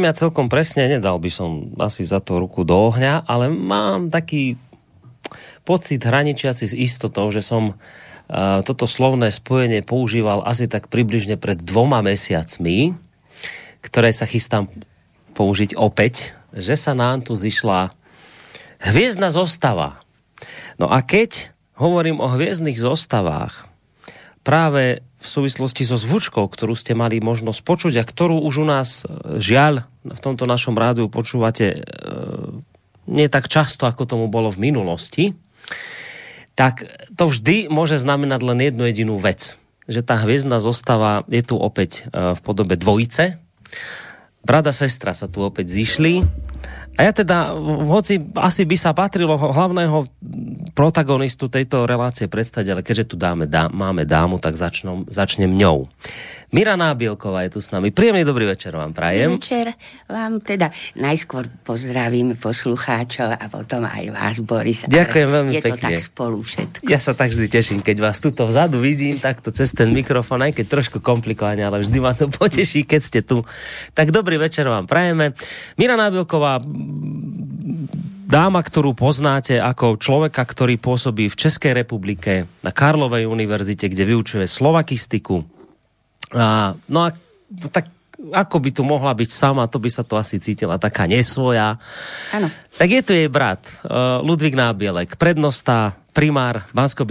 Neviem ja celkom presne, nedal by som asi za to ruku do ohňa, ale mám taký pocit hraničiaci s istotou, že som uh, toto slovné spojenie používal asi tak približne pred dvoma mesiacmi, ktoré sa chystám použiť opäť, že sa nám tu zišla hviezdna zostava. No a keď hovorím o hviezdnych zostavách, práve v súvislosti so zvučkou, ktorú ste mali možnosť počuť a ktorú už u nás e, žiaľ v tomto našom rádiu počúvate e, nie tak často, ako tomu bolo v minulosti, tak to vždy môže znamenať len jednu jedinú vec. Že tá hviezdna zostava je tu opäť e, v podobe dvojice. Brada sestra sa tu opäť zišli a ja teda, hoci asi by sa patrilo hlavného protagonistu tejto relácie predstaviť, ale keďže tu dáme, dá, máme dámu, tak začnom, začnem ňou. Mira Nábielková je tu s nami. Príjemný dobrý večer vám prajem. Večer vám teda najskôr pozdravím poslucháčov a potom aj vás, Boris. Ďakujem veľmi je pekne. Je to tak spolu všetko. Ja sa tak vždy teším, keď vás tuto vzadu vidím, takto cez ten mikrofón, aj keď trošku komplikovane, ale vždy ma to poteší, keď ste tu. Tak dobrý večer vám prajeme. Mira Nábielková, dáma, ktorú poznáte ako človeka, ktorý pôsobí v Českej republike na Karlovej univerzite, kde vyučuje slovakistiku, a, no a tak ako by tu mohla byť sama, to by sa to asi cítila taká nesvoja. Ano. Tak je tu jej brat, uh, Ludvík Nábielek, prednosta, primár bansko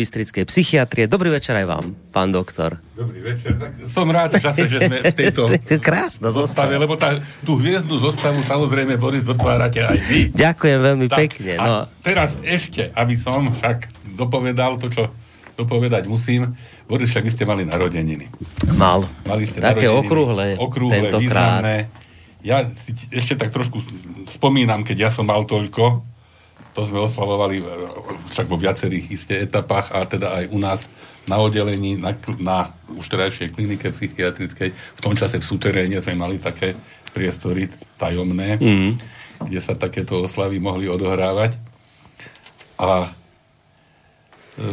psychiatrie. Dobrý večer aj vám, pán doktor. Dobrý večer. Tak som rád čase, že sme v tejto Krásna zostave, lebo tá, tú hviezdnu zostavu samozrejme, Boris, dotvárate aj vy. Ďakujem veľmi tak, pekne. No. A teraz ešte, aby som však dopovedal to, čo dopovedať musím, Boris, však vy ste mali narodeniny. Mal. Mali ste Také okrúhle, okrúhle tentokrát. významné. Ja si ešte tak trošku spomínam, keď ja som mal toľko, to sme oslavovali však vo viacerých isté etapách a teda aj u nás na oddelení, na, na už terajšej klinike psychiatrickej, v tom čase v súteréne sme mali také priestory tajomné, mm. kde sa takéto oslavy mohli odohrávať. A e,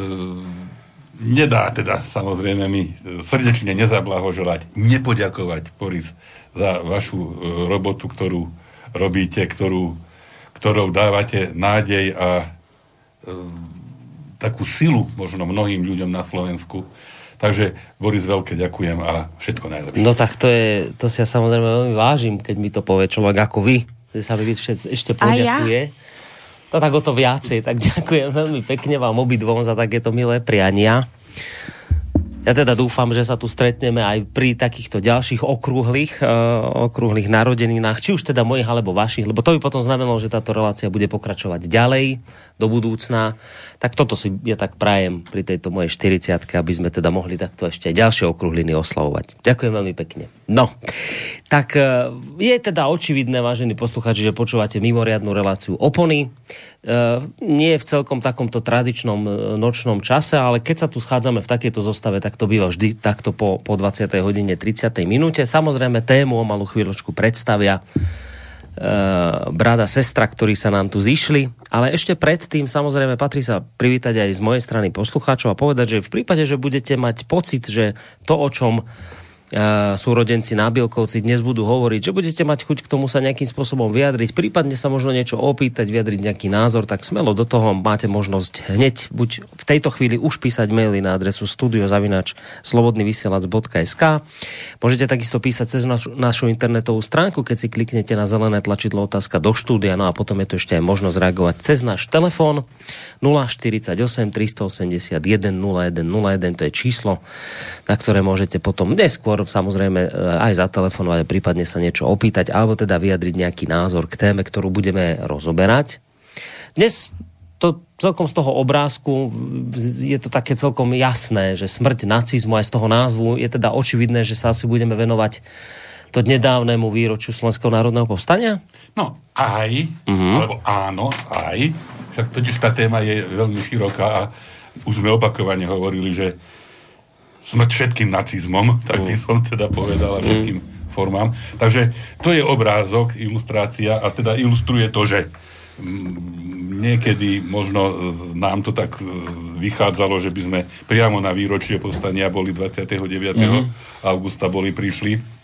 nedá teda samozrejme mi srdečne nezablahoželať, nepoďakovať, Boris, za vašu e, robotu, ktorú robíte, ktorú, ktorou dávate nádej a e, takú silu možno mnohým ľuďom na Slovensku. Takže Boris, veľké ďakujem a všetko najlepšie. No tak to, je, to si ja samozrejme veľmi vážim, keď mi to povie človek ako vy, že sa mi ešte poďakuje. Ja? To tak o to viacej. Tak ďakujem veľmi pekne vám obidvom za takéto milé priania. Ja teda dúfam, že sa tu stretneme aj pri takýchto ďalších okrúhlych, uh, okrúhlych narodeninách, či už teda mojich alebo vašich, lebo to by potom znamenalo, že táto relácia bude pokračovať ďalej do budúcna. Tak toto si ja tak prajem pri tejto mojej 40 aby sme teda mohli takto ešte aj ďalšie okrúhliny oslavovať. Ďakujem veľmi pekne. No, tak uh, je teda očividné, vážení posluchači, že počúvate mimoriadnú reláciu Opony. Uh, nie v celkom takomto tradičnom uh, nočnom čase, ale keď sa tu schádzame v takejto zostave, tak to býva vždy takto po, po 20. hodine 30. minúte. Samozrejme tému o malú chvíľočku predstavia uh, brada, sestra, ktorí sa nám tu zišli. Ale ešte predtým samozrejme patrí sa privítať aj z mojej strany poslucháčov a povedať, že v prípade, že budete mať pocit, že to, o čom súrodenci nábielkovci dnes budú hovoriť, že budete mať chuť k tomu sa nejakým spôsobom vyjadriť, prípadne sa možno niečo opýtať, vyjadriť nejaký názor, tak smelo do toho máte možnosť hneď buď v tejto chvíli už písať maily na adresu studiozavinač slobodnyvysielac.sk Môžete takisto písať cez našu, našu internetovú stránku, keď si kliknete na zelené tlačidlo otázka do štúdia, no a potom je tu ešte aj možnosť reagovať cez náš telefón 048 381 0101, to je číslo, na ktoré môžete potom neskôr skôr samozrejme e, aj zatelefonovať, prípadne sa niečo opýtať, alebo teda vyjadriť nejaký názor k téme, ktorú budeme rozoberať. Dnes to celkom z toho obrázku je to také celkom jasné, že smrť nacizmu aj z toho názvu je teda očividné, že sa asi budeme venovať to nedávnemu výročiu Slovenského národného povstania? No, aj, uh-huh. alebo áno, aj. Však totiž tá téma je veľmi široká a už sme opakovane hovorili, že smrť všetkým nacizmom, tak by mm. som teda povedal, a všetkým mm. formám. Takže to je obrázok, ilustrácia a teda ilustruje to, že mm, niekedy možno nám to tak vychádzalo, že by sme priamo na výročie povstania boli 29. Mm. augusta boli prišli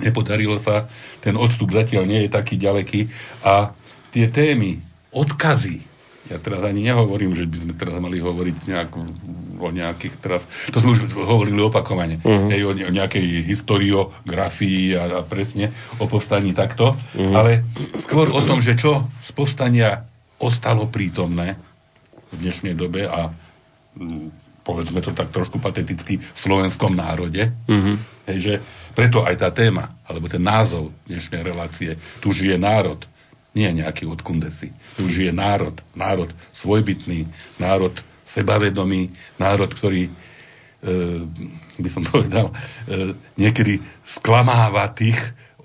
nepodarilo sa, ten odstup zatiaľ nie je taký ďaleký a tie témy, odkazy, ja teraz ani nehovorím, že by sme teraz mali hovoriť nejak, o nejakých teraz, to sme už hovorili opakovane, uh-huh. o, o nejakej historiografii a, a presne o povstaní takto, uh-huh. ale skôr o tom, že čo z povstania ostalo prítomné v dnešnej dobe a povedzme to tak trošku pateticky, v slovenskom národe. Mm-hmm. Hej, že preto aj tá téma, alebo ten názov dnešnej relácie, tu žije národ, nie nejaký odkundesi. Tu žije národ, národ svojbytný, národ sebavedomý, národ, ktorý e, by som povedal, e, niekedy sklamáva tých,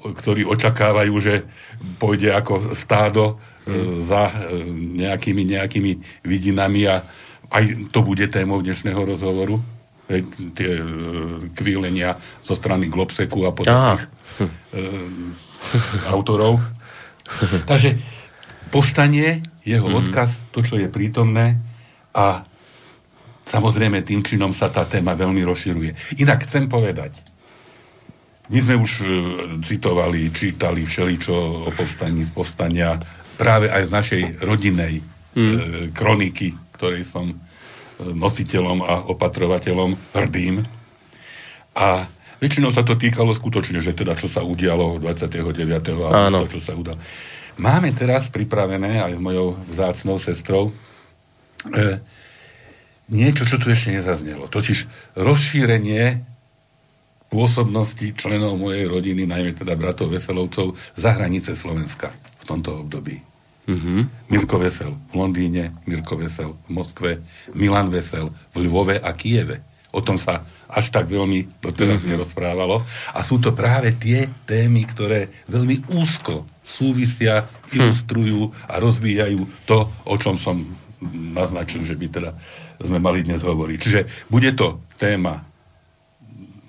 ktorí očakávajú, že pôjde ako stádo e, za nejakými, nejakými vidinami a aj to bude témou dnešného rozhovoru, tie kvílenia zo strany Globseku a podobných e, autorov. Takže povstanie, jeho mm. odkaz, to, čo je prítomné a samozrejme tým činom sa tá téma veľmi rozširuje. Inak chcem povedať, my sme už e, citovali, čítali všeličo o povstaní z povstania práve aj z našej rodinej mm. e, kroniky ktorej som e, nositeľom a opatrovateľom hrdým. A väčšinou sa to týkalo skutočne, že teda čo sa udialo 29. a to, čo sa udalo. Máme teraz pripravené aj s mojou vzácnou sestrou e, niečo, čo tu ešte nezaznelo. Totiž rozšírenie pôsobnosti členov mojej rodiny, najmä teda bratov Veselovcov, za hranice Slovenska v tomto období. Mm-hmm. Mirko Vesel v Londýne, Mirko Vesel v Moskve, Milan Vesel v Lvove a Kieve. O tom sa až tak veľmi doteraz mm-hmm. nerozprávalo. A sú to práve tie témy, ktoré veľmi úzko súvisia, hm. ilustrujú a rozvíjajú to, o čom som naznačil, že by teda sme mali dnes hovoriť. Čiže bude to téma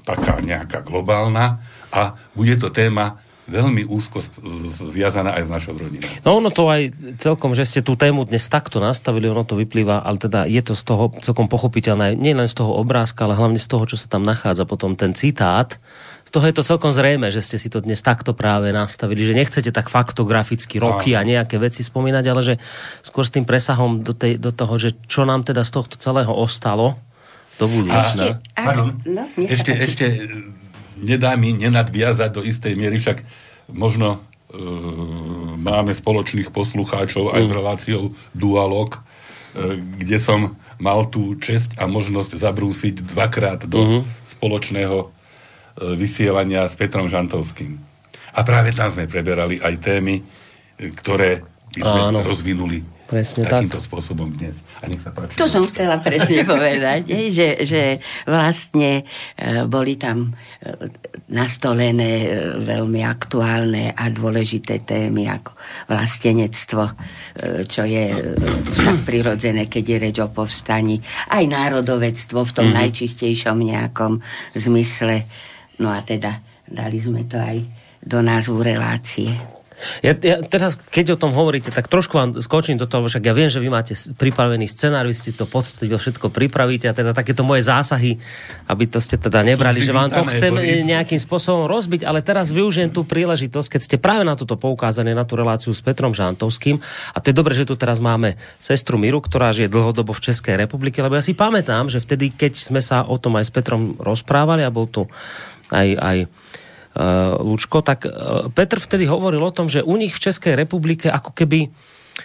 taká nejaká globálna a bude to téma veľmi úzko zviazaná aj s našou rodinou. No ono to aj celkom, že ste tú tému dnes takto nastavili, ono to vyplýva, ale teda je to z toho celkom pochopiteľné, nie len z toho obrázka, ale hlavne z toho, čo sa tam nachádza potom ten citát. Z toho je to celkom zrejme, že ste si to dnes takto práve nastavili, že nechcete tak faktograficky roky a nejaké veci spomínať, ale že skôr s tým presahom do, tej, do toho, že čo nám teda z tohto celého ostalo, do budúcna. Ešte, no, ešte, ešte nedá mi nenadviazať do istej miery, však možno e, máme spoločných poslucháčov aj s mm. reláciou Dualog, e, kde som mal tú česť a možnosť zabrúsiť dvakrát do uh-huh. spoločného e, vysielania s Petrom Žantovským. A práve tam sme preberali aj témy, e, ktoré by sme Áno. rozvinuli Presne takýmto tak. spôsobom dnes. A nech sa páči. To som chcela presne povedať, že, že vlastne e, boli tam e, nastolené e, veľmi aktuálne a dôležité témy ako vlastenectvo, čo je tak prirodzené, keď je reč o povstaní, aj národovectvo v tom mm-hmm. najčistejšom nejakom zmysle. No a teda dali sme to aj do názvu relácie. Ja, ja teraz, keď o tom hovoríte, tak trošku vám skočím do toho, však ja viem, že vy máte pripravený scenár, vy ste to poctivo všetko pripravíte a teda takéto moje zásahy, aby to ste teda nebrali, že vám to chcem nejakým spôsobom rozbiť, ale teraz využijem tú príležitosť, keď ste práve na toto poukázali, na tú reláciu s Petrom Žantovským. A to je dobré, že tu teraz máme sestru Miru, ktorá žije dlhodobo v Českej republike, lebo ja si pamätám, že vtedy, keď sme sa o tom aj s Petrom rozprávali a bol tu aj, aj Lučko, tak uh, Petr vtedy hovoril o tom, že u nich v Českej republike ako keby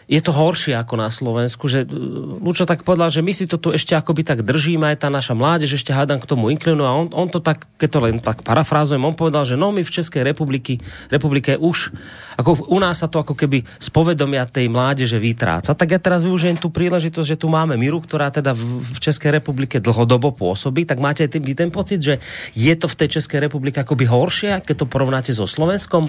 je to horšie ako na Slovensku, že Lučo tak povedal, že my si to tu ešte akoby tak držíme, aj tá naša mládež ešte hádam k tomu inklinu a on, on to tak, keď to len tak parafrázujem, on povedal, že no my v Českej republiky, republike už, ako u nás sa to ako keby z povedomia tej mládeže vytráca. Tak ja teraz využijem tú príležitosť, že tu máme Miru, ktorá teda v Českej republike dlhodobo pôsobí, tak máte aj vy ten pocit, že je to v tej Českej republike akoby horšie, keď to porovnáte so Slovenskom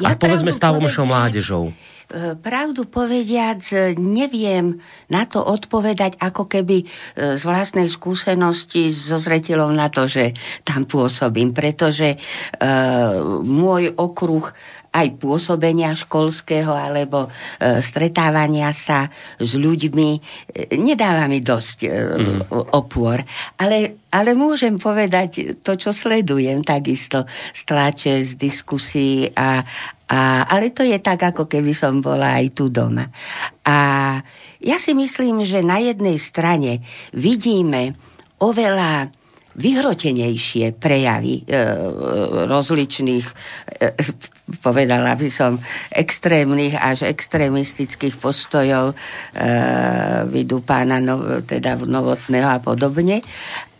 ja a povedzme stavom mládežou. E, pravdu povediac, neviem na to odpovedať ako keby e, z vlastnej skúsenosti so zretelom na to, že tam pôsobím, pretože uh, môj okruh aj pôsobenia školského alebo e, stretávania sa s ľuďmi e, nedáva mi dosť e, mm. opôr. Ale, ale môžem povedať to, čo sledujem takisto z tlače, z diskusí a, a, ale to je tak, ako keby som bola aj tu doma. A ja si myslím, že na jednej strane vidíme oveľa vyhrotenejšie prejavy e, rozličných, e, povedala by som, extrémnych až extrémistických postojov e, vidu pána no, teda novotného a podobne.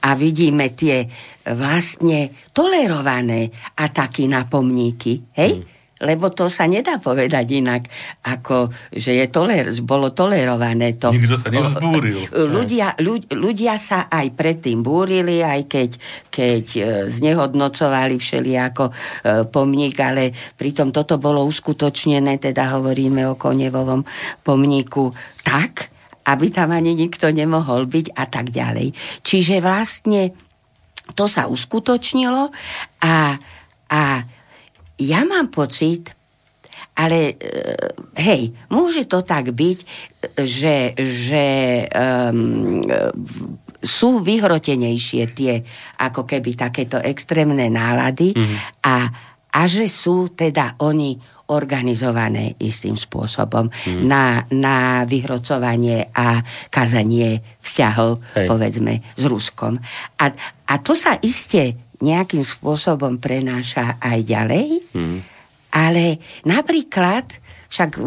A vidíme tie vlastne tolerované ataky na pomníky. Hej? Mm lebo to sa nedá povedať inak, ako že je toler, bolo tolerované to. Nikto sa nevzbúril. Ľudia, ľud, ľudia sa aj predtým búrili, aj keď, keď e, znehodnocovali všelijako e, pomník, ale pritom toto bolo uskutočnené, teda hovoríme o Konevovom pomníku tak, aby tam ani nikto nemohol byť a tak ďalej. Čiže vlastne to sa uskutočnilo a, a ja mám pocit, ale uh, hej, môže to tak byť, že, že um, sú vyhrotenejšie tie ako keby takéto extrémne nálady mm. a, a že sú teda oni organizované istým spôsobom mm. na, na vyhrocovanie a kazanie vzťahov, hej. povedzme, s Ruskom. A, a to sa iste nejakým spôsobom prenáša aj ďalej. Hmm. Ale napríklad, však uh,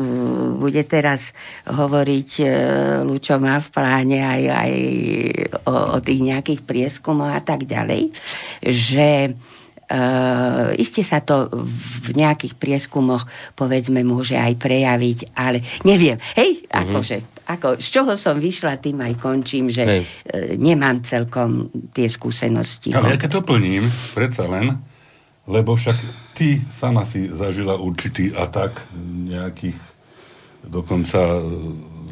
bude teraz hovoriť uh, Lučo má v pláne aj, aj o, o tých nejakých prieskumoch a tak ďalej, že Uh, iste sa to v nejakých prieskumoch povedzme môže aj prejaviť, ale neviem. Hej, mm-hmm. akože ako, z čoho som vyšla, tým aj končím, že Hej. E, nemám celkom tie skúsenosti. Ale ja keď doplním, predsa len, lebo však ty sama si zažila určitý atak nejakých dokonca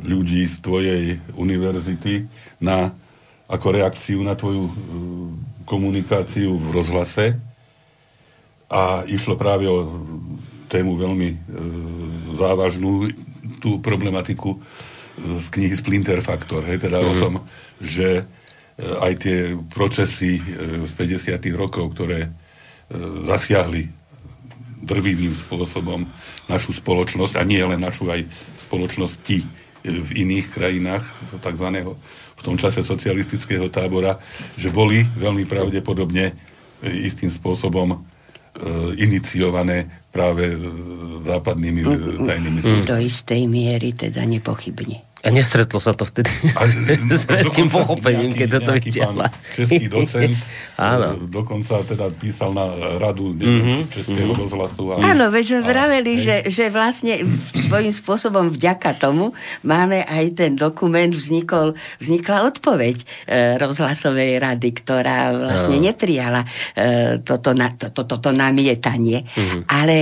ľudí z tvojej univerzity na, ako reakciu na tvoju e, komunikáciu v rozhlase a išlo práve o tému veľmi e, závažnú, tú problematiku z knihy Splinter Factor, hej, teda mm. o mhm. tom, že e, aj tie procesy e, z 50. rokov, ktoré e, zasiahli drvivým spôsobom našu spoločnosť, a nie len našu aj spoločnosti v iných krajinách, tzv. v tom čase socialistického tábora, že boli veľmi pravdepodobne istým spôsobom iniciované práve západnými tajnými službami. Do istej miery teda nepochybne. A nestretlo sa to vtedy a, s veľkým pochopením, keď to videla. Český docent Áno. dokonca teda písal na radu mm-hmm. Českého mm-hmm. rozhlasu. A, Áno, veď sme vraveli, že, že vlastne svojím spôsobom vďaka tomu máme aj ten dokument, vznikol, vznikla odpoveď e, rozhlasovej rady, ktorá vlastne Áno. neprijala e, toto, na, to, to, toto namietanie. Mm-hmm. Ale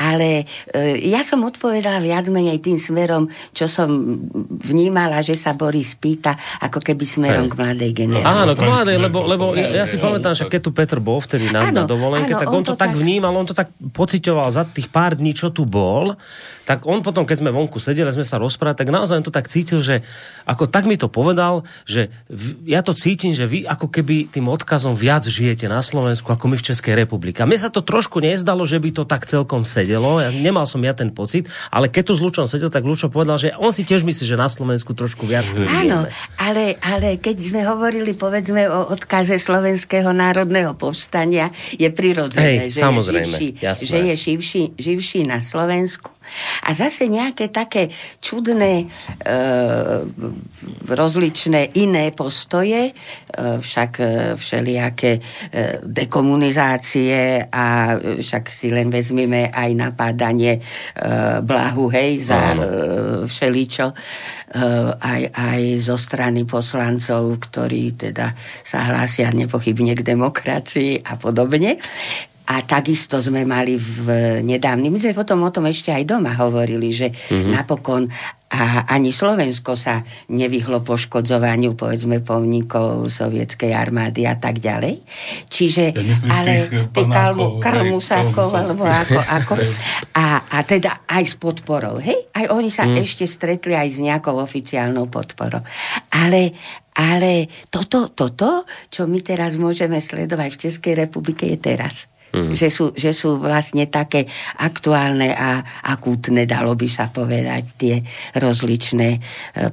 ale e, ja som odpovedala viac menej tým smerom, čo som vnímala, že sa Boris pýta, ako keby smerom Hej. k mladej generácii. Áno, k mladej, lebo, lebo ja, ja si pamätám, že keď tu Petr bol vtedy na, áno, na dovolenke, áno, tak on, on to tak vnímal, on to tak pocitoval za tých pár dní, čo tu bol, tak on potom, keď sme vonku sedeli, sme sa rozprávali, tak naozaj to tak cítil, že ako tak mi to povedal, že v, ja to cítim, že vy ako keby tým odkazom viac žijete na Slovensku, ako my v Českej republike. A mne sa to trošku nezdalo, že by to tak celkom sedelo, ja, nemal som ja ten pocit, ale keď tu s Lučom sedel, tak Lučo povedal, že on si tiež myslí, že na Slovensku trošku viac tým Áno, ale, ale keď sme hovorili povedzme o odkaze Slovenského národného povstania, je prirodzené, Hej, že, je živší, že je živší, živší na Slovensku. A zase nejaké také čudné, e, rozličné iné postoje, e, však e, všelijaké e, dekomunizácie a však si len vezmime aj napádanie e, blahu, hej, za e, všeličo e, aj, aj zo strany poslancov, ktorí teda sa hlásia nepochybne k demokracii a podobne. A takisto sme mali v nedávnym, my sme potom o tom ešte aj doma hovorili, že mm-hmm. napokon a ani Slovensko sa nevyhlo poškodzovaniu, povedzme, povníkov sovietskej armády a tak ďalej. Čiže, ja ale tých kalmu, kalmusákov, alebo ako, ako. A, a teda aj s podporou, hej? Aj oni sa mm. ešte stretli aj s nejakou oficiálnou podporou. Ale, ale toto, toto, čo my teraz môžeme sledovať v Českej republike, je teraz. Mm. Že, sú, že sú vlastne také aktuálne a akútne, dalo by sa povedať, tie rozličné e,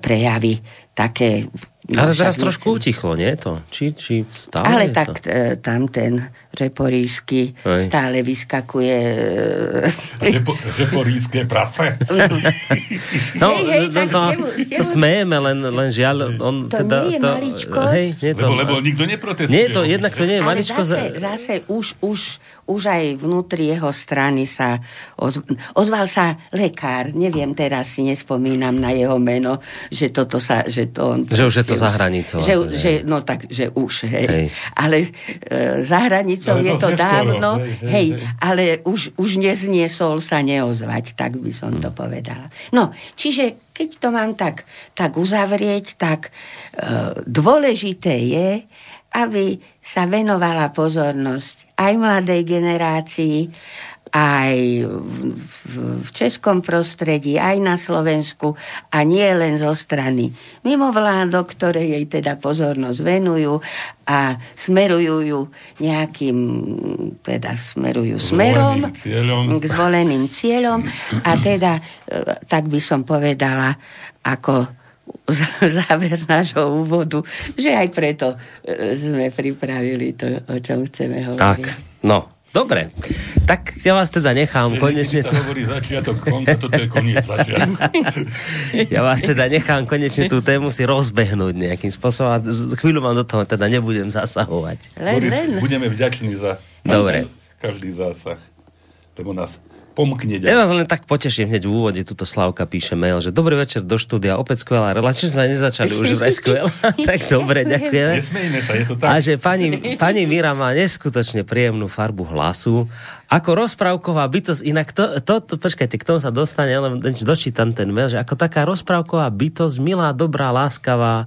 prejavy, také No, Ale teraz trošku utichlo, nie to? Či, či stále Ale tak to? E, tam ten reporísky stále vyskakuje. Repo, reporíske prase? no, hej, hej, no, no, stemu... sa smejeme, len, len žiaľ, on to teda... Nie je to, hej, nie to, lebo, lebo nikto neprotestuje. Nie to, jednak to nie je maličko. zase, zase už, už, už aj vnútri jeho strany sa ozval, ozval sa lekár, neviem teraz si nespomínam na jeho meno, že toto sa, že to on... Že už je to za hranicou. Že, že, no tak, že už, hej. hej. Ale e, za hranicou ale je to, dávno, hej, hej, hej, ale už, už nezniesol sa neozvať, tak by som hmm. to povedala. No, čiže keď to mám tak, tak uzavrieť, tak e, dôležité je, aby sa venovala pozornosť aj mladej generácii, aj v, v českom prostredí, aj na Slovensku a nie len zo strany mimovládok, ktoré jej teda pozornosť venujú a smerujú ju nejakým, teda smerujú smerom cieľom. k zvoleným cieľom a teda, e, tak by som povedala, ako záver nášho úvodu, že aj preto e, sme pripravili to, o čom chceme hovoriť. Tak, no, Dobre, tak ja vás teda nechám že konečne... To... hovorí začiatok konca, toto je koniec začiatku. ja vás teda nechám konečne tú tému si rozbehnúť nejakým spôsobom a chvíľu vám do toho teda nebudem zasahovať. Len, Boris, len. budeme vďační za Dobre. každý zásah, lebo nás pomkne ďalej. Ja vás len tak poteším hneď v úvode, tuto Slavka píše mail, že dobrý večer do štúdia, opäť skvelá relácia, sme nezačali už vraj skvelá, tak dobre, ďakujeme. Nesmejme sa, je to tak. A že pani, pani Mira má neskutočne príjemnú farbu hlasu, ako rozprávková bytosť, inak to, to, to počkajte, k tomu sa dostane, len dočítam ten mail, že ako taká rozprávková bytosť, milá, dobrá, láskavá,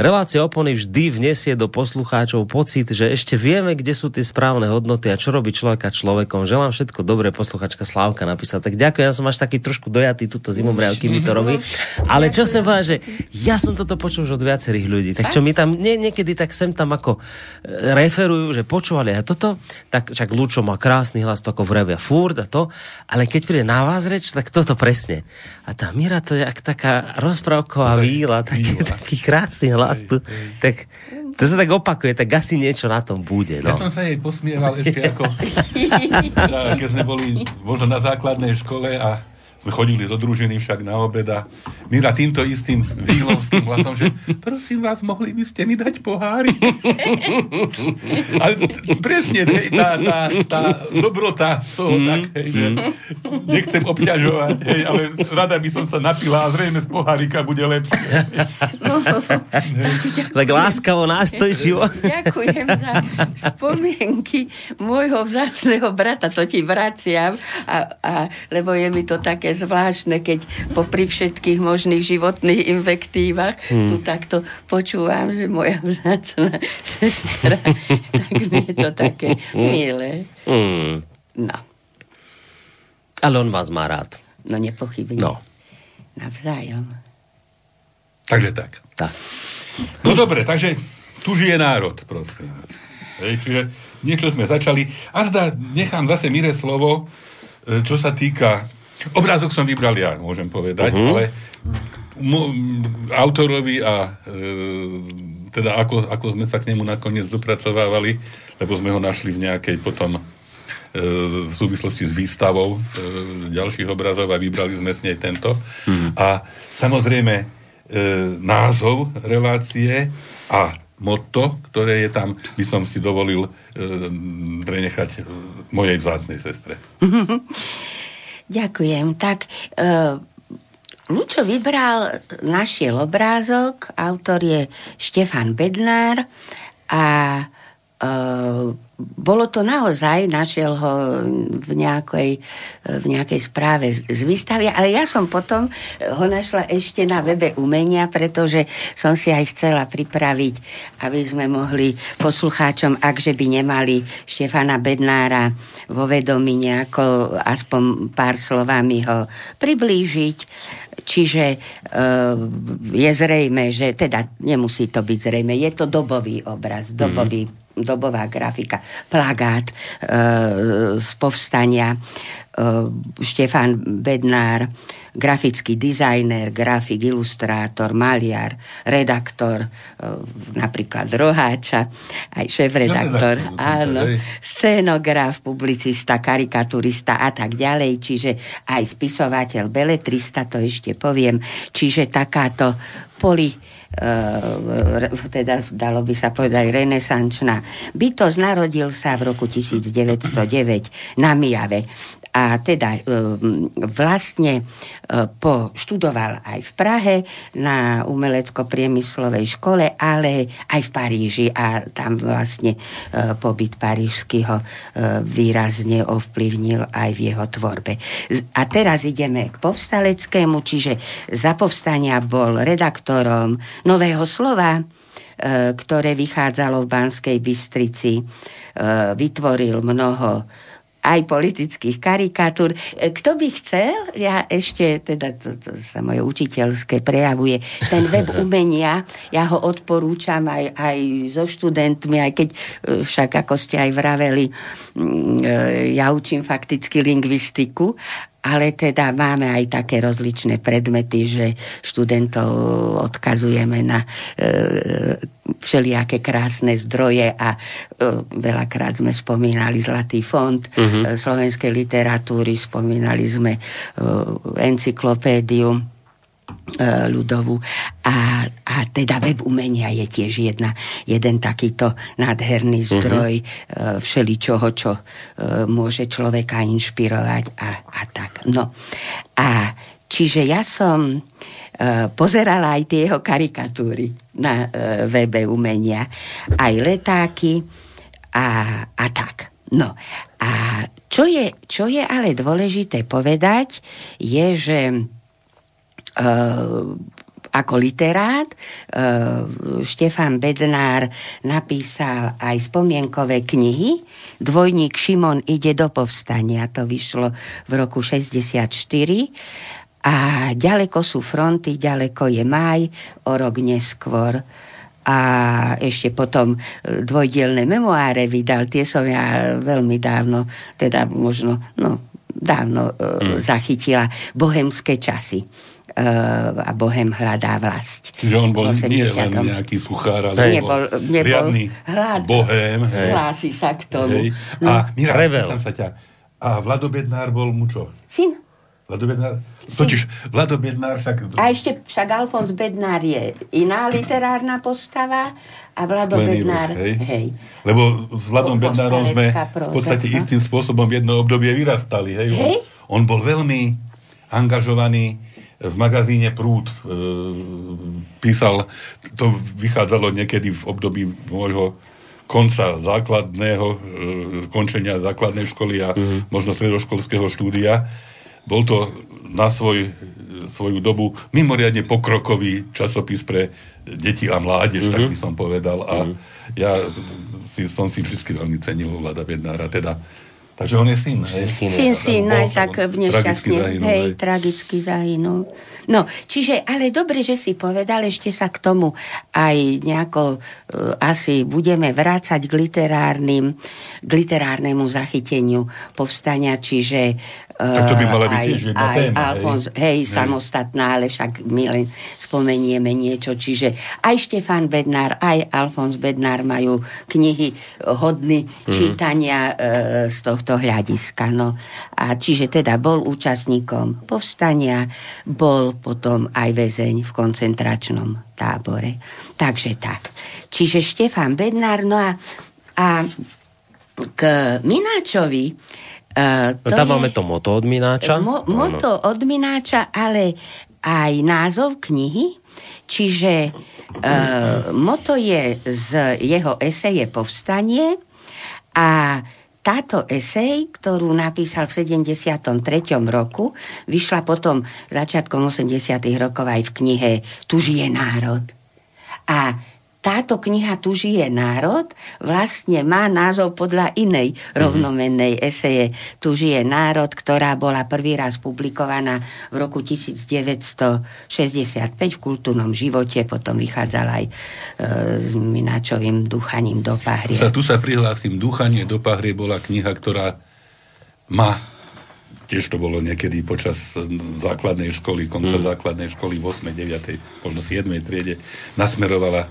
Relácia opony vždy vnesie do poslucháčov pocit, že ešte vieme, kde sú tie správne hodnoty a čo robí človeka človekom. Želám všetko dobré, posluchačka Slávka napísať. Tak ďakujem, ja som až taký trošku dojatý túto zimomriavky mi to robí. Ale čo chcem povedať, že ja som toto počul už od viacerých ľudí. Tak čo mi tam nie, niekedy tak sem tam ako e, referujú, že počúvali aj toto, tak čak Lučo má krásny hlas, to ako vrevia furt a to, ale keď príde na vás reč, tak toto presne. A tá Mira to je ak taká rozprávková víla, taký, taký krásny hlas hlas tu, tak to sa tak opakuje, tak asi niečo na tom bude. No. Ja som sa jej posmieval ešte ako, keď sme boli možno na základnej škole a sme chodili do družiny však na obeda. Mira týmto istým výlovským hlasom, že prosím vás, mohli by ste mi dať pohári? Ale presne, hej, tá, tá, tá dobrota toho mm, tak, hej, že nechcem obťažovať, hej, ale rada by som sa napila a zrejme z pohárika bude lepšie. No, tak láskavo nástojčivo. Ďakujem za spomienky môjho vzácného brata, to ti vraciam, a, a, lebo je mi to také také zvláštne, keď popri všetkých možných životných invektívach hmm. tu takto počúvam, že moja vzácna sestra, tak mi je to také milé. Hmm. No. Ale on vás má rád. No nepochybne. No. Navzájom. Takže tak. Tak. No dobre, takže tu žije národ, prosím. Hej, čiže niečo sme začali. A zda nechám zase Mire slovo, e, čo sa týka Obrázok som vybral ja, môžem povedať, uh-huh. ale mo, autorovi a e, teda ako, ako sme sa k nemu nakoniec dopracovávali, lebo sme ho našli v nejakej potom e, v súvislosti s výstavou e, ďalších obrazov a vybrali sme s nej tento. Uh-huh. A samozrejme e, názov relácie a motto, ktoré je tam, by som si dovolil prenechať mojej vzácnej sestre. Ďakujem. Tak uh, Lučo vybral, našiel obrázok, autor je Štefan Bednár a uh, bolo to naozaj, našiel ho v nejakej, v nejakej správe z, z výstavy, ale ja som potom ho našla ešte na webe umenia, pretože som si aj chcela pripraviť, aby sme mohli poslucháčom, akže by nemali Štefana Bednára vo vedomí nejako aspoň pár slovami ho priblížiť. Čiže e, je zrejme, že teda nemusí to byť zrejme, je to dobový obraz, dobový mm dobová grafika, plagát e, z povstania, e, Štefan Bednár, grafický dizajner, grafik, ilustrátor, maliar, redaktor, e, napríklad Roháča, aj šéf-redaktor, áno, scénograf, publicista, karikaturista a tak ďalej, čiže aj spisovateľ, beletrista, to ešte poviem, čiže takáto poli teda dalo by sa povedať renesančná bytosť. Narodil sa v roku 1909 na Mijave a teda ehm, vlastne e, po, študoval aj v Prahe na umelecko-priemyslovej škole, ale aj v Paríži a tam vlastne e, pobyt parížsky ho e, výrazne ovplyvnil aj v jeho tvorbe. A teraz ideme k povstaleckému, čiže za povstania bol redaktorom Nového slova, ktoré vychádzalo v Banskej Bystrici. Vytvoril mnoho aj politických karikatúr. E, kto by chcel, ja ešte, teda to, to sa moje učiteľské prejavuje, ten web umenia, ja ho odporúčam aj, aj so študentmi, aj keď e, však, ako ste aj vraveli, mm, e, ja učím fakticky lingvistiku ale teda máme aj také rozličné predmety, že študentov odkazujeme na e, všelijaké krásne zdroje a e, veľakrát sme spomínali Zlatý fond uh-huh. slovenskej literatúry, spomínali sme e, encyklopédiu E, ľudovú. A, a teda web umenia je tiež jedna, jeden takýto nádherný mhm. zdroj uh-huh. všeličoho, čo e, môže človeka inšpirovať a, a tak. No. A čiže ja som pozerala aj tie jeho karikatúry na webe umenia, aj letáky a, a tak. No a čo je, čo je ale dôležité povedať, je, že ako literát. Uh, Štefan Bednár napísal aj spomienkové knihy. Dvojník Šimon ide do povstania. To vyšlo v roku 64. A ďaleko sú fronty, ďaleko je maj, o rok neskôr. A ešte potom eh, dvojdielne memoáre vydal. Tie som ja veľmi dávno, teda možno, no, dávno mm. zachytila. Bohemské časy a Bohem hľadá vlast. Čiže on bol nie len nejaký suchár, ale nebol, nebol hlad, bohem. Hlási sa k tomu. Hej. No. A, Mira, sa ťa. A Vlado Bednár bol mu čo? Syn. Vlado Bednár? Totiž Vlado Bednár však... A ešte však Alfons Bednár je iná literárna postava a Vlado Sklený Bednár... hej. hej. Lebo s Vladom Bednárom sme v podstate no? istým spôsobom v jedno obdobie vyrastali. Hej? hej? On, on bol veľmi angažovaný v magazíne Prúd e, písal, to vychádzalo niekedy v období môjho konca základného, e, končenia základnej školy a mm-hmm. možno stredoškolského štúdia. Bol to na svoj, svoju dobu mimoriadne pokrokový časopis pre deti a mládež, mm-hmm. tak by som povedal. A mm-hmm. ja si, som si vždy veľmi cenil Vlada Bednára, teda Takže on je syn, hej? Syn, syn, syn aj tak nešťastne, hej, hej, tragicky zahynul. No, čiže, ale dobre, že si povedal, ešte sa k tomu aj nejako uh, asi budeme vrácať k literárnym, k literárnemu zachyteniu povstania, čiže tak to by mala byť aj, tiež jedna aj téma. Alfons, hej, hej, samostatná, ale však my len spomenieme niečo. Čiže aj Štefan Bednár, aj Alfons Bednár majú knihy hodny mm. čítania e, z tohto hľadiska. No. A čiže teda bol účastníkom povstania, bol potom aj väzeň v koncentračnom tábore. Takže tak. Čiže Štefan Bednár, no a, a k Mináčovi Uh, to Tam je, máme to moto od Mináča. Mo, moto od Mináča, ale aj názov knihy. Čiže uh, moto je z jeho eseje Povstanie A táto esej, ktorú napísal v 73. roku, vyšla potom začiatkom 80. rokov aj v knihe Tu žije národ. A táto kniha Tu žije národ vlastne má názov podľa inej mhm. rovnomennej eseje Tu žije národ, ktorá bola prvý raz publikovaná v roku 1965 v kultúrnom živote, potom vychádzala aj e, s Mináčovým Duchaním do Pahrie. Sa, tu sa prihlásim, Duchanie do Pahrie bola kniha, ktorá má tiež to bolo niekedy počas základnej školy, konca mm. základnej školy v 8., 9., možno 7. triede, nasmerovala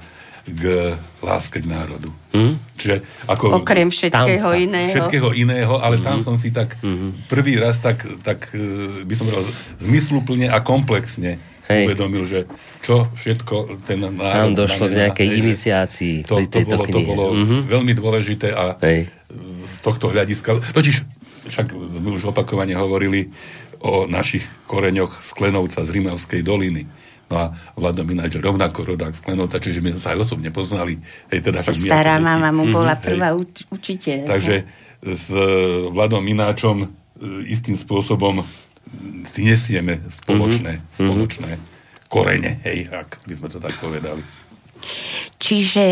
k láske k národu. Mm. Čiže ako... Okrem všetkého iného. Všetkého iného, ale mm. tam som si tak mm. prvý raz tak, tak e, by som povedal zmysluplne a komplexne Hej. uvedomil, že čo všetko ten národ Tam došlo znamená, k nejakej hej, iniciácii to, pri tejto to bolo, knihe. To bolo mm-hmm. veľmi dôležité a hej. z tohto hľadiska... Totiž, však sme už opakovane hovorili o našich koreňoch z Klenovca z Rimavskej doliny a Vlado Mináč rovnako rodák z Klenovca, čiže my sa aj osobne poznali. Hej, teda Stará mama mu bola mm-hmm, prvá uč- učiteľ. Takže s e, Vladom Mináčom e, istým spôsobom si nesieme spoločné, mm-hmm. spoločné korene, hej, ak by sme to tak povedali. Čiže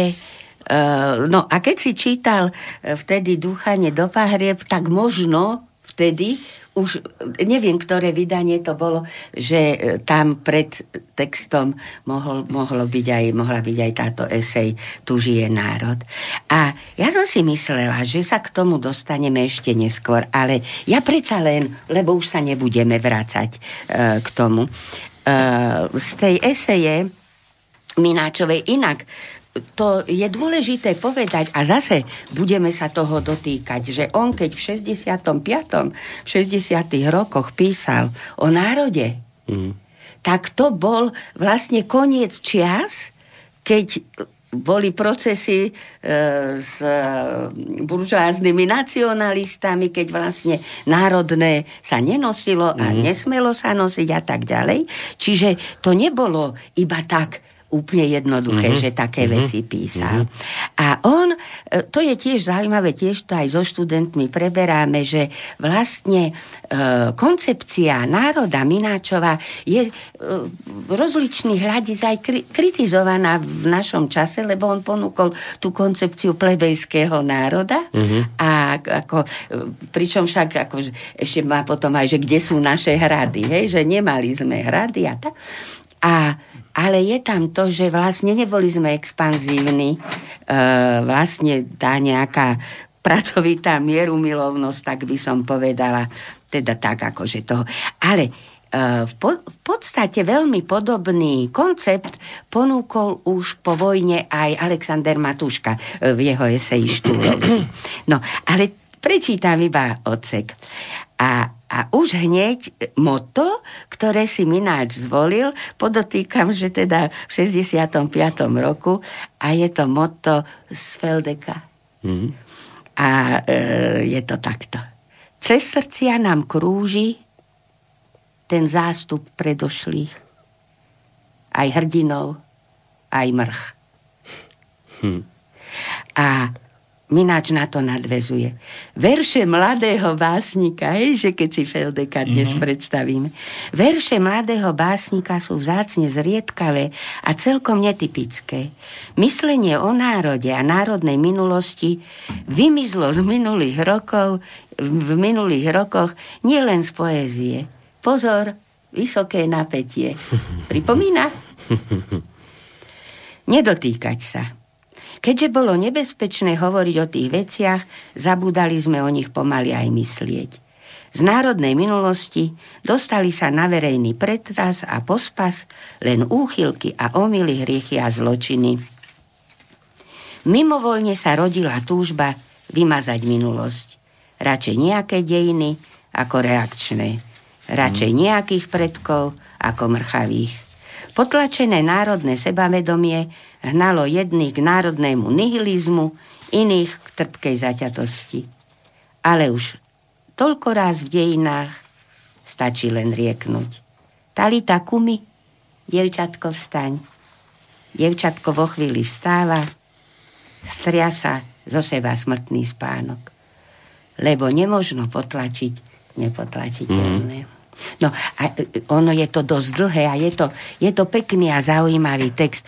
Uh, no a keď si čítal vtedy Dúchanie do pahrieb, tak možno vtedy už neviem, ktoré vydanie to bolo, že e, tam pred textom mohol, mohlo byť aj, mohla byť aj táto esej Tu žije národ. A ja som si myslela, že sa k tomu dostaneme ešte neskôr, ale ja predsa len, lebo už sa nebudeme vrácať uh, k tomu. Uh, z tej eseje Mináčovej inak to je dôležité povedať a zase budeme sa toho dotýkať, že on keď v 65. v 60. rokoch písal o národe, mm. tak to bol vlastne koniec čias, keď boli procesy e, s e, buržoáznymi nacionalistami, keď vlastne národné sa nenosilo a mm. nesmelo sa nosiť a tak ďalej. Čiže to nebolo iba tak úplne jednoduché, mm-hmm. že také mm-hmm. veci písal. Mm-hmm. A on, e, to je tiež zaujímavé, tiež to aj so študentmi preberáme, že vlastne e, koncepcia národa Mináčova je e, rozličných hľadisk aj kri- kritizovaná v našom čase, lebo on ponúkol tú koncepciu plebejského národa mm-hmm. a ako, e, pričom však ako, ešte má potom aj, že kde sú naše hrady, hej, že nemali sme hrady a tak. A ale je tam to, že vlastne neboli sme expanzívni, e, vlastne tá nejaká pracovitá mierumilovnosť, tak by som povedala, teda tak akože toho. Ale e, v, po, v podstate veľmi podobný koncept ponúkol už po vojne aj Alexander Matuška e, v jeho eseji Štúrovci. No, ale prečítam iba odsek. A a už hneď moto, ktoré si Mináč zvolil, podotýkam, že teda v 65. roku a je to moto z Feldeka. Mm. A e, je to takto. Cez srdcia nám krúži ten zástup predošlých. Aj hrdinov, aj mrch. Hm. A Mináč na to nadvezuje. Verše mladého básnika, hej, že keď si Feldeka dnes mm-hmm. predstavíme. Verše mladého básnika sú vzácne zriedkavé a celkom netypické. Myslenie o národe a národnej minulosti vymizlo z minulých rokov, v minulých rokoch nielen z poézie. Pozor, vysoké napätie. Pripomína? Nedotýkať sa. Keďže bolo nebezpečné hovoriť o tých veciach, zabudali sme o nich pomaly aj myslieť. Z národnej minulosti dostali sa na verejný pretras a pospas len úchylky a omily, hriechy a zločiny. Mimovoľne sa rodila túžba vymazať minulosť. Radšej nejaké dejiny ako reakčné. Radšej mhm. nejakých predkov ako mrchavých. Potlačené národné sebavedomie hnalo jedných k národnému nihilizmu, iných k trpkej zaťatosti. Ale už toľko raz v dejinách stačí len rieknúť. Talita kumi, dievčatko vstaň. Dievčatko vo chvíli vstáva, stria sa zo seba smrtný spánok. Lebo nemožno potlačiť nepotlačiteľné. Mm. No a ono je to dosť dlhé a je to, je to pekný a zaujímavý text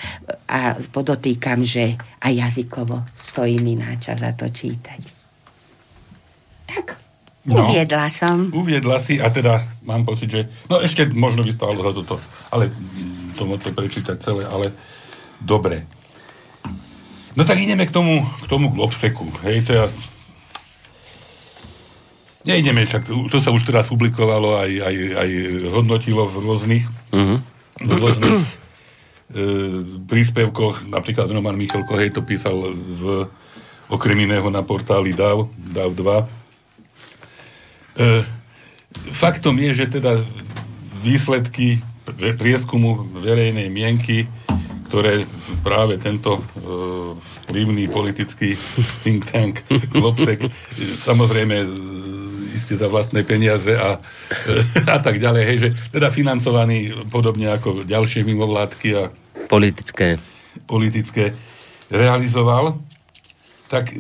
a podotýkam, že aj jazykovo stojí mi náča za to čítať. Tak, no, uviedla som. Uviedla si a teda mám pocit, že no ešte možno by stalo za toto, ale to môžete prečítať celé, ale dobre. No tak ideme k tomu, k tomu globseku. Hej, to ja... Neideme, však to sa už teraz publikovalo, aj, aj, aj hodnotilo v rôznych, uh-huh. v rôznych e, príspevkoch, napríklad Roman Michalko, hej, to písal v, okrem iného na portáli DAV, DAV 2. E, faktom je, že teda výsledky prieskumu verejnej mienky ktoré práve tento uh, vplyvný politický think tank Globsek samozrejme iste za vlastné peniaze a, a tak ďalej, hej, že teda financovaný podobne ako ďalšie mimovládky a politické politické realizoval, tak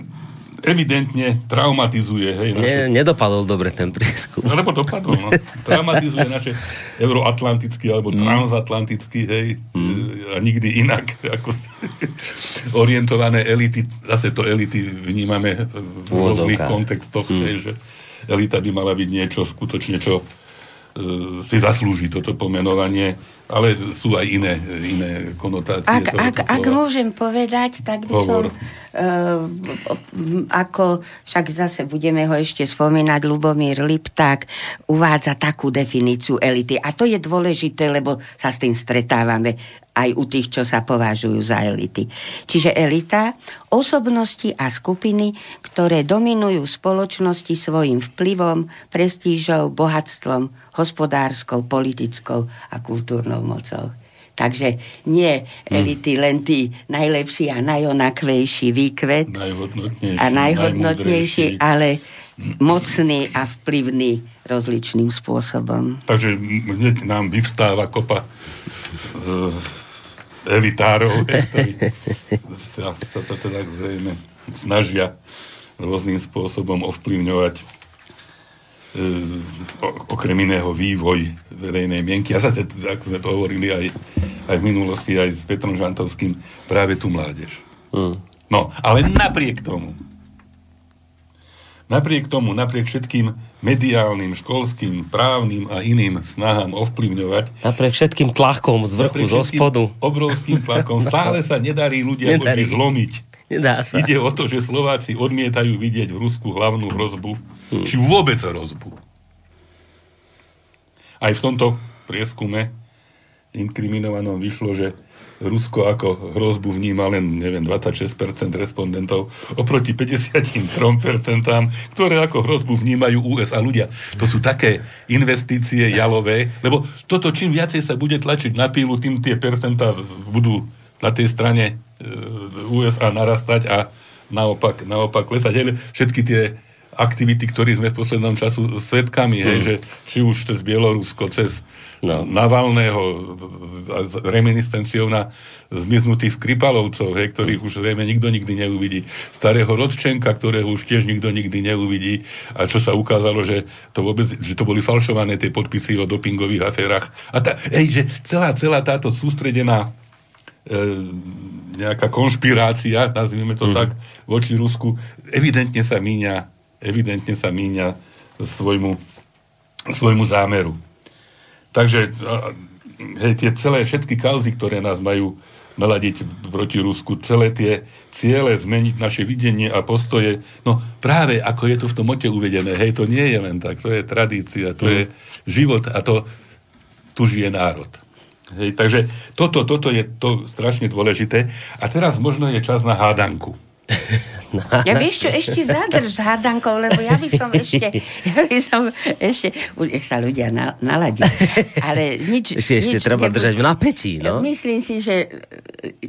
evidentne traumatizuje. Hej, naše... Ne, nedopadol dobre ten prieskum. No, lebo dopadol. No. Traumatizuje naše euroatlantický alebo mm. transatlantický, hej, mm. a nikdy inak ako orientované elity, zase to elity vnímame v rôznych kontextoch, mm. hej, že elita by mala byť niečo skutočne, čo uh, si zaslúži toto pomenovanie ale sú aj iné, iné konotácie. Ak, ak, ak môžem povedať, tak by Hovor. som, uh, ako však zase budeme ho ešte spomínať, Lubomír Lipták uvádza takú definíciu elity. A to je dôležité, lebo sa s tým stretávame aj u tých, čo sa považujú za elity. Čiže elita, osobnosti a skupiny, ktoré dominujú spoločnosti svojim vplyvom, prestížou, bohatstvom, hospodárskou, politickou a kultúrnou mocou. Takže nie elity, len tí najlepší a najonakvejší výkvet a najhodnotnejší, ale mocný a vplyvný rozličným spôsobom. Takže hneď nám vyvstáva kopa uh, elitárov, ktorí sa, sa, sa teda zrejme snažia rôznym spôsobom ovplyvňovať e, okrem iného vývoj verejnej mienky. A zase, ako sme to hovorili aj, aj v minulosti, aj s Petrom Žantovským, práve tu mládež. Mm. No, ale napriek tomu, Napriek tomu, napriek všetkým mediálnym, školským, právnym a iným snahám ovplyvňovať. Napriek všetkým tlakom z vrchu, zo spodu. Obrovským tlakom. Stále sa nedarí ľudia nedarí. zlomiť. Nedá sa. Ide o to, že Slováci odmietajú vidieť v Rusku hlavnú hrozbu, hmm. či vôbec hrozbu. Aj v tomto prieskume inkriminovanom vyšlo, že Rusko ako hrozbu vníma len, neviem, 26% respondentov oproti 53%, ktoré ako hrozbu vnímajú USA ľudia. To sú také investície jalové, lebo toto čím viacej sa bude tlačiť na pílu, tým tie percentá budú na tej strane e, USA narastať a naopak, naopak klesať. Všetky tie aktivity, ktorých sme v poslednom času svetkami, mm. hej, že či už cez Bielorusko, cez no. Navalného, s reminiscenciou na zmiznutých Skripalovcov, hej, ktorých už zrejme nikto nikdy neuvidí. Starého Rodčenka, ktorého už tiež nikto nikdy neuvidí. A čo sa ukázalo, že to vôbec, že to boli falšované tie podpisy o dopingových aférach. A tá, hej, že celá, celá táto sústredená e, nejaká konšpirácia, nazvime to mm. tak, voči Rusku, evidentne sa míňa evidentne sa míňa svojmu, svojmu zámeru. Takže hej, tie celé všetky kauzy, ktoré nás majú naladiť proti Rusku, celé tie ciele zmeniť naše videnie a postoje, no práve ako je to v tom mote uvedené, hej, to nie je len tak, to je tradícia, to mm. je život a to tu žije národ. Hej, takže toto, toto je to strašne dôležité. A teraz možno je čas na hádanku. Ja vieš čo, ešte zadrž hádankou, lebo ja by som ešte, ja by som ešte, nech sa ľudia na, naladí. Ale nič... Ešte, ešte nič treba nebude. držať v napätí, no? Myslím si, že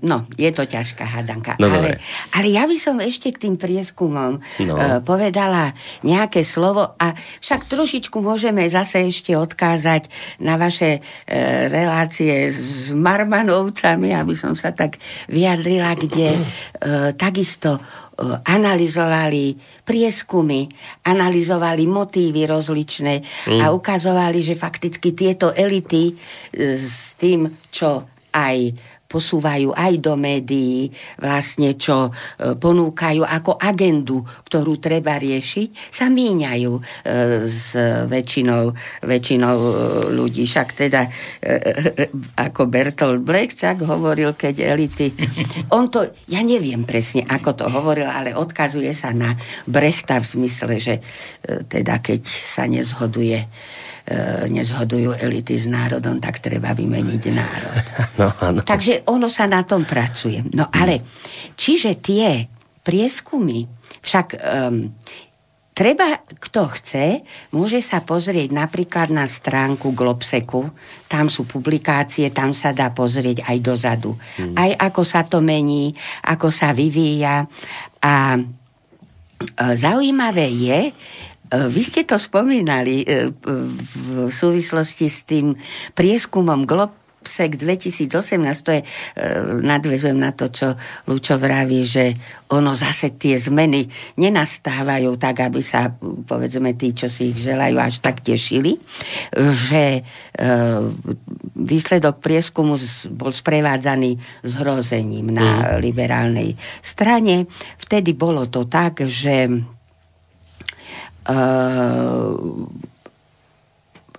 no, je to ťažká hádanka. No, ale, ale ja by som ešte k tým prieskumom no. uh, povedala nejaké slovo a však trošičku môžeme zase ešte odkázať na vaše uh, relácie s Marmanovcami, aby som sa tak vyjadrila, kde uh, takisto analyzovali prieskumy, analyzovali motívy rozličné mm. a ukazovali, že fakticky tieto elity s tým, čo aj posúvajú aj do médií, vlastne čo e, ponúkajú ako agendu, ktorú treba riešiť, sa míňajú e, s väčšinou, väčšinou e, ľudí. Však teda, ako Bertolt Black čak hovoril, keď elity... On to, ja neviem presne, ako to hovoril, ale odkazuje sa na Brechta v zmysle, že teda keď sa nezhoduje nezhodujú elity s národom, tak treba vymeniť národ. No, no. Takže ono sa na tom pracuje. No ale, čiže tie prieskumy, však um, treba, kto chce, môže sa pozrieť napríklad na stránku Globseku, tam sú publikácie, tam sa dá pozrieť aj dozadu. Hmm. Aj ako sa to mení, ako sa vyvíja. A e, zaujímavé je, E, vy ste to spomínali e, v súvislosti s tým prieskumom Glob PSEK 2018, to je, e, nadvezujem na to, čo Lučo vraví, že ono zase tie zmeny nenastávajú tak, aby sa, povedzme, tí, čo si ich želajú, až tak tešili, že výsledok prieskumu bol sprevádzaný zhrozením na mm. liberálnej strane. Vtedy bolo to tak, že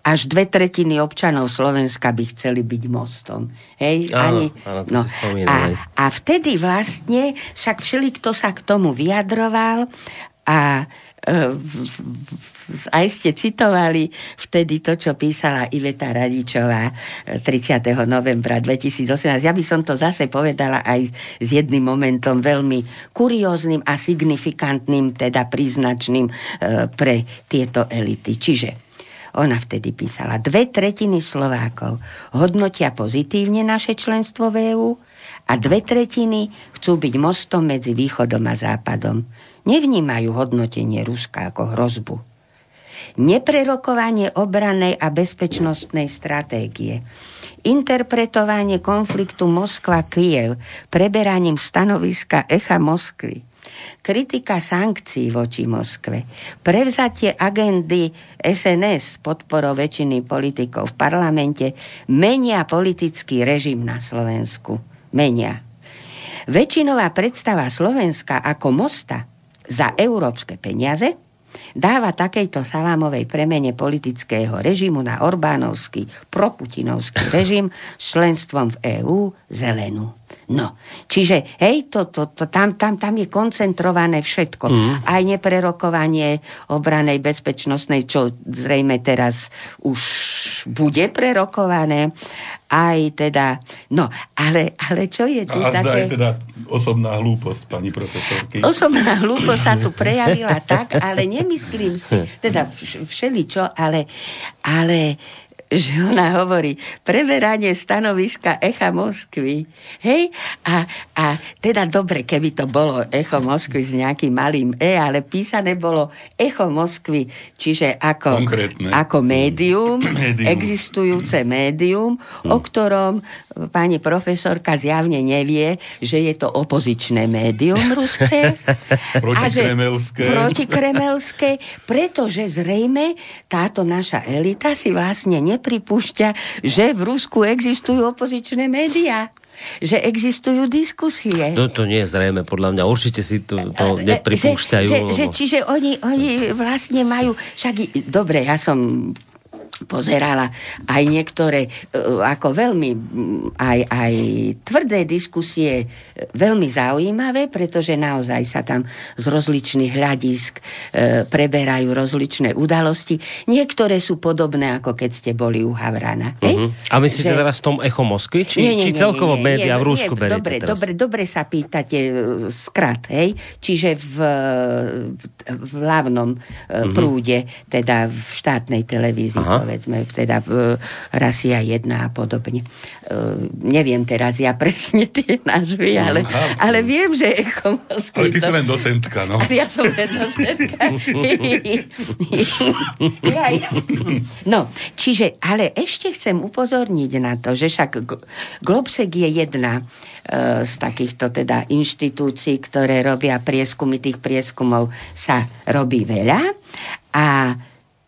až dve tretiny občanov Slovenska by chceli byť mostom. Hej? Áno, Ani, áno to no, si a, a vtedy vlastne, však všeli, kto sa k tomu vyjadroval a aj ste citovali vtedy to, čo písala Iveta Radičová 30. novembra 2018. Ja by som to zase povedala aj s jedným momentom veľmi kurióznym a signifikantným, teda príznačným e, pre tieto elity. Čiže ona vtedy písala, dve tretiny Slovákov hodnotia pozitívne naše členstvo v EÚ a dve tretiny chcú byť mostom medzi východom a západom nevnímajú hodnotenie Ruska ako hrozbu. Neprerokovanie obranej a bezpečnostnej stratégie, interpretovanie konfliktu Moskva-Kiev preberaním stanoviska Echa Moskvy, kritika sankcií voči Moskve, prevzatie agendy SNS podporou väčšiny politikov v parlamente menia politický režim na Slovensku. Menia. Väčšinová predstava Slovenska ako mosta za európske peniaze dáva takejto salámovej premene politického režimu na Orbánovský, proputinovský režim s členstvom v EÚ zelenú. No, čiže hej, to, to, to, tam, tam, tam je koncentrované všetko. Mm. Aj neprerokovanie obranej bezpečnostnej, čo zrejme teraz už bude prerokované. Aj teda, no, ale, ale čo je tu A také... aj teda osobná hlúposť, pani profesorky. Osobná hlúposť sa tu prejavila tak, ale nemyslím si, teda všeličo, ale, ale že ona hovorí preberanie stanoviska Echa Moskvy. Hej? A, a teda dobre, keby to bolo Echo Moskvy s nejakým malým E, ale písané bolo Echo Moskvy, čiže ako, ako médium, médium, existujúce médium, o ktorom pani profesorka zjavne nevie, že je to opozičné médium ruské. protikremelské. protikremelské, pretože zrejme táto naša elita si vlastne nepripúšťa, že v Rusku existujú opozičné médiá že existujú diskusie. No to nie je zrejme, podľa mňa. Určite si to, to nepripúšťajú. Že, že, že, čiže oni, oni vlastne majú... Však, dobre, ja som pozerala aj niektoré e, ako veľmi aj, aj tvrdé diskusie e, veľmi zaujímavé, pretože naozaj sa tam z rozličných hľadisk e, preberajú rozličné udalosti. Niektoré sú podobné, ako keď ste boli u Havrana. Uh-huh. A myslíte že... teraz v tom Echo Moskvy? Či, nie, nie, či celkovo nie, nie, média nie, v Rúsku nie, dobre, teraz? dobre, dobre sa pýtate skrat, hej? Čiže v, v hlavnom uh-huh. prúde, teda v štátnej televízii, Aha povedzme, teda Rasia 1 a podobne. Neviem teraz ja presne tie názvy, mm, ale, ale viem, že Ale ty si len docentka, no. Ja som len docentka. No, čiže, ale ešte chcem upozorniť na to, že však Globsek je jedna e, z takýchto teda inštitúcií, ktoré robia prieskumy, tých prieskumov sa robí veľa a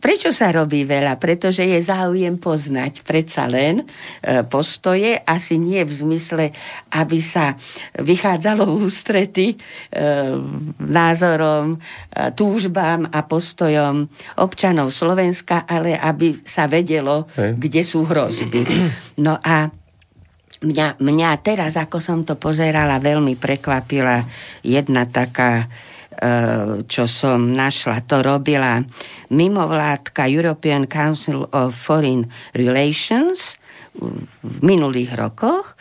Prečo sa robí veľa? Pretože je záujem poznať predsa len e, postoje, asi nie v zmysle, aby sa vychádzalo v ústrety e, názorom, e, túžbám a postojom občanov Slovenska, ale aby sa vedelo, Hej. kde sú hrozby. No a mňa, mňa teraz, ako som to pozerala, veľmi prekvapila jedna taká čo som našla, to robila mimovládka European Council of Foreign Relations v minulých rokoch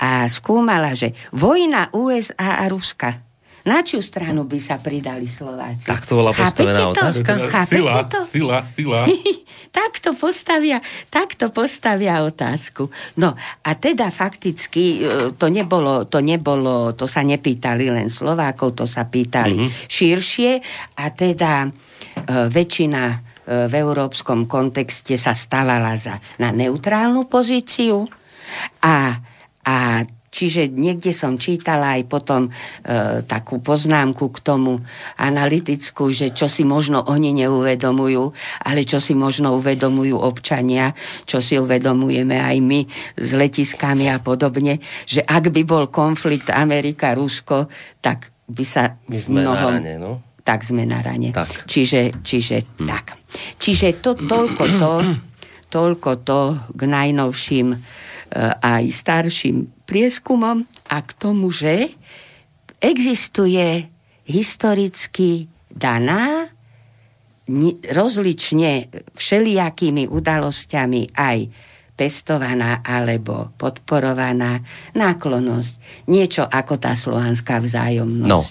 a skúmala, že vojna USA a Ruska na čiu stranu by sa pridali Slováci? Tak to bola postavená to? otázka. Sila, to? sila, sila. takto, postavia, takto postavia otázku. No a teda fakticky e, to nebolo, to nebolo, to sa nepýtali len Slovákov, to sa pýtali mm-hmm. širšie a teda e, väčšina e, v európskom kontexte sa stávala za, na neutrálnu pozíciu a, a Čiže niekde som čítala aj potom e, takú poznámku k tomu analytickú, že čo si možno oni neuvedomujú, ale čo si možno uvedomujú občania, čo si uvedomujeme aj my s letiskami a podobne, že ak by bol konflikt Amerika-Rusko, tak by sa my sme mnohom... Na rane, no? Tak sme na rane. Tak. Čiže, čiže hm. tak. Čiže to, toľko to, toľko to k najnovším e, aj starším prieskumom a k tomu, že existuje historicky daná rozlične všelijakými udalosťami aj pestovaná alebo podporovaná náklonosť. Niečo ako tá slovanská vzájomnosť. No,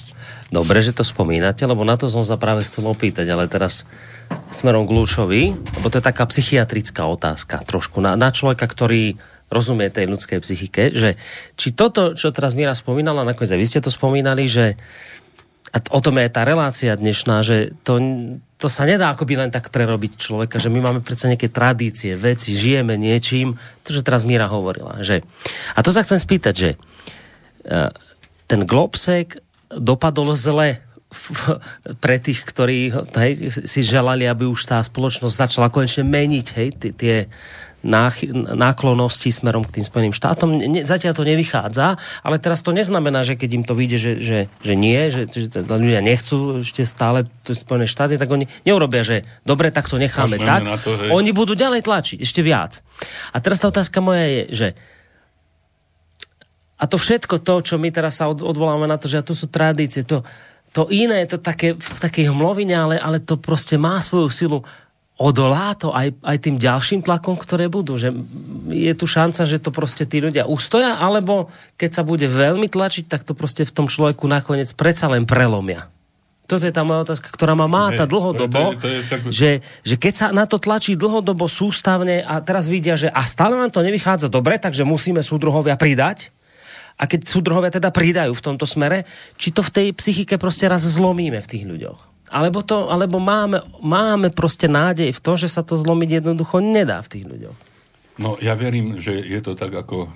dobre, že to spomínate, lebo na to som sa práve chcel opýtať, ale teraz smerom k Lúčovi, lebo to je taká psychiatrická otázka trošku na, na človeka, ktorý rozumie tej ľudskej psychike, že či toto, čo teraz Mira spomínala, nakoniec aj vy ste to spomínali, že a o tom je aj tá relácia dnešná, že to, to sa nedá akoby len tak prerobiť človeka, že my máme predsa nejaké tradície, veci, žijeme niečím, to, že teraz Mira hovorila. Že, a to sa chcem spýtať, že e, ten globsek dopadol zle pre tých, ktorí hej, si želali, aby už tá spoločnosť začala konečne meniť hej, tie, náklonosti smerom k tým Spojeným štátom. Ne, zatiaľ to nevychádza, ale teraz to neznamená, že keď im to vyjde, že, že, že nie, že, že ľudia nechcú ešte stále Spojené štáty, tak oni neurobia, že dobre, tak to necháme to tak. To, že... Oni budú ďalej tlačiť, ešte viac. A teraz tá otázka moja je, že a to všetko to, čo my teraz sa odvoláme na to, že to sú tradície, to, to iné, to také, v takej hmlovine, ale, ale to proste má svoju silu odolá to aj, aj tým ďalším tlakom, ktoré budú? Že je tu šanca, že to proste tí ľudia ustoja, alebo keď sa bude veľmi tlačiť, tak to proste v tom človeku nakoniec predsa len prelomia? Toto je tá moja otázka, ktorá ma máta dlhodobo, to je, to je, to je, že, že keď sa na to tlačí dlhodobo sústavne a teraz vidia, že a stále nám to nevychádza dobre, takže musíme súdruhovia pridať, a keď súdruhovia teda pridajú v tomto smere, či to v tej psychike proste raz zlomíme v tých ľuďoch. Alebo, to, alebo máme, máme proste nádej v to, že sa to zlomiť jednoducho nedá v tých ľuďoch. No, ja verím, že je to tak, ako uh,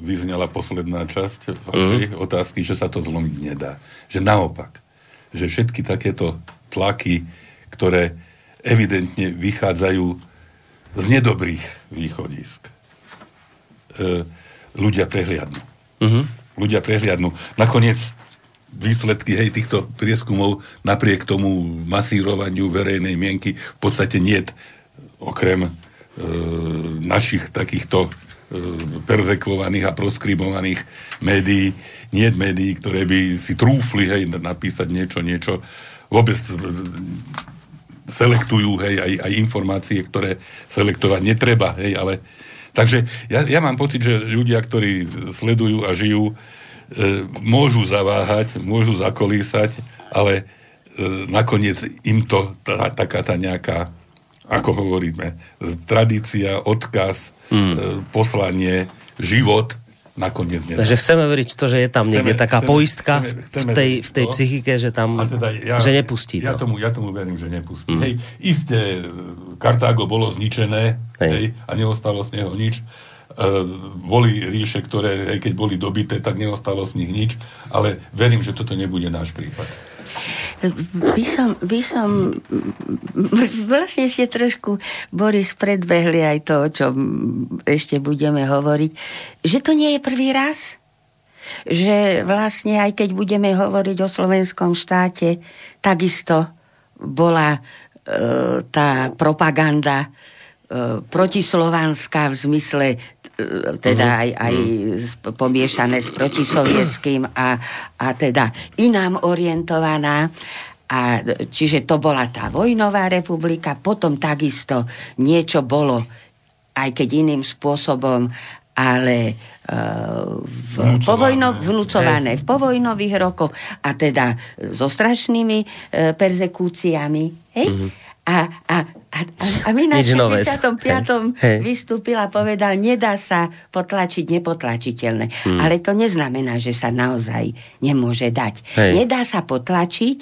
vyznela posledná časť vašej mm. otázky, že sa to zlomiť nedá. Že naopak. Že všetky takéto tlaky, ktoré evidentne vychádzajú z nedobrých východisk, uh, ľudia prehliadnú. Mm-hmm. Ľudia prehliadnú. Nakoniec výsledky hej, týchto prieskumov napriek tomu masírovaniu verejnej mienky v podstate nie okrem e, našich takýchto e, perzekvovaných a proskribovaných médií, nie médií, ktoré by si trúfli hej, napísať niečo, niečo. Vôbec e, selektujú hej, aj, aj informácie, ktoré selektovať netreba, hej, ale takže ja, ja mám pocit, že ľudia, ktorí sledujú a žijú môžu zaváhať, môžu zakolísať, ale e, nakoniec im to tá, taká tá nejaká ako hovoríme, tradícia, odkaz, mm. poslanie, život, nakoniec nedá. Takže chceme veriť to, že je tam niekde chceme, taká chceme, poistka chceme, chceme v tej, v tej psychike, že tam, teda ja, že nepustí ja to. Tomu, ja tomu verím, že nepustí. Mm. Hej, isté, Kartágo bolo zničené hej. Hej, a neostalo z neho nič. Uh, boli ríše, ktoré, aj keď boli dobité, tak neostalo z nich nič, ale verím, že toto nebude náš prípad. By som, by som vlastne ste trošku Boris predbehli aj to, o čom ešte budeme hovoriť, že to nie je prvý raz, že vlastne aj keď budeme hovoriť o slovenskom štáte, takisto bola e, tá propaganda e, protislovanská v zmysle teda uh-huh. aj, aj uh-huh. pomiešané s protisovietským a, a teda inám orientovaná. A, čiže to bola tá vojnová republika, potom takisto niečo bolo, aj keď iným spôsobom, ale uh, v povojno, vnúcované v povojnových rokoch a teda so strašnými uh, perzekúciami. Hej? Uh-huh. A, a, a, a my na 65. Hey. vystúpil a povedal, nedá sa potlačiť nepotlačiteľné. Hmm. Ale to neznamená, že sa naozaj nemôže dať. Hey. Nedá sa potlačiť,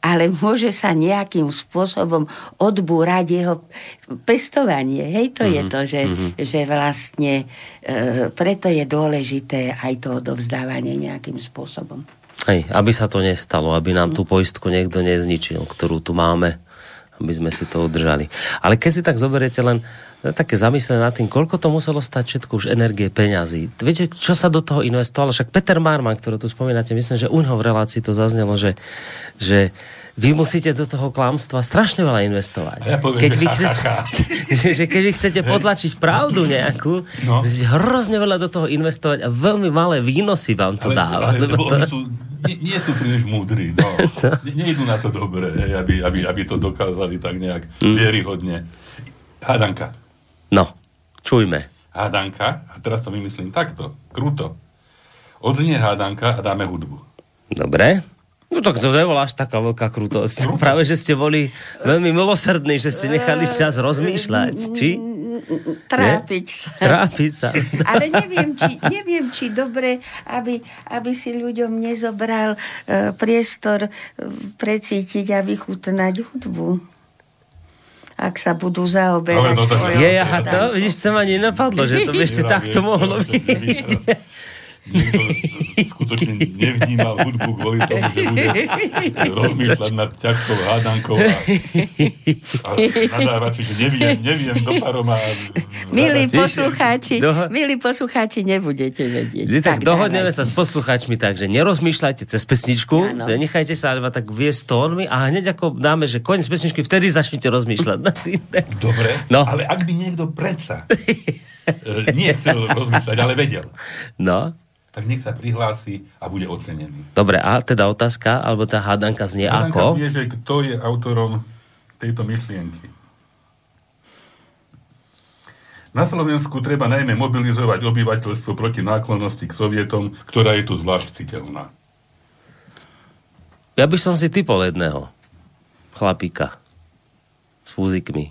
ale môže sa nejakým spôsobom odbúrať jeho pestovanie. Hej, to mm-hmm. je mhm. to, že, mm-hmm. že vlastne e, preto je dôležité aj to odovzdávanie nejakým spôsobom. Hej, aby sa to nestalo, aby nám tú poistku niekto nezničil, ktorú tu máme aby sme si to udržali. Ale keď si tak zoberiete len no, také zamyslené nad tým, koľko to muselo stať všetko už energie, peňazí. Viete, čo sa do toho investovalo? Však Peter Marman, ktorý tu spomínate, myslím, že u v relácii to zaznelo, že, že vy musíte do toho klamstva strašne veľa investovať. Ja poviem, keď, vy chcete, že, že keď vy chcete potlačiť pravdu nejakú, no. hrozne veľa do toho investovať a veľmi malé výnosy vám to ale, dáva. Ale, lebo to... sú, nie, nie sú príliš múdri. No. no. Nejdu na to dobre, aby, aby, aby to dokázali tak nejak mm. vieryhodne. Hádanka. No, čujme. Hádanka, a teraz to vymyslím takto, kruto. Odznie hádanka a dáme hudbu. Dobre. No tak to nebola až taká veľká krutosť. Práve, že ste boli veľmi milosrdní, že ste nechali čas rozmýšľať, či? Trápiť sa. Trápiť sa. Ale neviem, či, neviem, či dobre, aby, aby si ľuďom nezobral uh, priestor precítiť a vychutnať hudbu ak sa budú zaoberať. No, to, je, aha, to, vidíš, to ma nenapadlo, že to by ešte takto mohlo byť niekto skutočne nevnímal hudbu kvôli tomu, že bude rozmýšľať nad ťažkou hádankou a, a nadávať si, že neviem, neviem do paroma. Milí poslucháči, Doho- milí poslucháči, nebudete vedieť. Tak, tak dohodneme sa s poslucháčmi tak, že nerozmýšľajte cez pesničku, ano. nechajte sa iba tak viesť tónmi a hneď ako dáme, že koniec pesničky, vtedy začnite rozmýšľať. Dobre, no. ale ak by niekto predsa e, nie chcel rozmýšľať, ale vedel. No tak nech sa prihlási a bude ocenený. Dobre, a teda otázka, alebo tá hádanka znie hádanka ako? Vie, že kto je autorom tejto myšlienky. Na Slovensku treba najmä mobilizovať obyvateľstvo proti náklonnosti k Sovietom, ktorá je tu zvlášť citeľná. Ja by som si typol jedného chlapíka s fúzikmi.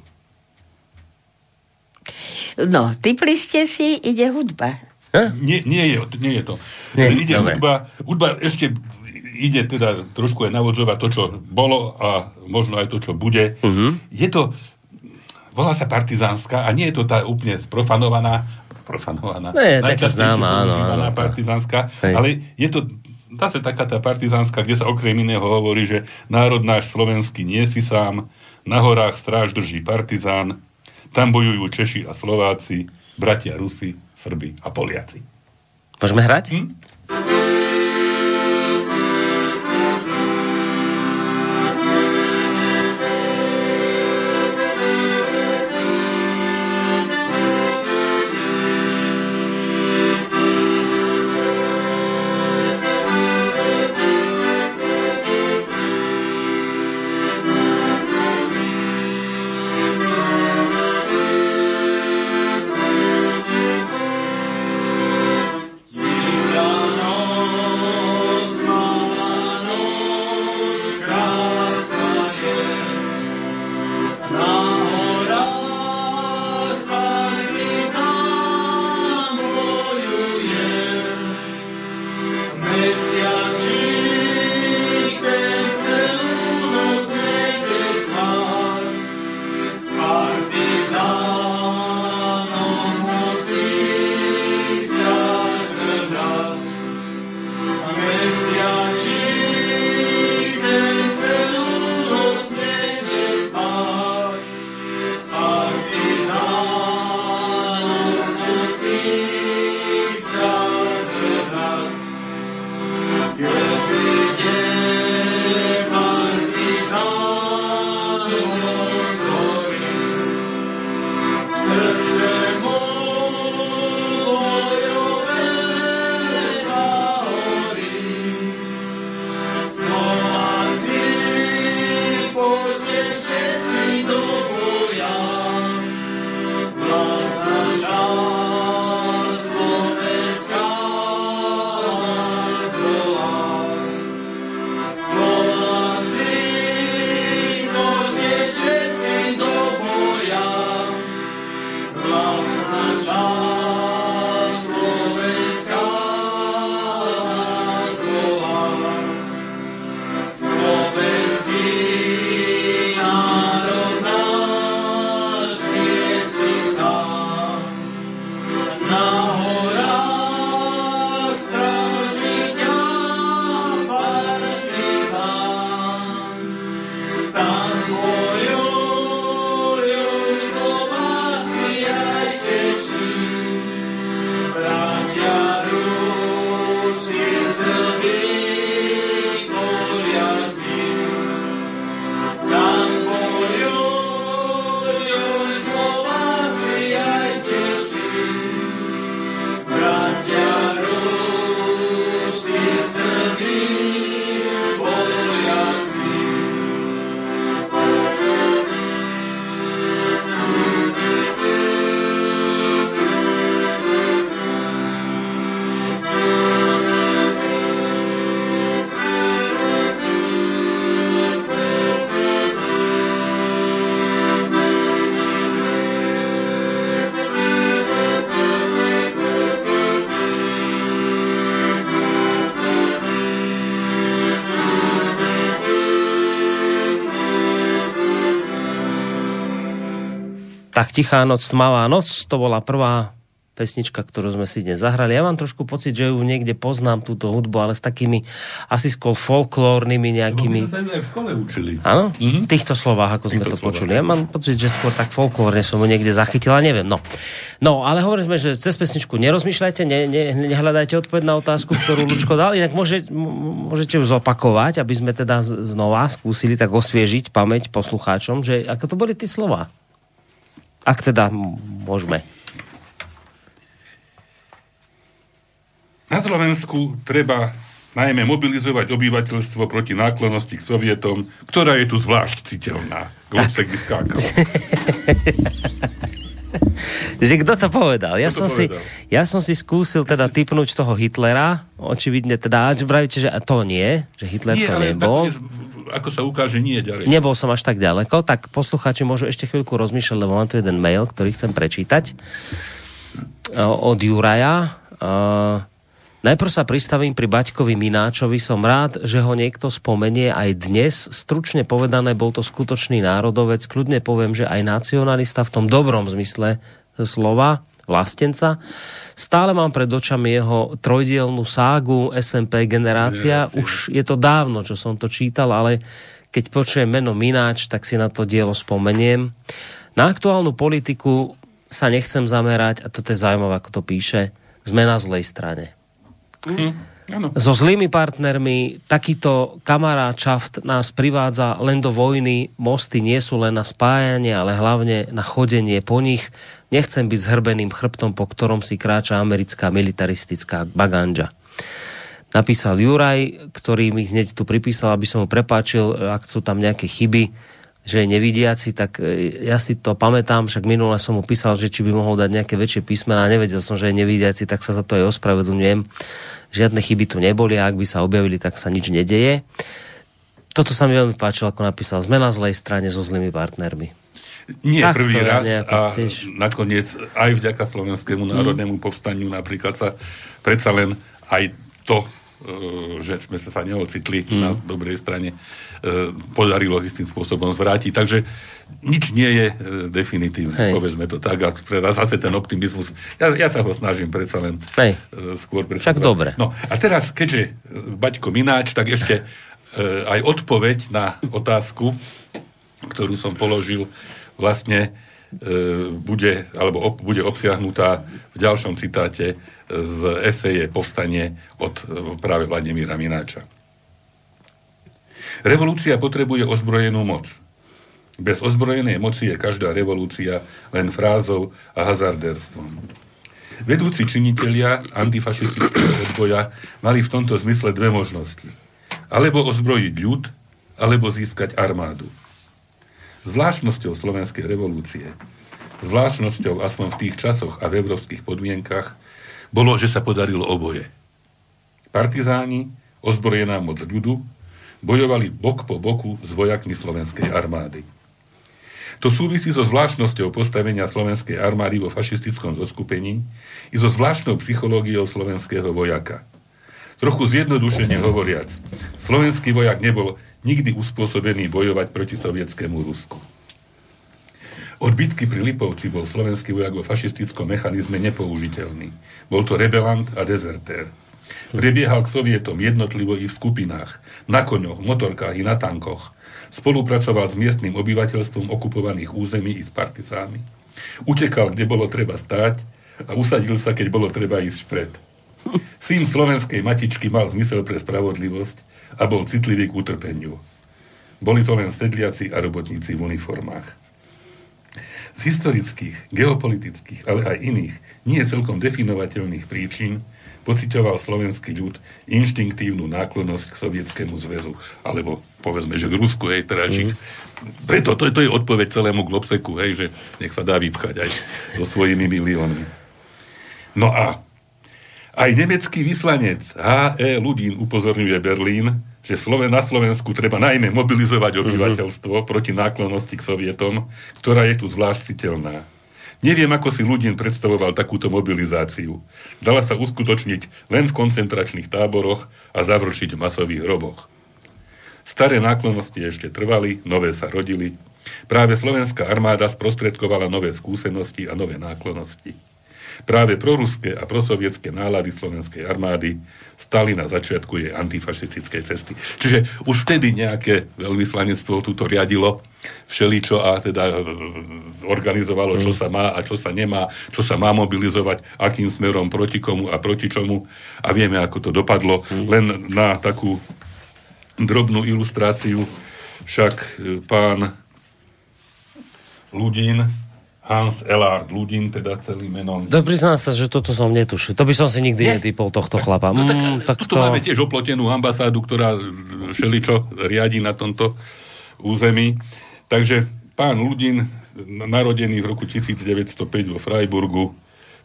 No, typli ste si, ide hudba. Nie, nie, je, nie je to. Nie, ide hudba, hudba ešte ide teda trošku aj navodzovať to, čo bolo a možno aj to, čo bude. Uh-huh. Je to, volá sa partizánska a nie je to tá úplne sprofanovaná, sprofanovaná, nie, taká známa, áno, áno, partizánska, ale je to zase taká tá partizánska, kde sa okrem iného hovorí, že národ náš slovenský nie si sám, na horách stráž drží partizán, tam bojujú Češi a Slováci, bratia Rusi, Srbi a Poliaci. Môžeme hrať? Hm? Tichá noc, Tmavá noc, to bola prvá pesnička, ktorú sme si dnes zahrali. Ja mám trošku pocit, že ju niekde poznám, túto hudbu, ale s takými asi skôr folklórnymi nejakými... No, my v škole učili. Áno? Mm-hmm. V týchto slovách, ako sme to slovách. počuli. Ja mám pocit, že skôr tak folklórne som ho niekde zachytila, neviem. No, no ale hovorili sme, že cez pesničku nerozmýšľajte, ne, ne, nehľadajte odpoveď na otázku, ktorú Lučko dal, inak môže, môžete ju zopakovať, aby sme teda znova skúsili tak osviežiť pamäť poslucháčom, že ako to boli tie slova. Ak teda môžeme. Na Slovensku treba najmä mobilizovať obyvateľstvo proti náklonosti k Sovietom, ktorá je tu zvlášť citeľná. Globsek by skákal. že kto to povedal? Ja, kto som to povedal? Si, ja som si skúsil teda typnúť toho Hitlera, očividne teda, že vravíte, že to nie, že Hitler nie, to nebol. Ako sa ukáže, nie ďalej. Nebol som až tak ďaleko, tak poslucháči môžu ešte chvíľku rozmýšľať, lebo mám tu jeden mail, ktorý chcem prečítať od Juraja. Uh, Najprv sa pristavím pri Baťkovi Mináčovi. Som rád, že ho niekto spomenie aj dnes. Stručne povedané, bol to skutočný národovec. Kľudne poviem, že aj nacionalista v tom dobrom zmysle slova, vlastenca. Stále mám pred očami jeho trojdielnú ságu SMP Generácia. Generácia. Už je to dávno, čo som to čítal, ale keď počujem meno Mináč, tak si na to dielo spomeniem. Na aktuálnu politiku sa nechcem zamerať, a toto je zaujímavé, ako to píše, sme na zlej strane. Mm, So zlými partnermi takýto kamaráčaft nás privádza len do vojny. Mosty nie sú len na spájanie, ale hlavne na chodenie po nich. Nechcem byť zhrbeným chrbtom, po ktorom si kráča americká militaristická baganža. Napísal Juraj, ktorý mi hneď tu pripísal, aby som mu prepáčil, ak sú tam nejaké chyby že je nevidiaci, tak e, ja si to pamätám, však minule som mu písal, že či by mohol dať nejaké väčšie písmená, a nevedel som, že je nevidiaci, tak sa za to aj ospravedlňujem. Žiadne chyby tu neboli a ak by sa objavili, tak sa nič nedeje. Toto sa mi veľmi páčilo, ako napísal. Sme na zlej strane so zlými partnermi. Nie tak prvý raz a tiež... nakoniec aj vďaka Slovenskému mm. národnému povstaniu napríklad sa predsa len aj to, e, že sme sa neocitli mm. na dobrej strane, E, podarilo istým spôsobom zvrátiť. Takže nič nie je e, definitívne, Hej. povedzme to tak. A teda zase ten optimizmus, ja, ja sa ho snažím predsa len Hej. Skôr predsa. Však dobre. No a teraz, keďže Baťko Mináč, tak ešte aj odpoveď na otázku, ktorú som položil, vlastne bude, alebo bude obsiahnutá v ďalšom citáte z eseje Povstanie od práve Vladimíra Mináča. Revolúcia potrebuje ozbrojenú moc. Bez ozbrojenej moci je každá revolúcia len frázou a hazarderstvom. Vedúci činitelia antifašistického odboja mali v tomto zmysle dve možnosti. Alebo ozbrojiť ľud, alebo získať armádu. Zvláštnosťou slovenskej revolúcie, zvláštnosťou aspoň v tých časoch a v európskych podmienkach, bolo, že sa podarilo oboje. Partizáni, ozbrojená moc ľudu, bojovali bok po boku s vojakmi slovenskej armády. To súvisí so zvláštnosťou postavenia slovenskej armády vo fašistickom zoskupení i so zvláštnou psychológiou slovenského vojaka. Trochu zjednodušene hovoriac, slovenský vojak nebol nikdy uspôsobený bojovať proti sovietskému Rusku. Od bitky pri Lipovci bol slovenský vojak vo fašistickom mechanizme nepoužiteľný. Bol to rebelant a dezertér. Prebiehal k Sovietom jednotlivo i v skupinách, na koňoch, motorkách i na tankoch. Spolupracoval s miestnym obyvateľstvom okupovaných území i s partizánmi. Utekal, kde bolo treba stáť a usadil sa, keď bolo treba ísť vpred. Syn slovenskej matičky mal zmysel pre spravodlivosť a bol citlivý k utrpeniu. Boli to len sedliaci a robotníci v uniformách. Z historických, geopolitických, ale aj iných, nie celkom definovateľných príčin pocitoval slovenský ľud inštinktívnu náklonnosť k Sovietskému zväzu, alebo povedzme, že k Rusku, hej, teda, mm. preto to, to je odpoveď celému Globseku, hej, že nech sa dá vypchať aj so svojimi miliónmi. No a aj nemecký vyslanec H.E. Ludín upozorňuje Berlín, že na Slovensku treba najmä mobilizovať obyvateľstvo mm-hmm. proti náklonnosti k Sovietom, ktorá je tu zvlášť citeľná. Neviem, ako si ľudí predstavoval takúto mobilizáciu. Dala sa uskutočniť len v koncentračných táboroch a završiť v masových hroboch. Staré náklonnosti ešte trvali, nové sa rodili. Práve slovenská armáda sprostredkovala nové skúsenosti a nové náklonosti. Práve proruské a prosovietské nálady slovenskej armády stali na začiatku jej antifašistickej cesty. Čiže už vtedy nejaké veľvyslanectvo túto riadilo všeličo a teda organizovalo, čo mm. sa má a čo sa nemá, čo sa má mobilizovať, akým smerom, proti komu a proti čomu. A vieme, ako to dopadlo. Mm. Len na takú drobnú ilustráciu však e, pán Ludín Hans Elard Ludin, teda celým menom. To priznám sa, že toto som netušil. To by som si nikdy Nie. netypol tohto chlapa. No, tak, mm, tak tu to... máme tiež oplotenú ambasádu, ktorá všeličo riadi na tomto území. Takže pán Ludin, narodený v roku 1905 vo Freiburgu,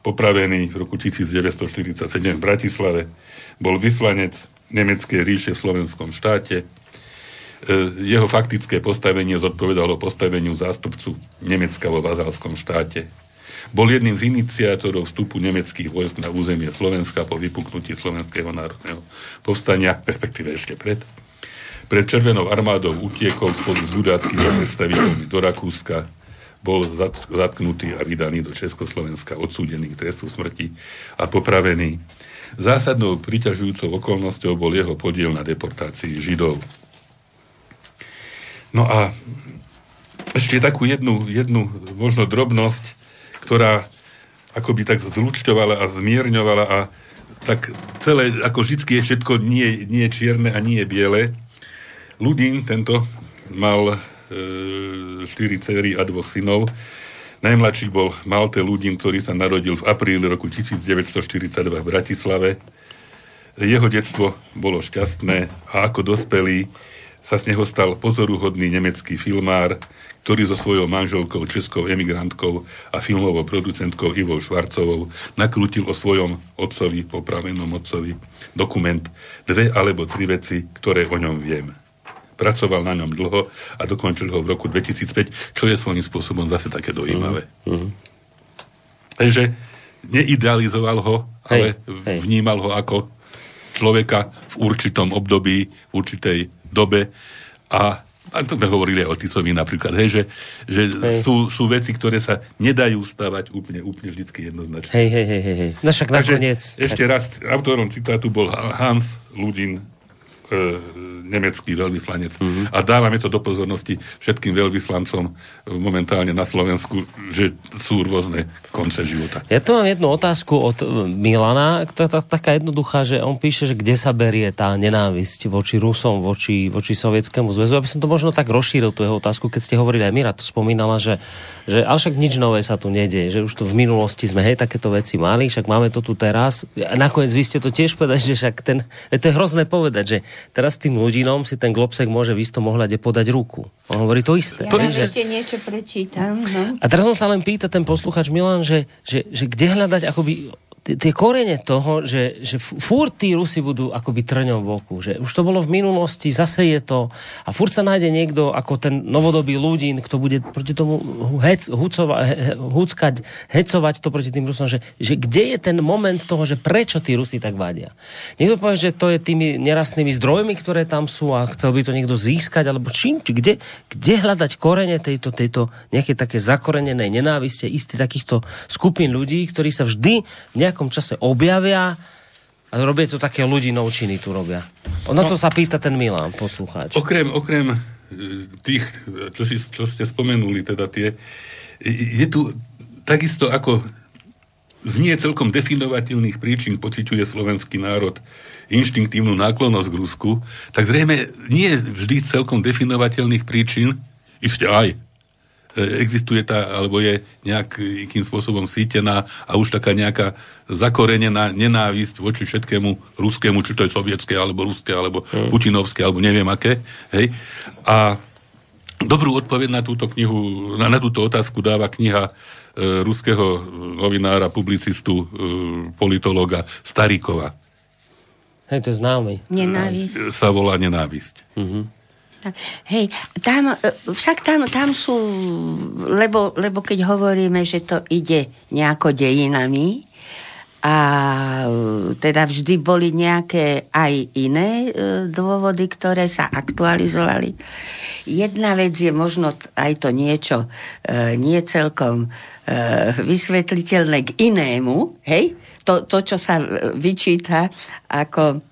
popravený v roku 1947 v Bratislave, bol vyslanec Nemeckej ríše v slovenskom štáte, jeho faktické postavenie zodpovedalo postaveniu zástupcu Nemecka vo vazalskom štáte. Bol jedným z iniciátorov vstupu nemeckých vojsk na územie Slovenska po vypuknutí Slovenského národného povstania, respektíve ešte pred. Pred Červenou armádou utiekol spolu s ľudáckými predstaviteľmi do Rakúska, bol zatknutý a vydaný do Československa, odsúdený k trestu smrti a popravený. Zásadnou priťažujúcou okolnosťou bol jeho podiel na deportácii Židov. No a ešte takú jednu, jednu možno drobnosť, ktorá akoby tak zlučťovala a zmierňovala a tak celé, ako vždycky je všetko nie, nie čierne a nie biele. Ludín tento mal e, štyri cery a dvoch synov. Najmladší bol Malte Ludín, ktorý sa narodil v apríli roku 1942 v Bratislave. Jeho detstvo bolo šťastné a ako dospelý sa z neho stal pozoruhodný nemecký filmár, ktorý so svojou manželkou, českou emigrantkou a filmovou producentkou Ivou Švarcovou nakrútil o svojom otcovi, popravenom otcovi, dokument Dve alebo tri veci, ktoré o ňom viem. Pracoval na ňom dlho a dokončil ho v roku 2005, čo je svojím spôsobom zase také dojímavé. Uh-huh. Takže neidealizoval ho, ale hej, hej. vnímal ho ako človeka v určitom období, v určitej dobe a a to sme hovorili aj o Tisovi napríklad, hej, že, že sú, sú veci, ktoré sa nedajú stavať úplne, úplne vždycky jednoznačne. Hej, hej, hej, hej. No však nakoniec... Ešte raz, autorom citátu bol Hans Ludin, e, nemecký veľvyslanec. Mm-hmm. A dávame to do pozornosti všetkým veľvyslancom momentálne na Slovensku, že sú rôzne konce života. Ja tu mám jednu otázku od e, Milana, ktorá taká jednoduchá, že on píše, že kde sa berie tá nenávisť voči Rusom, voči, voči Sovietskému zväzu. Aby som to možno tak rozšíril, tú jeho otázku, keď ste hovorili, aj Mira to spomínala, že, že ale však nič nové sa tu nedieje, že už to v minulosti sme hej, takéto veci mali, však máme to tu teraz. A nakoniec vy ste to tiež povedali, že však ten, to je hrozné povedať, že teraz tým ľudí Putinom si ten Globsek môže v istom ohľade podať ruku. On hovorí to isté. Ja že... ešte niečo prečítam. No. A teraz som sa len pýta ten posluchač Milan, že, že, že kde hľadať akoby tie korene toho, že, že furt tí Rusi budú akoby trňom v oku. Že už to bolo v minulosti, zase je to. A furt sa nájde niekto ako ten novodobý ľudín, kto bude proti tomu hec, hucova, huckať, hecovať to proti tým Rusom. Že, že kde je ten moment toho, že prečo tí Rusi tak vadia. Niekto povie, že to je tými nerastnými zdrojmi, ktoré tam sú a chcel by to niekto získať, alebo čím, kde, kde hľadať korene tejto, tejto nejaké také zakorenenej nenáviste istý takýchto skupín ľudí, ktorí sa vždy nejakom čase objavia a robia to také ľudí novčiny tu robia. Na to no, sa pýta ten Milan, poslucháč. Okrem, okrem e, tých, čo, si, čo ste spomenuli, teda tie, je tu takisto ako znie celkom definovateľných príčin pociťuje slovenský národ inštinktívnu náklonnosť k Rusku, tak zrejme nie vždy celkom definovateľných príčin, ešte aj, existuje tá, alebo je nejakým spôsobom sítená a už taká nejaká zakorenená nenávisť voči všetkému ruskému, či to je sovietské, alebo ruské, alebo mm. putinovské, alebo neviem aké. Hej? A dobrú odpoveď na túto knihu, na, na túto otázku dáva kniha e, ruského novinára, publicistu, e, politológa Starikova. Hej, to je známy. Nenávisť. Sa volá Nenávisť. Mm-hmm. Hej, tam, e, však tam, tam sú, lebo, lebo keď hovoríme, že to ide nejako dejinami, a teda vždy boli nejaké aj iné dôvody, ktoré sa aktualizovali. Jedna vec je možno aj to niečo nie celkom vysvetliteľné k inému, hej? To, to čo sa vyčíta ako E,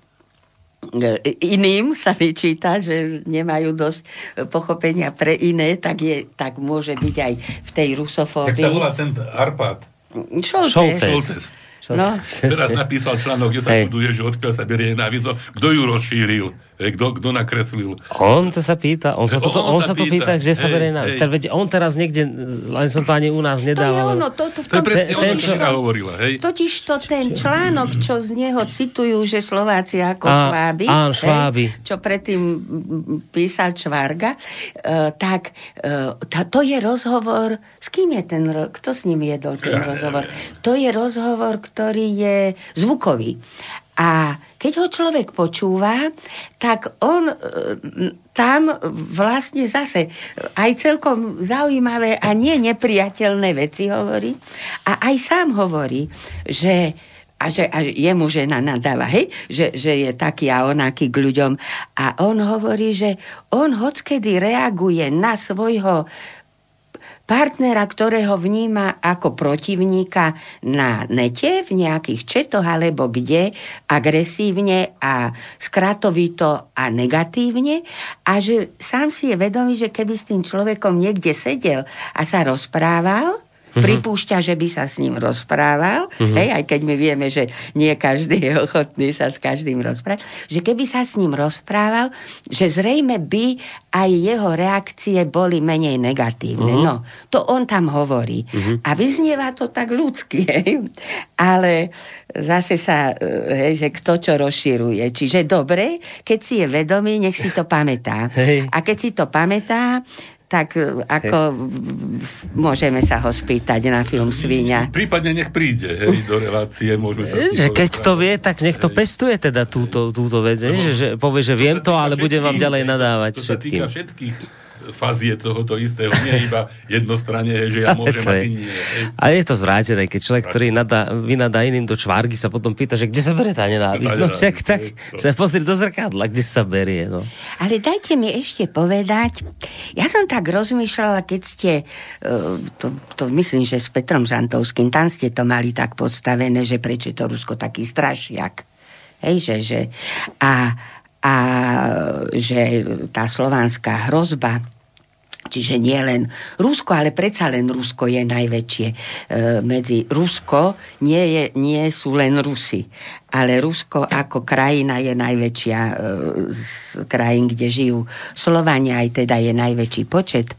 iným sa vyčíta, že nemajú dosť pochopenia pre iné, tak, je, tak môže byť aj v tej rusofóbii. Tak sa volá ten Arpad. Šoltes. Šoltes. Šoltes. No. Teraz napísal článok, kde sa buduje, že odkiaľ sa berie nenávisť. Kto ju rozšíril? Kto, kto nakreslil? On sa sa pýta, on sa, to, on, on sa to pýta, kde sa berie nenávisť. Teda, on teraz niekde, len som to ani u nás nedával. To je ono, to, to, v tom, to je presne ten, čo hovorila. Hej? Totiž to ten článok, čo z neho citujú, že Slováci ako a, šváby, áno, šváby. Hej, čo predtým písal Čvarga, uh, tak uh, tá, to je rozhovor, s kým je ten, kto s ním jedol ten ja, rozhovor? Ja, ja. To je rozhovor, ktorý je zvukový. A keď ho človek počúva, tak on e, tam vlastne zase aj celkom zaujímavé a nie nepriateľné veci hovorí. A aj sám hovorí, že a že a jemu žena nadáva, hej, že, že je taký a onaký k ľuďom. A on hovorí, že on hockedy reaguje na svojho partnera, ktorého vníma ako protivníka na nete, v nejakých četoch alebo kde, agresívne a skratovito a negatívne. A že sám si je vedomý, že keby s tým človekom niekde sedel a sa rozprával, Mm-hmm. Pripúšťa, že by sa s ním rozprával, mm-hmm. hej, aj keď my vieme, že nie každý je ochotný sa s každým rozprávať, že keby sa s ním rozprával, že zrejme by aj jeho reakcie boli menej negatívne. Mm-hmm. No, to on tam hovorí. Mm-hmm. A vyznieva to tak ľudsky, hej, ale zase sa, hej, že kto čo rozširuje. Čiže dobre, keď si je vedomý, nech si to pamätá. Hej. A keď si to pamätá, tak e, ako môžeme sa ho spýtať na film Svíňa. Prípadne nech príde hej, do relácie, môžeme sa že Keď to vie, tak nech to hej. pestuje teda túto, túto vec, no, že, že povie, že viem to, ale budem vám ďalej nadávať to všetkým. To sa týka všetkých fazie tohoto istého, nie iba jednostranne, že ja môžem a ty nie. A je to zvrátené, keď človek, ktorý nadá, vynadá iným do čvárky, sa potom pýta, že kde sa berie tá nenávisť. No čak, tak sa pozri do zrkadla, kde sa berie. No. Ale dajte mi ešte povedať, ja som tak rozmýšľala, keď ste, e, to, to myslím, že s Petrom Žantovským, tam ste to mali tak postavené, že prečo je to Rusko taký strašiak. Hej, že, že a, a že tá slovanská hrozba Čiže nie len Rusko, ale predsa len Rusko je najväčšie. E, medzi Rusko nie, je, nie sú len Rusy, ale Rusko ako krajina je najväčšia e, z krajín, kde žijú Slovania, aj teda je najväčší počet.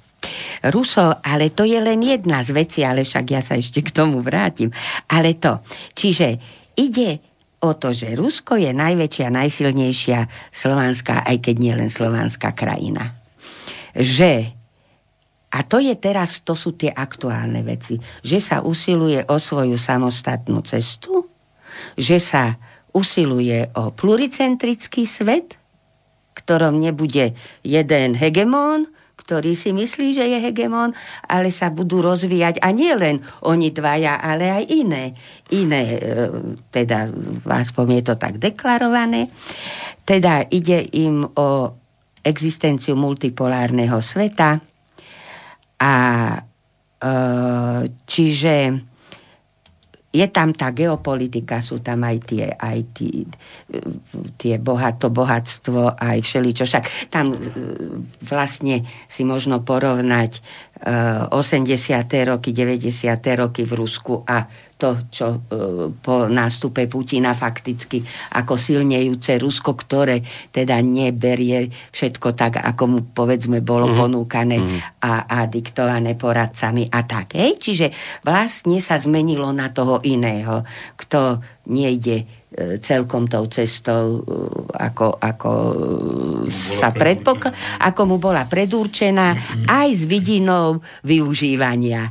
Ruso, ale to je len jedna z vecí, ale však ja sa ešte k tomu vrátim. Ale to, čiže ide o to, že Rusko je najväčšia, najsilnejšia slovanská, aj keď nie len slovanská krajina. Že a to je teraz, to sú tie aktuálne veci, že sa usiluje o svoju samostatnú cestu, že sa usiluje o pluricentrický svet, ktorom nebude jeden hegemón, ktorý si myslí, že je hegemon, ale sa budú rozvíjať a nie len oni dvaja, ale aj iné. Iné, e, teda vás je to tak deklarované. Teda ide im o existenciu multipolárneho sveta a e, čiže je tam tá geopolitika, sú tam aj tie, aj tie, tie bohato, bohatstvo, aj všeličo. Však tam e, vlastne si možno porovnať 80. roky, 90. roky v Rusku a to, čo e, po nástupe Putina fakticky ako silnejúce Rusko, ktoré teda neberie všetko tak, ako mu povedzme bolo mm. ponúkané mm. A, a diktované poradcami a tak. Hej? Čiže vlastne sa zmenilo na toho iného, kto nejde e, celkom tou cestou, e, ako, ako sa predpokladá, ako mu bola predurčená, aj s vidinou využívania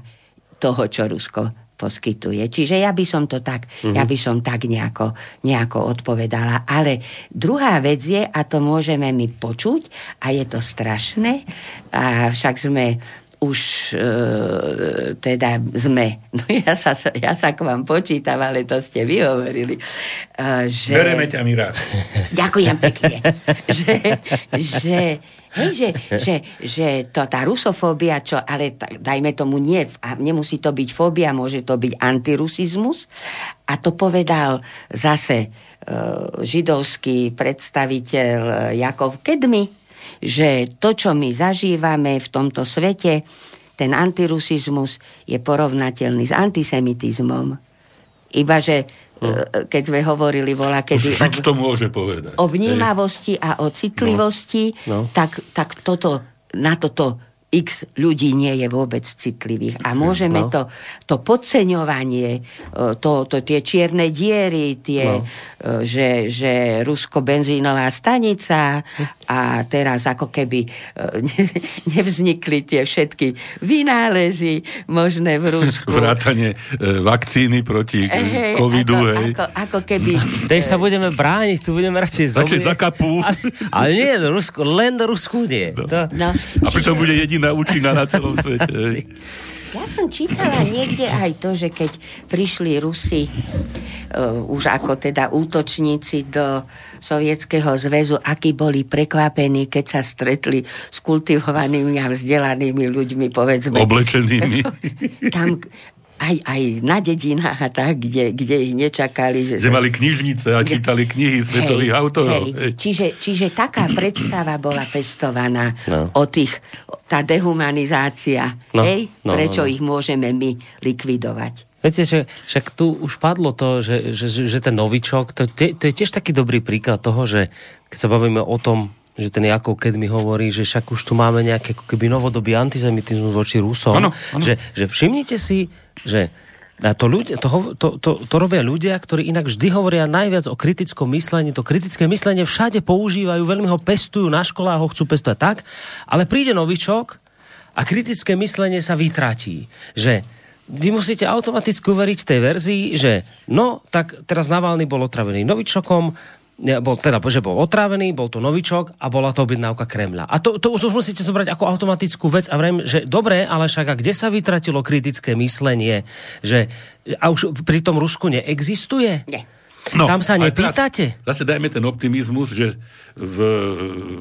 toho, čo Rusko poskytuje. Čiže ja by som to tak, mm-hmm. ja by som tak nejako, nejako odpovedala. Ale druhá vec je, a to môžeme my počuť, a je to strašné, a však sme už e, teda sme. No ja sa, ja sa k vám počítam, ale to ste vy hovorili. E, že... Bereme ťa, Mira. Ďakujem pekne. že, že, hej, že, že, že to, tá rusofóbia, čo, ale tak, dajme tomu nie, a nemusí to byť fóbia, môže to byť antirusizmus. A to povedal zase e, židovský predstaviteľ Jakov Kedmy, že to, čo my zažívame v tomto svete, ten antirusizmus je porovnateľný s antisemitizmom. Iba, že hm. keď sme hovorili vola, kedy o, to môže povedať. o vnímavosti a o citlivosti, no. No. Tak, tak toto, na toto x ľudí nie je vôbec citlivých. A môžeme no. to, to podceňovanie, e, to, to, tie čierne diery, tie, no. E, že, že Rusko-benzínová stanica a teraz ako keby e, nevznikli tie všetky vynálezy možné v Rusku. Vrátanie vakcíny proti hey, covidu. Ako, hej. Ako, ako keby... Teď sa budeme brániť, tu budeme radšej zomrieť. za kapu. Ale, ale nie, Rusku, len Rusku nie. No. To... No. A pritom bude jediný jediná účinná na celom svete. Ja som čítala niekde aj to, že keď prišli Rusi uh, už ako teda útočníci do Sovietskeho zväzu, akí boli prekvapení, keď sa stretli s kultivovanými a vzdelanými ľuďmi, povedzme. Oblečenými. Tam aj, aj na dedinách a tak, kde, kde ich nečakali. Že kde mali knižnice a čítali knihy svetových hej, autorov. Hej. Hej. Čiže, čiže taká predstava bola pestovaná no. o tých, tá dehumanizácia, no. hej? No, prečo no, no. ich môžeme my likvidovať. Viete, že však tu už padlo to, že, že, že ten novičok, to, to je tiež taký dobrý príklad toho, že keď sa bavíme o tom, že ten Jakov keď mi hovorí, že však už tu máme nejaký ako keby novodobý antizemitizmus voči Rusom. Ano, ano. Že, že všimnite si, že a to, ľudia, to, to, to, to robia ľudia, ktorí inak vždy hovoria najviac o kritickom myslení. To kritické myslenie všade používajú, veľmi ho pestujú, na školách ho chcú pestovať tak, ale príde novičok a kritické myslenie sa vytratí. Že vy musíte automaticky uveriť tej verzii, že no, tak teraz Navalny bol otravený novičokom, bol, teda, že bol otrávený, bol to novičok a bola to objednávka Kremľa. A to, to už musíte zobrať ako automatickú vec a vrem, že dobre, ale však a kde sa vytratilo kritické myslenie, že a už pri tom Rusku neexistuje? Nie. No, Tam sa nepýtate? Zase dajme ten optimizmus, že v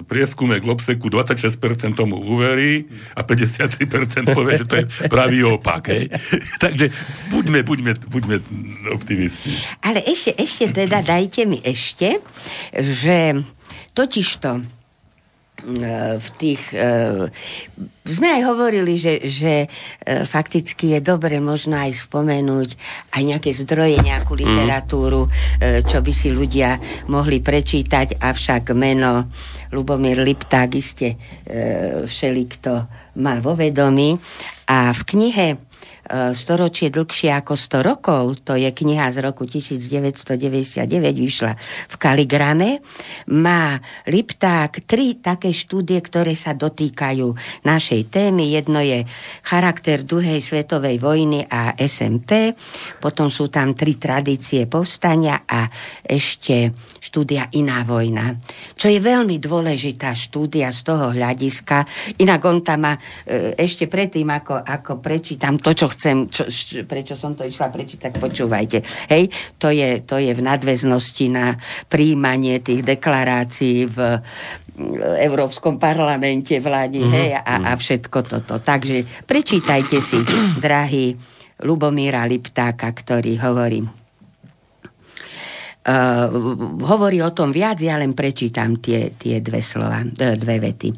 prieskume Globseku 26% tomu uverí a 53% povie, že to je pravý opak. Hej. Takže buďme, buďme, buďme optimisti. Ale ešte, ešte teda dajte mi ešte, že totižto v tých... E, sme aj hovorili, že, že e, fakticky je dobre možno aj spomenúť aj nejaké zdroje, nejakú mhm. literatúru, mm. čo by si ľudia mohli prečítať, avšak meno Lubomír Lipták iste všeli, kto má vo vedomí. A v knihe E, storočie dlhšie ako 100 rokov, to je kniha z roku 1999, vyšla v Kaligrame, má Lipták tri také štúdie, ktoré sa dotýkajú našej témy. Jedno je charakter druhej svetovej vojny a SMP, potom sú tam tri tradície povstania a ešte štúdia Iná vojna. Čo je veľmi dôležitá štúdia z toho hľadiska. Inak on tam má e, ešte predtým, ako, ako prečítam to, čo chcem, čo, prečo som to išla prečítať, počúvajte. Hej, to je, to je v nadväznosti na príjmanie tých deklarácií v Európskom parlamente vládi, mm-hmm. hej, a, a všetko toto. Takže prečítajte si, drahý Lubomíra Liptáka, ktorý hovorí, hovorí o tom viac, ja len prečítam tie, tie dve slova, dve vety. E,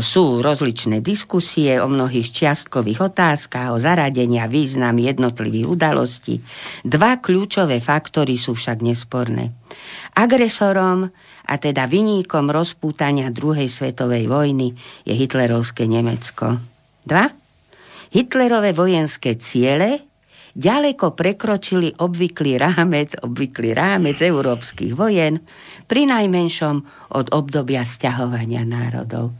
sú rozličné diskusie o mnohých čiastkových otázkach, o zaradení a význam jednotlivých udalostí. Dva kľúčové faktory sú však nesporné. Agresorom, a teda vyníkom rozpútania druhej svetovej vojny je hitlerovské Nemecko. Dva. Hitlerové vojenské ciele ďaleko prekročili obvyklý rámec, obvyklý rámec európskych vojen, pri najmenšom od obdobia sťahovania národov.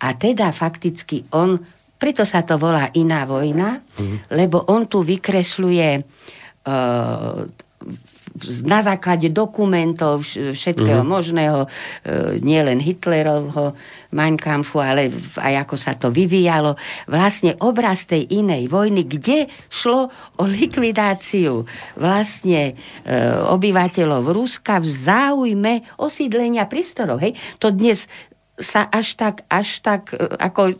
A teda fakticky on, preto sa to volá iná vojna, mm. lebo on tu vykresľuje uh, na základe dokumentov všetkého uh-huh. možného, e, nielen Hitlerovho Mein Kampfu, ale aj ako sa to vyvíjalo, vlastne obraz tej inej vojny, kde šlo o likvidáciu vlastne e, obyvateľov Ruska v záujme osídlenia prístorov. Hej? To dnes sa až tak, až tak e, ako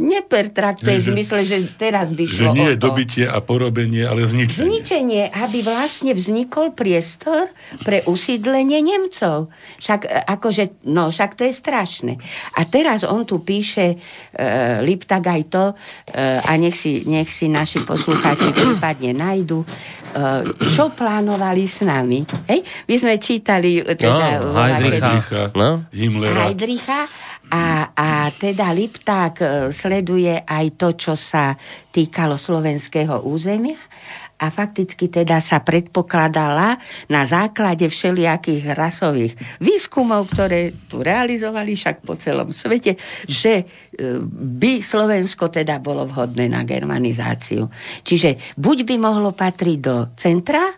nepertraktuje v zmysle, že teraz by šlo Že nie je dobitie a porobenie, ale zničenie. Zničenie, aby vlastne vznikol priestor pre usídlenie Nemcov. Však e, akože, no však to je strašné. A teraz on tu píše uh, Liptak aj to, uh, a nech si, nech si naši poslucháči prípadne nájdu, čo plánovali s nami. Hej? My sme čítali teda... No, Heidricha. No? Himmlera. Heidricha. A, a teda Lipták e, sleduje aj to, čo sa týkalo slovenského územia a fakticky teda sa predpokladala na základe všelijakých rasových výskumov, ktoré tu realizovali však po celom svete, že e, by Slovensko teda bolo vhodné na germanizáciu. Čiže buď by mohlo patriť do centra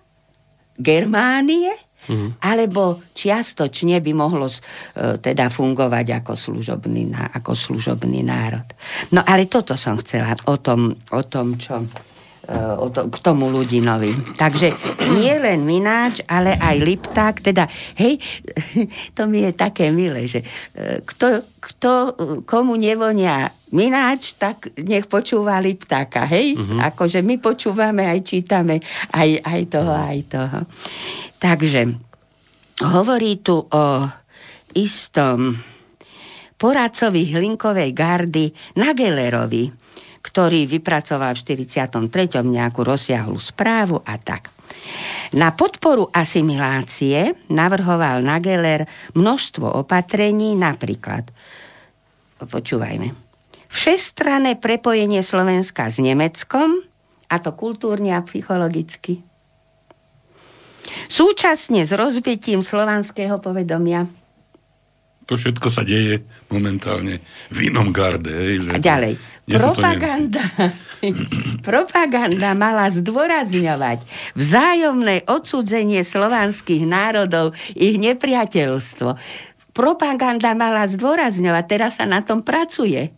Germánie, Mm. Alebo čiastočne by mohlo uh, teda fungovať ako služobný, ako služobný národ. No ale toto som chcela o tom, o tom čo to, k tomu ľudinovi. Takže nie len Mináč, ale aj Lipták, teda, hej, to mi je také milé, že e, kto, kto komu nevonia Mináč, tak nech počúva Liptáka, hej? Uh-huh. Akože my počúvame, aj čítame, aj, aj toho, aj toho. Takže hovorí tu o istom poradcovi Hlinkovej gardy Nagelerovi, ktorý vypracoval v 43. nejakú rozsiahlu správu a tak. Na podporu asimilácie navrhoval Nageler množstvo opatrení, napríklad, počúvajme, všestranné prepojenie Slovenska s Nemeckom, a to kultúrne a psychologicky. Súčasne s rozbitím slovanského povedomia to všetko sa deje momentálne v inom garde. Hej, že a ďalej. Propaganda, propaganda mala zdôrazňovať vzájomné odsudzenie slovanských národov, ich nepriateľstvo. Propaganda mala zdôrazňovať, teraz sa na tom pracuje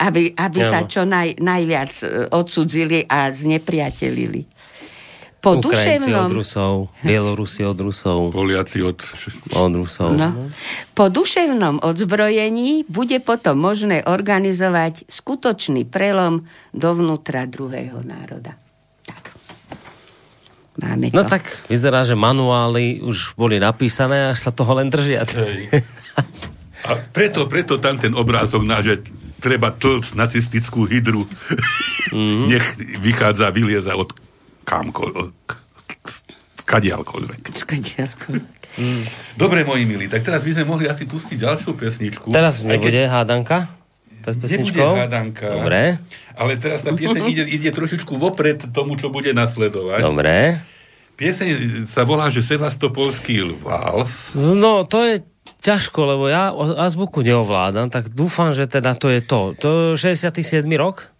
aby, aby sa čo naj, najviac e, odsudzili a znepriatelili po Ukrajinci duševnom... od Rusov, Bielorusi od Rusov. Poliaci od... Od Rusov. No. Po duševnom odzbrojení bude potom možné organizovať skutočný prelom dovnútra druhého národa. Tak. Máme no to. No tak vyzerá, že manuály už boli napísané, až sa toho len držia. A preto, preto tam ten obrázok na, že treba tlc nacistickú hydru. Mm-hmm. Nech vychádza, vylieza od kamkoľvek. Skadialkoľvek. Mm. Dobre, moji milí, tak teraz by sme mohli asi pustiť ďalšiu pesničku. Teraz nebude keď... hádanka? S Nebude hádanka. Dobre. Ale teraz tá pieseň ide, ide trošičku vopred tomu, čo bude nasledovať. Dobre. Pieseň sa volá, že Sevastopolský vals. No, to je ťažko, lebo ja azbuku neovládam, tak dúfam, že teda to je to. To je 67. rok?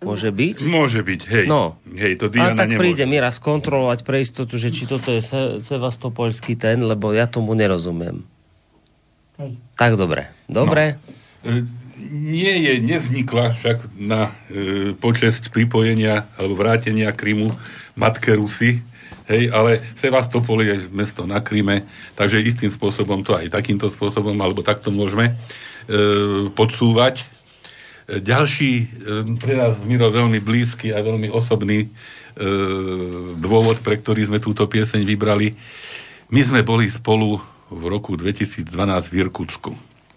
Môže byť? Môže byť, hej. No. Hej, to Diana A tak nemôže. príde mi raz kontrolovať pre istotu, že či toto je sevastopolský ten, lebo ja tomu nerozumiem. Hej. Tak dobre. Dobre. No. E, nie je, nevznikla však na e, počesť pripojenia alebo vrátenia Krymu matke Rusy, hej, ale Sevastopol je mesto na Kryme, takže istým spôsobom to aj takýmto spôsobom, alebo takto môžeme e, podsúvať ďalší pre nás Miro veľmi blízky a veľmi osobný dôvod, pre ktorý sme túto pieseň vybrali. My sme boli spolu v roku 2012 v Irkutsku.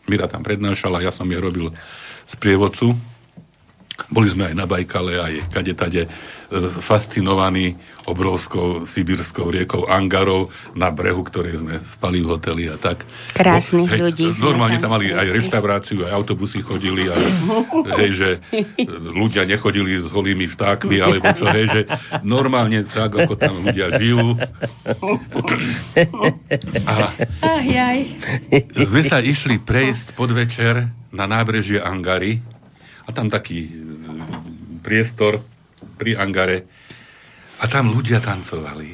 Mira tam prednášala, ja som je robil z prievodcu. Boli sme aj na Bajkale, aj kade tade e, fascinovaní obrovskou sibirskou riekou Angarov na brehu, ktoré sme spali v hoteli a tak. Krásnych hej, ľudí. Normálne tam mali aj reštauráciu, aj autobusy chodili, a, hej, že ľudia nechodili s holými vtákmi, alebo čo, hej, že normálne tak, ako tam ľudia žijú. A aj, aj. sme sa išli prejsť podvečer na nábrežie Angary a tam taký priestor pri Angare a tam ľudia tancovali.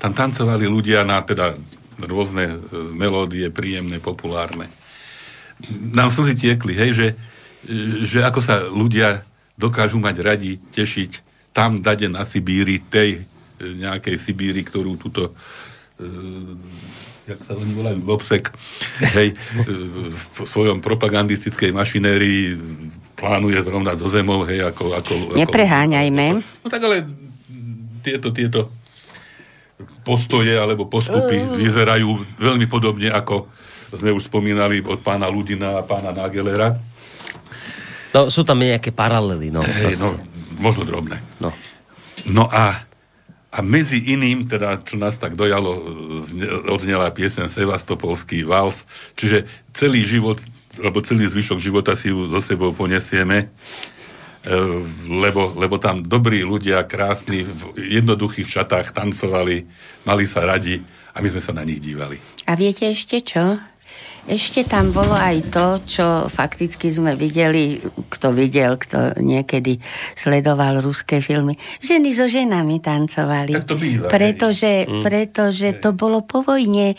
Tam tancovali ľudia na teda rôzne e, melódie, príjemné, populárne. Nám slzy tiekli, hej, že, e, že ako sa ľudia dokážu mať radi, tešiť tam dade na Sibíri, tej e, nejakej Sibíri, ktorú túto jak sa oni volajú, Lobsek, hej, v svojom propagandistickej mašinérii plánuje zrovnať zo zemou, hej, ako... ako Nepreháňajme. Ako, no tak ale tieto, tieto postoje alebo postupy uh. vyzerajú veľmi podobne, ako sme už spomínali od pána Ludina a pána Nagelera. No, sú tam nejaké paralely, no. Hey, no možno drobné. No, no a, a medzi iným, teda, čo nás tak dojalo, odznela piesen Sevastopolský vals, čiže celý život, alebo celý zvyšok života si ju so sebou ponesieme E, lebo, lebo tam dobrí ľudia, krásni, v jednoduchých čatách tancovali, mali sa radi a my sme sa na nich dívali. A viete ešte čo? Ešte tam bolo aj to, čo fakticky sme videli, kto videl, kto niekedy sledoval ruské filmy. Ženy so ženami tancovali. Tak to býva. Pretože, hej. pretože hej. to bolo po vojne, e,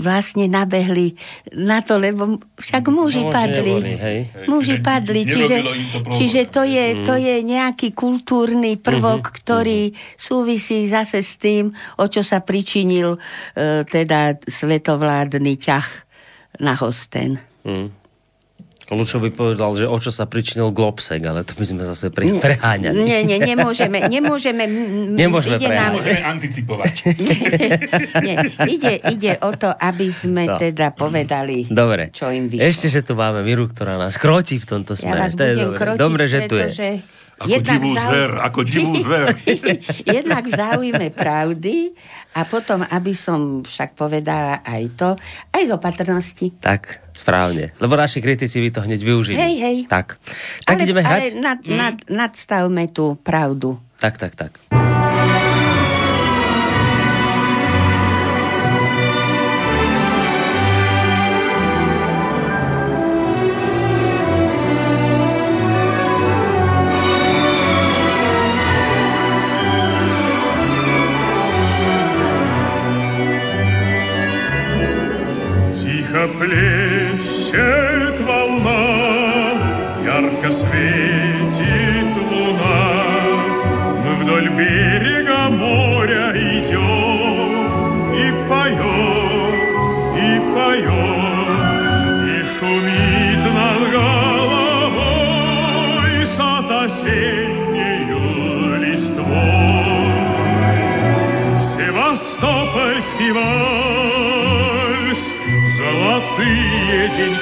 vlastne nabehli na to, lebo však muži no, padli. Neboli, hej. Muži čiže padli, čiže, to čiže to, je, mm. to je nejaký kultúrny prvok, mm-hmm. ktorý mm-hmm. súvisí zase s tým, o čo sa pričinil e, teda svetovládny ťah na hosten. Hmm. Lučo by povedal, že o čo sa pričinil Globsek, ale to by sme zase pre, preháňali. Nie, nie, nemôžeme, nemôžeme, nemôžeme ide nám... Anticipovať. nie, ide, ide o to, aby sme no. teda povedali, dobre. čo im vyšlo. Ešte, že tu máme Miru, ktorá nás krotí v tomto smere. Ja vás to je dobre. Krotiť, dobre, že tu je. Ako divú zau... zver, ako divú zver. jednak v záujme pravdy a potom, aby som však povedala aj to, aj z opatrnosti. Tak, správne. Lebo naši kritici by to hneď využili. Hej, hej. Tak. Tak ale, ideme hrať? Ale nad, mm. nad, nadstavme tú pravdu. Tak, tak, tak. Севастопольский вальс. Золотые деньги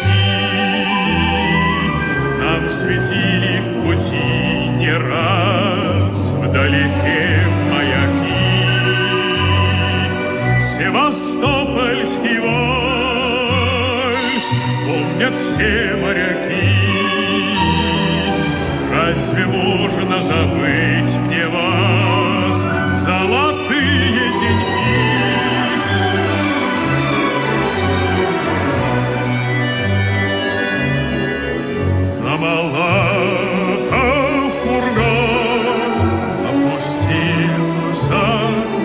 Нам светили в пути не раз. Вдалеке маяки. Севастопольский вальс. Помнят все моряки. Разве можно забыть мне вас? Золотые деньги Малахов курган опустился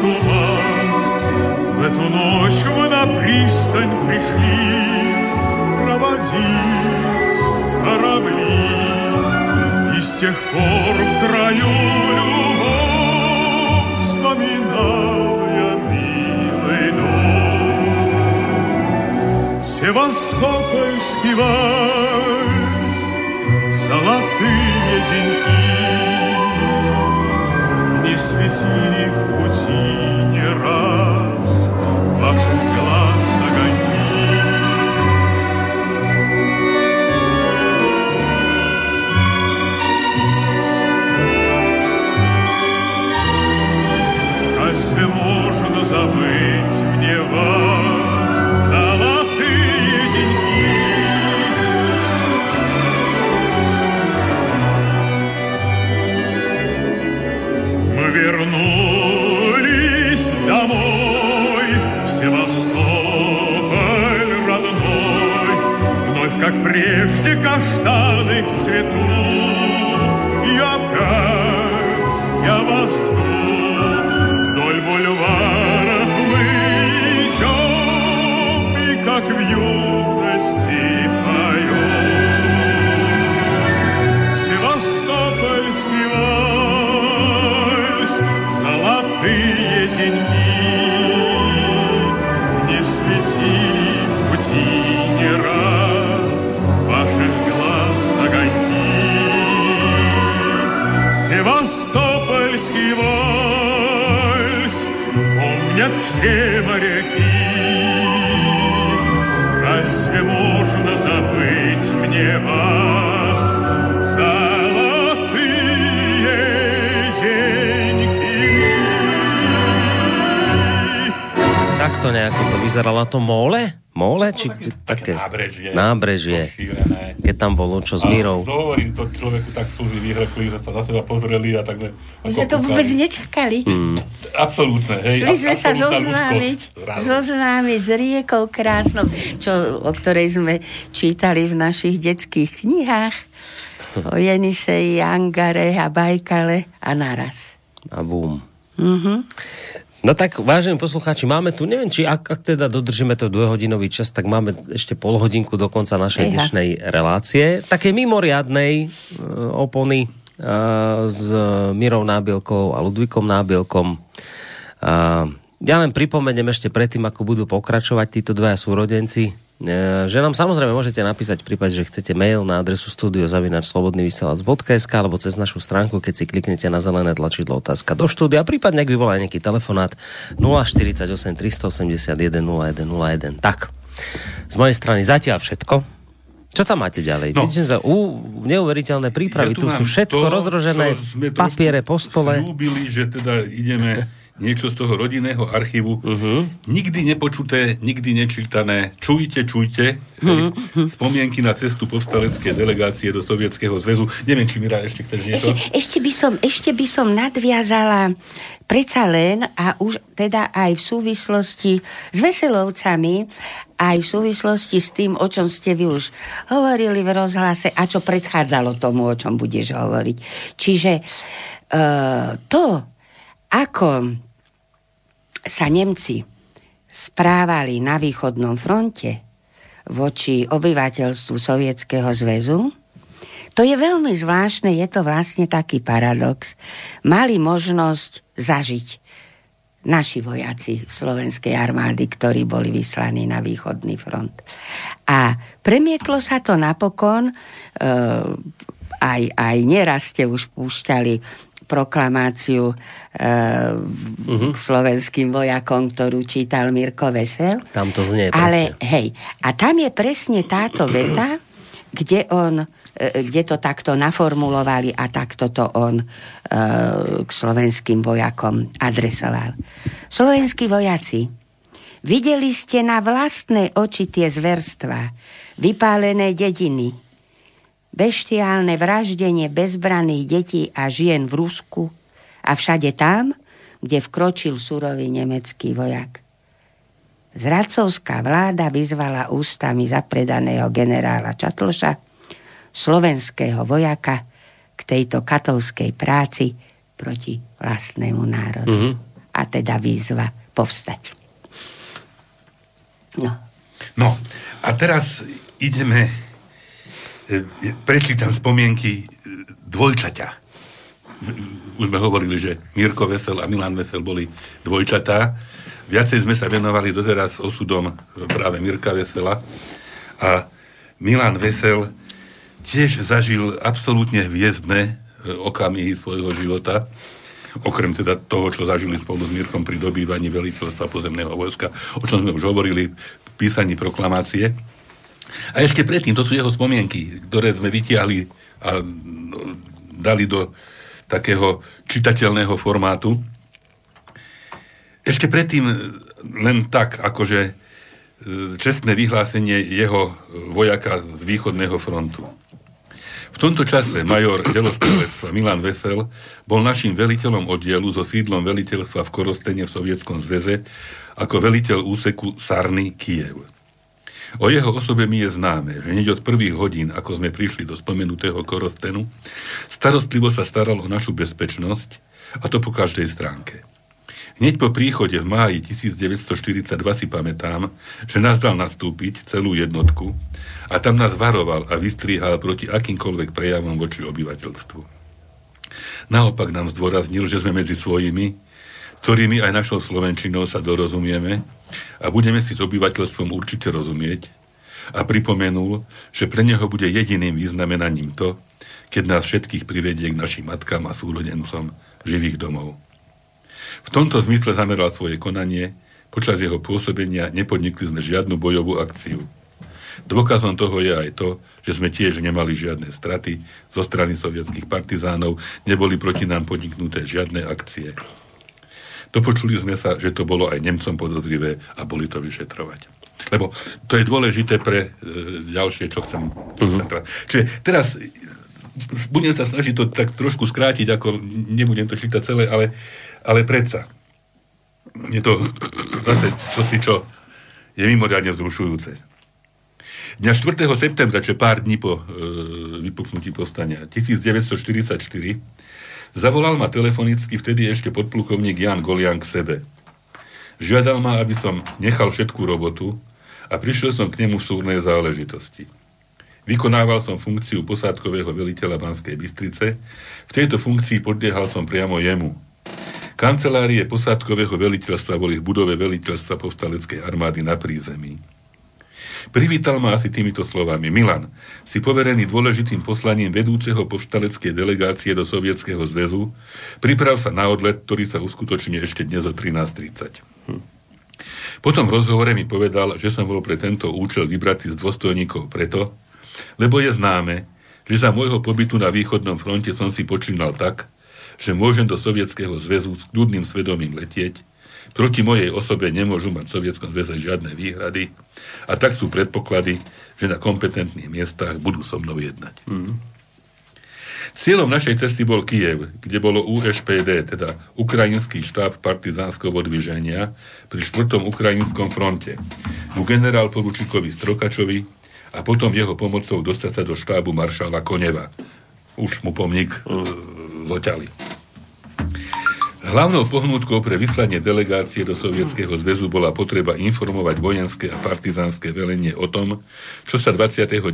туман. В эту ночь вы на пристань пришли проводить корабли. И с тех пор в краю любовь вспоминал я милый дом. Севастопольский вальс золотые деньги Не светили в пути не раз забыть мне вас, золотые деньги? вернулись домой в Севастополь родной, вновь как прежде каштаны в цвету. И опять я вас пути не раз Ваших глаз все моряки Разве можно забыть мне вас? takto nejako to vyzeralo tom mole? Mole? Či no, také, také nábrežie. Nábrežie. Keď tam bolo čo s Mírou. A hovorím, to človeku tak slzy vyhrkli, že sa za seba pozreli a takhle... Že to vôbec nečakali. Mm. Absolútne, hej. Šli sme sa zoznámiť, zoznámiť s riekou krásnou, čo, o ktorej sme čítali v našich detských knihách. O Jeniseji, Angare a Bajkale a naraz. A bum. Mm-hmm. No tak, vážení poslucháči, máme tu, neviem, či ak, ak teda dodržíme to dvojhodinový čas, tak máme ešte pol hodinku do konca našej Eha. dnešnej relácie. Také mimoriadnej uh, opony uh, s Mirou Nábielkou a Ludvikom Nábielkom. Uh, ja len pripomeniem ešte predtým, ako budú pokračovať títo dvaja súrodenci, že nám samozrejme môžete napísať v prípade, že chcete mail na adresu studiozavinačslobodnyvysielac.sk alebo cez našu stránku, keď si kliknete na zelené tlačidlo otázka do štúdia, prípadne ak by bol aj nejaký telefonát 048 381 0101. Tak, z mojej strany zatiaľ všetko. Čo tam máte ďalej? No. Vidíte sa, ú, neuveriteľné prípravy, ja tu, tu sú všetko to, rozrožené, papiere po stole. Slúbili, že teda ideme niečo z toho rodinného archívu. Uh-huh. Nikdy nepočuté, nikdy nečítané. Čujte, čujte. Uh-huh. Spomienky na cestu povstaleckej delegácie do Sovietskeho zväzu. Neviem, či Mira ešte chceš niečo? Ešte, ešte, by som, ešte by som nadviazala predsa len a už teda aj v súvislosti s Veselovcami, aj v súvislosti s tým, o čom ste vy už hovorili v rozhlase a čo predchádzalo tomu, o čom budeš hovoriť. Čiže uh, to, ako sa Nemci správali na východnom fronte voči obyvateľstvu Sovietskeho zväzu, to je veľmi zvláštne, je to vlastne taký paradox. Mali možnosť zažiť naši vojaci slovenskej armády, ktorí boli vyslaní na východný front. A premietlo sa to napokon, e, aj, aj neraz ste už púšťali proklamáciu e, uh-huh. slovenským vojakom, ktorú čítal Mirko Vesel. Tam to znie Ale presne. hej, a tam je presne táto veta, kde on e, kde to takto naformulovali a takto to on e, k slovenským vojakom adresoval. Slovenskí vojaci, videli ste na vlastné oči tie zverstva, vypálené dediny, beštiálne vraždenie bezbraných detí a žien v Rusku a všade tam, kde vkročil surový nemecký vojak. Zradcovská vláda vyzvala ústami zapredaného generála Čatlša, slovenského vojaka, k tejto katovskej práci proti vlastnému národu. Mm-hmm. A teda výzva povstať. No. No, a teraz ideme prečítam spomienky e, dvojčaťa. Už sme hovorili, že Mirko Vesel a Milan Vesel boli dvojčatá. Viacej sme sa venovali doteraz osudom práve Mirka Vesela. A Milan Vesel tiež zažil absolútne hviezdne e, okamihy svojho života okrem teda toho, čo zažili spolu s Mirkom pri dobývaní veliteľstva pozemného vojska, o čom sme už hovorili písaní proklamácie. A ešte predtým, to sú jeho spomienky, ktoré sme vytiahli a no, dali do takého čitateľného formátu. Ešte predtým len tak, akože e, čestné vyhlásenie jeho vojaka z východného frontu. V tomto čase major delostrelectva Milan Vesel bol našim veliteľom oddielu so sídlom veliteľstva v Korostene v Sovietskom zväze ako veliteľ úseku Sarny Kiev. O jeho osobe mi je známe, že hneď od prvých hodín, ako sme prišli do spomenutého Korostenu, starostlivo sa staral o našu bezpečnosť, a to po každej stránke. Hneď po príchode v máji 1942 si pamätám, že nás dal nastúpiť celú jednotku a tam nás varoval a vystrihal proti akýmkoľvek prejavom voči obyvateľstvu. Naopak nám zdôraznil, že sme medzi svojimi, ktorými aj našou slovenčinou sa dorozumieme a budeme si s obyvateľstvom určite rozumieť a pripomenul, že pre neho bude jediným vyznamenaním to, keď nás všetkých privedie k našim matkám a súrodencom živých domov. V tomto zmysle zameral svoje konanie, počas jeho pôsobenia nepodnikli sme žiadnu bojovú akciu. Dôkazom toho je aj to, že sme tiež nemali žiadne straty zo strany sovietských partizánov, neboli proti nám podniknuté žiadne akcie. Dopočuli sme sa, že to bolo aj Nemcom podozrivé a boli to vyšetrovať. Lebo to je dôležité pre e, ďalšie, čo chcem. Uh-huh. Čiže teraz budem sa snažiť to tak trošku skrátiť, ako nebudem to čítať celé, ale, ale predsa. Je to zase čosi, čo je mimoriadne vzrušujúce. Dňa 4. septembra, čo pár dní po e, vypuknutí povstania, 1944, zavolal ma telefonicky vtedy ešte podplukovník Jan Golian k sebe. Žiadal ma, aby som nechal všetkú robotu a prišiel som k nemu v súrnej záležitosti. Vykonával som funkciu posádkového veliteľa Banskej Bystrice. V tejto funkcii podliehal som priamo jemu. Kancelárie posádkového veliteľstva boli v budove veliteľstva povstaleckej armády na prízemí. Privítal ma asi týmito slovami. Milan, si poverený dôležitým poslaním vedúceho povstaleckej delegácie do Sovietskeho zväzu. Priprav sa na odlet, ktorý sa uskutoční ešte dnes o 13.30. Hm. Potom v rozhovore mi povedal, že som bol pre tento účel vybratý z dôstojníkov preto, lebo je známe, že za môjho pobytu na východnom fronte som si počínal tak, že môžem do Sovietskeho zväzu s kľudným svedomím letieť, proti mojej osobe nemôžu mať v Sovietskom zväze žiadne výhrady a tak sú predpoklady, že na kompetentných miestach budú so mnou jednať. Mm. Cieľom našej cesty bol Kiev, kde bolo USPD, teda Ukrajinský štáb partizánskeho odviženia pri 4. ukrajinskom fronte, u generál poručíkovi Strokačovi, a potom jeho pomocou dostať sa do štábu maršala Koneva. Už mu pomník uh, zoťali. Hlavnou pohnútkou pre vyslanie delegácie do Sovietskeho zväzu bola potreba informovať vojenské a partizánske velenie o tom, čo sa 29.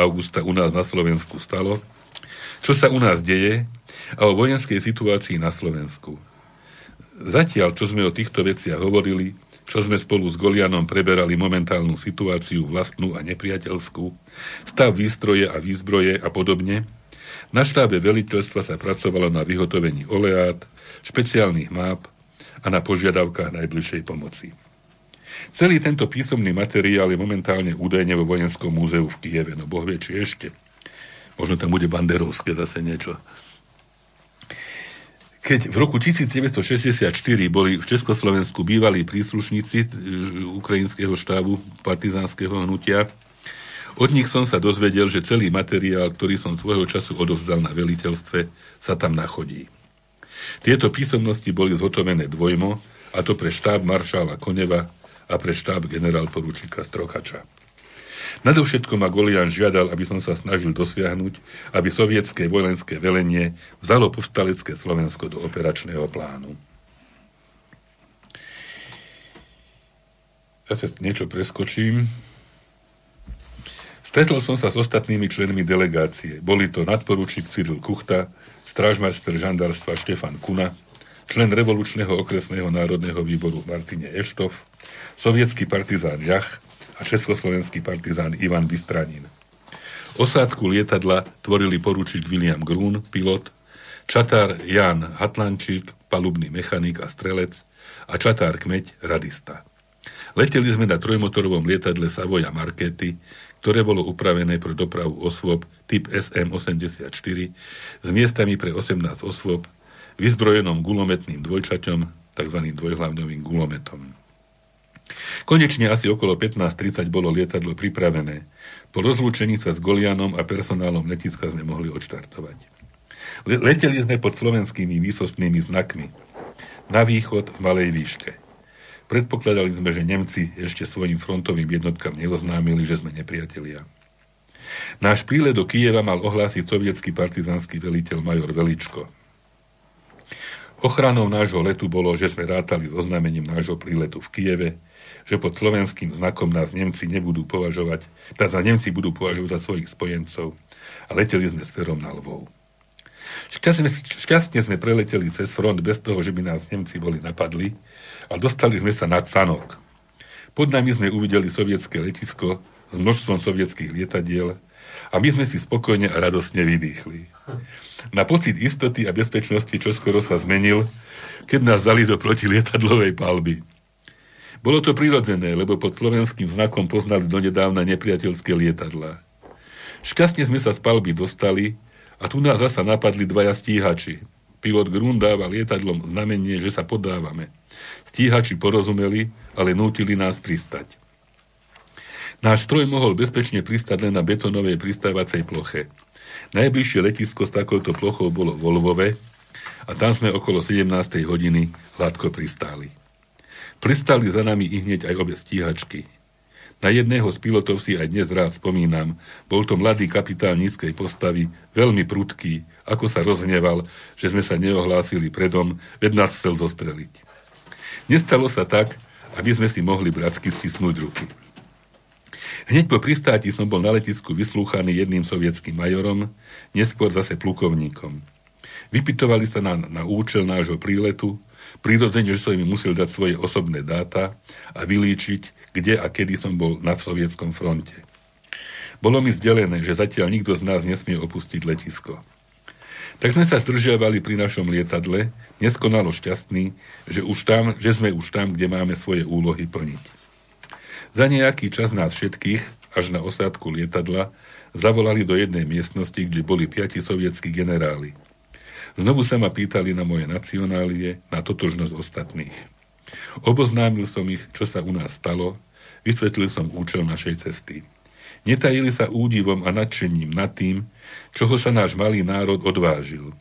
augusta u nás na Slovensku stalo, čo sa u nás deje a o vojenskej situácii na Slovensku. Zatiaľ, čo sme o týchto veciach hovorili, čo sme spolu s Golianom preberali momentálnu situáciu vlastnú a nepriateľskú, stav výstroje a výzbroje a podobne, na štábe veliteľstva sa pracovalo na vyhotovení oleát, špeciálnych máp a na požiadavkách najbližšej pomoci. Celý tento písomný materiál je momentálne údajne vo Vojenskom múzeu v Kieve, no boh vie, či ešte. Možno tam bude banderovské zase niečo keď v roku 1964 boli v Československu bývalí príslušníci e, ukrajinského štábu partizánskeho hnutia, od nich som sa dozvedel, že celý materiál, ktorý som svojho času odovzdal na veliteľstve, sa tam nachodí. Tieto písomnosti boli zhotovené dvojmo, a to pre štáb maršála Koneva a pre štáb generál poručíka Strokača. Nadovšetko ma Golian žiadal, aby som sa snažil dosiahnuť, aby sovietské vojenské velenie vzalo povstalecké Slovensko do operačného plánu. Ja sa niečo preskočím. Stretol som sa s ostatnými členmi delegácie. Boli to nadporučík Cyril Kuchta, strážmajster žandárstva Štefan Kuna, člen revolučného okresného národného výboru Martine Eštov, sovietský partizán Jach, a československý partizán Ivan Bystranin. Osádku lietadla tvorili poručík William Grun, pilot, čatár Jan Hatlančík, palubný mechanik a strelec a čatár Kmeď, radista. Leteli sme na trojmotorovom lietadle Savoja Markety, ktoré bolo upravené pre dopravu osôb typ SM-84 s miestami pre 18 osôb, vyzbrojenom gulometným dvojčaťom, tzv. dvojhlavňovým gulometom. Konečne asi okolo 15.30 bolo lietadlo pripravené. Po rozlúčení sa s Golianom a personálom letiska sme mohli odštartovať. Leteli sme pod slovenskými výsostnými znakmi. Na východ v malej výške. Predpokladali sme, že Nemci ešte svojim frontovým jednotkám neoznámili, že sme nepriatelia. Náš prílet do Kieva mal ohlásiť sovietský partizanský veliteľ major Veličko. Ochranou nášho letu bolo, že sme rátali s oznámením nášho príletu v Kieve, že pod slovenským znakom nás Nemci nebudú považovať, nás za Nemci budú považovať za svojich spojencov a leteli sme smerom na Lvov. Šťastne, šťastne sme preleteli cez front bez toho, že by nás Nemci boli napadli a dostali sme sa nad Sanok. Pod nami sme uvideli sovietské letisko s množstvom sovietských lietadiel a my sme si spokojne a radosne vydýchli. Na pocit istoty a bezpečnosti čoskoro sa zmenil, keď nás zali do protilietadlovej palby. Bolo to prirodzené, lebo pod slovenským znakom poznali donedávna nepriateľské lietadlá. Šťastne sme sa z palby dostali a tu nás zasa napadli dvaja stíhači. Pilot Grun dáva lietadlom znamenie, že sa podávame. Stíhači porozumeli, ale nútili nás pristať. Náš stroj mohol bezpečne pristať len na betonovej pristávacej ploche. Najbližšie letisko s takouto plochou bolo vo Lvove a tam sme okolo 17. hodiny hladko pristáli. Pristali za nami i hneď aj obe stíhačky. Na jedného z pilotov si aj dnes rád spomínam. Bol to mladý kapitán nízkej postavy, veľmi prudký, ako sa rozhneval, že sme sa neohlásili predom, veď nás chcel zostreliť. Nestalo sa tak, aby sme si mohli bratsky stisnúť ruky. Hneď po pristáti som bol na letisku vyslúchaný jedným sovietským majorom, neskôr zase plukovníkom. Vypitovali sa na, na účel nášho príletu, prirodzene, že som im musel dať svoje osobné dáta a vylíčiť, kde a kedy som bol na sovietskom fronte. Bolo mi zdelené, že zatiaľ nikto z nás nesmie opustiť letisko. Tak sme sa zdržiavali pri našom lietadle, neskonalo šťastný, že, už tam, že sme už tam, kde máme svoje úlohy plniť. Za nejaký čas nás všetkých, až na osádku lietadla, zavolali do jednej miestnosti, kde boli piati sovietskí generáli. Znovu sa ma pýtali na moje nacionálie, na totožnosť ostatných. Oboznámil som ich, čo sa u nás stalo, vysvetlil som účel našej cesty. Netajili sa údivom a nadšením nad tým, čoho sa náš malý národ odvážil.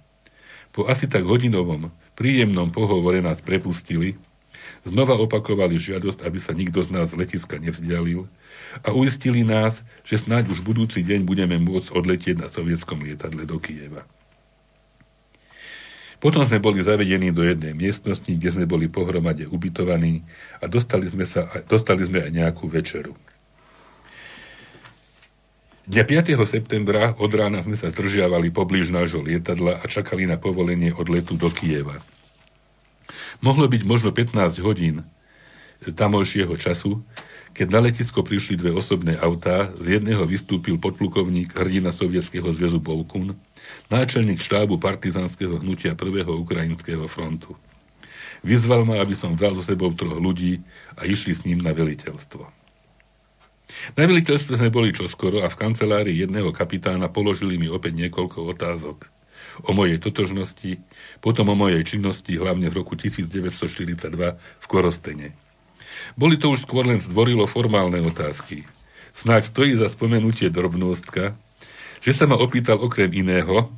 Po asi tak hodinovom, príjemnom pohovore nás prepustili Znova opakovali žiadosť, aby sa nikto z nás z letiska nevzdialil a uistili nás, že snáď už budúci deň budeme môcť odletieť na sovietskom lietadle do Kieva. Potom sme boli zavedení do jednej miestnosti, kde sme boli pohromade ubytovaní a dostali sme, sa, dostali sme aj nejakú večeru. Dňa 5. septembra od rána sme sa zdržiavali poblíž nášho lietadla a čakali na povolenie odletu do Kieva. Mohlo byť možno 15 hodín tamojšieho času, keď na letisko prišli dve osobné autá, z jedného vystúpil podplukovník hrdina Sovietskeho zväzu Boukun, náčelník štábu partizánskeho hnutia prvého ukrajinského frontu. Vyzval ma, aby som vzal so sebou troch ľudí a išli s ním na veliteľstvo. Na veliteľstve sme boli čoskoro a v kancelárii jedného kapitána položili mi opäť niekoľko otázok o mojej totožnosti, potom o mojej činnosti, hlavne v roku 1942 v Korostene. Boli to už skôr len zdvorilo formálne otázky. Snáď stojí za spomenutie drobnostka, že sa ma opýtal okrem iného,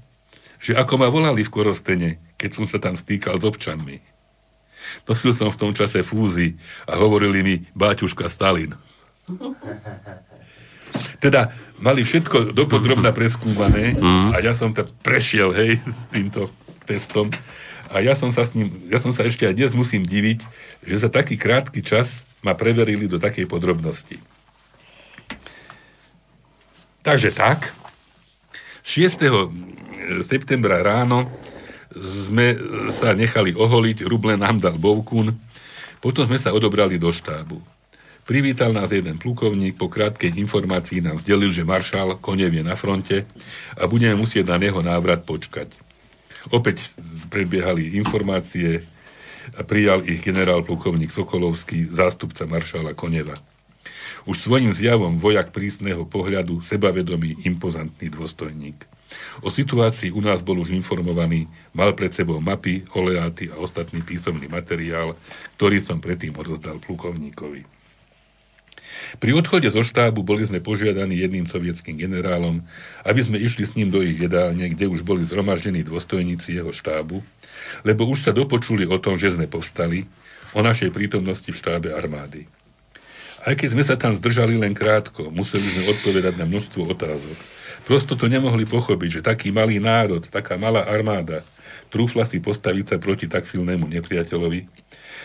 že ako ma volali v Korostene, keď som sa tam stýkal s občanmi. Nosil som v tom čase fúzy a hovorili mi Báťuška Stalin. Teda mali všetko dopodrobne preskúmané mm. a ja som to prešiel, hej, s týmto testom. A ja som sa s ním, ja som sa ešte aj dnes musím diviť, že za taký krátky čas ma preverili do takej podrobnosti. Takže tak. 6. septembra ráno sme sa nechali oholiť, Ruble nám dal Bovkun, potom sme sa odobrali do štábu. Privítal nás jeden plukovník, po krátkej informácii nám zdelil, že maršál Konev je na fronte a budeme musieť na jeho návrat počkať. Opäť predbiehali informácie a prijal ich generál plukovník Sokolovský, zástupca maršála Koneva. Už svojim zjavom vojak prísneho pohľadu, sebavedomý, impozantný dôstojník. O situácii u nás bol už informovaný, mal pred sebou mapy, oleáty a ostatný písomný materiál, ktorý som predtým odozdal plukovníkovi. Pri odchode zo štábu boli sme požiadaní jedným sovietským generálom, aby sme išli s ním do ich jedálne, kde už boli zhromaždení dôstojníci jeho štábu, lebo už sa dopočuli o tom, že sme povstali, o našej prítomnosti v štábe armády. Aj keď sme sa tam zdržali len krátko, museli sme odpovedať na množstvo otázok. Prosto to nemohli pochopiť, že taký malý národ, taká malá armáda, trúfla si postaviť sa proti tak silnému nepriateľovi,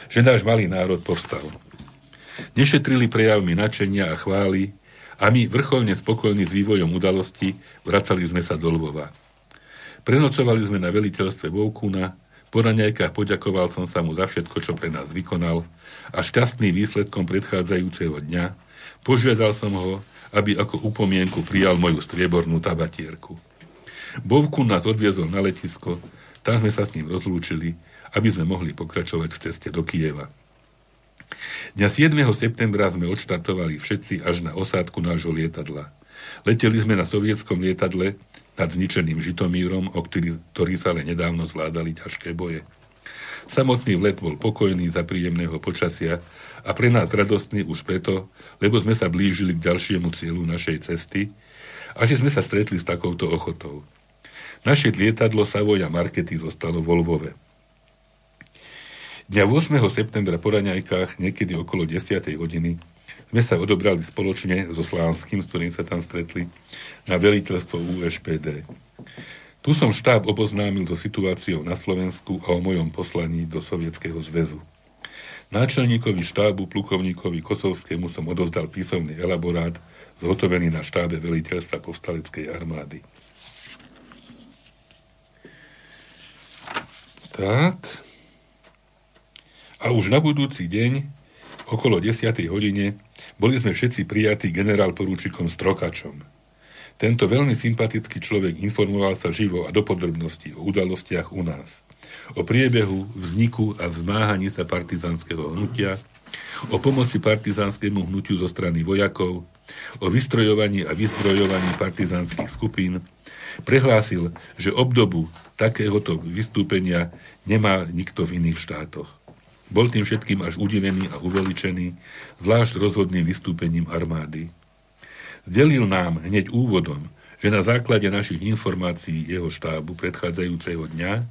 že náš malý národ povstal. Nešetrili prejavmi načenia a chvály a my, vrcholne spokojní s vývojom udalosti, vracali sme sa do Lvova. Prenocovali sme na veliteľstve Vovkuna, po raňajkách poďakoval som sa mu za všetko, čo pre nás vykonal a šťastný výsledkom predchádzajúceho dňa požiadal som ho, aby ako upomienku prijal moju striebornú tabatierku. Bovku nás odviezol na letisko, tam sme sa s ním rozlúčili, aby sme mohli pokračovať v ceste do Kieva. Dňa 7. septembra sme odštartovali všetci až na osádku nášho lietadla. Leteli sme na sovietskom lietadle nad zničeným Žitomírom, o ktorý, ktorý sa ale nedávno zvládali ťažké boje. Samotný let bol pokojný za príjemného počasia a pre nás radostný už preto, lebo sme sa blížili k ďalšiemu cieľu našej cesty a že sme sa stretli s takouto ochotou. Naše lietadlo Savoja Markety zostalo vo Lvove. Dňa 8. septembra po raňajkách, niekedy okolo 10. hodiny, sme sa odobrali spoločne so Slánským, s ktorým sa tam stretli, na veliteľstvo USPD. Tu som štáb oboznámil so situáciou na Slovensku a o mojom poslaní do Sovietskeho zväzu. Náčelníkovi štábu, plukovníkovi Kosovskému som odozdal písomný elaborát, zhotovený na štábe veliteľstva povstaleckej armády. Tak. A už na budúci deň, okolo 10. hodine, boli sme všetci prijatí generál porúčikom Strokačom. Tento veľmi sympatický človek informoval sa živo a do podrobností o udalostiach u nás. O priebehu, vzniku a vzmáhaní sa partizánskeho hnutia, o pomoci partizánskému hnutiu zo strany vojakov, o vystrojovaní a vyzbrojovaní partizánskych skupín, prehlásil, že obdobu takéhoto vystúpenia nemá nikto v iných štátoch. Bol tým všetkým až udivený a uveličený, zvlášť rozhodným vystúpením armády. Zdelil nám hneď úvodom, že na základe našich informácií jeho štábu predchádzajúceho dňa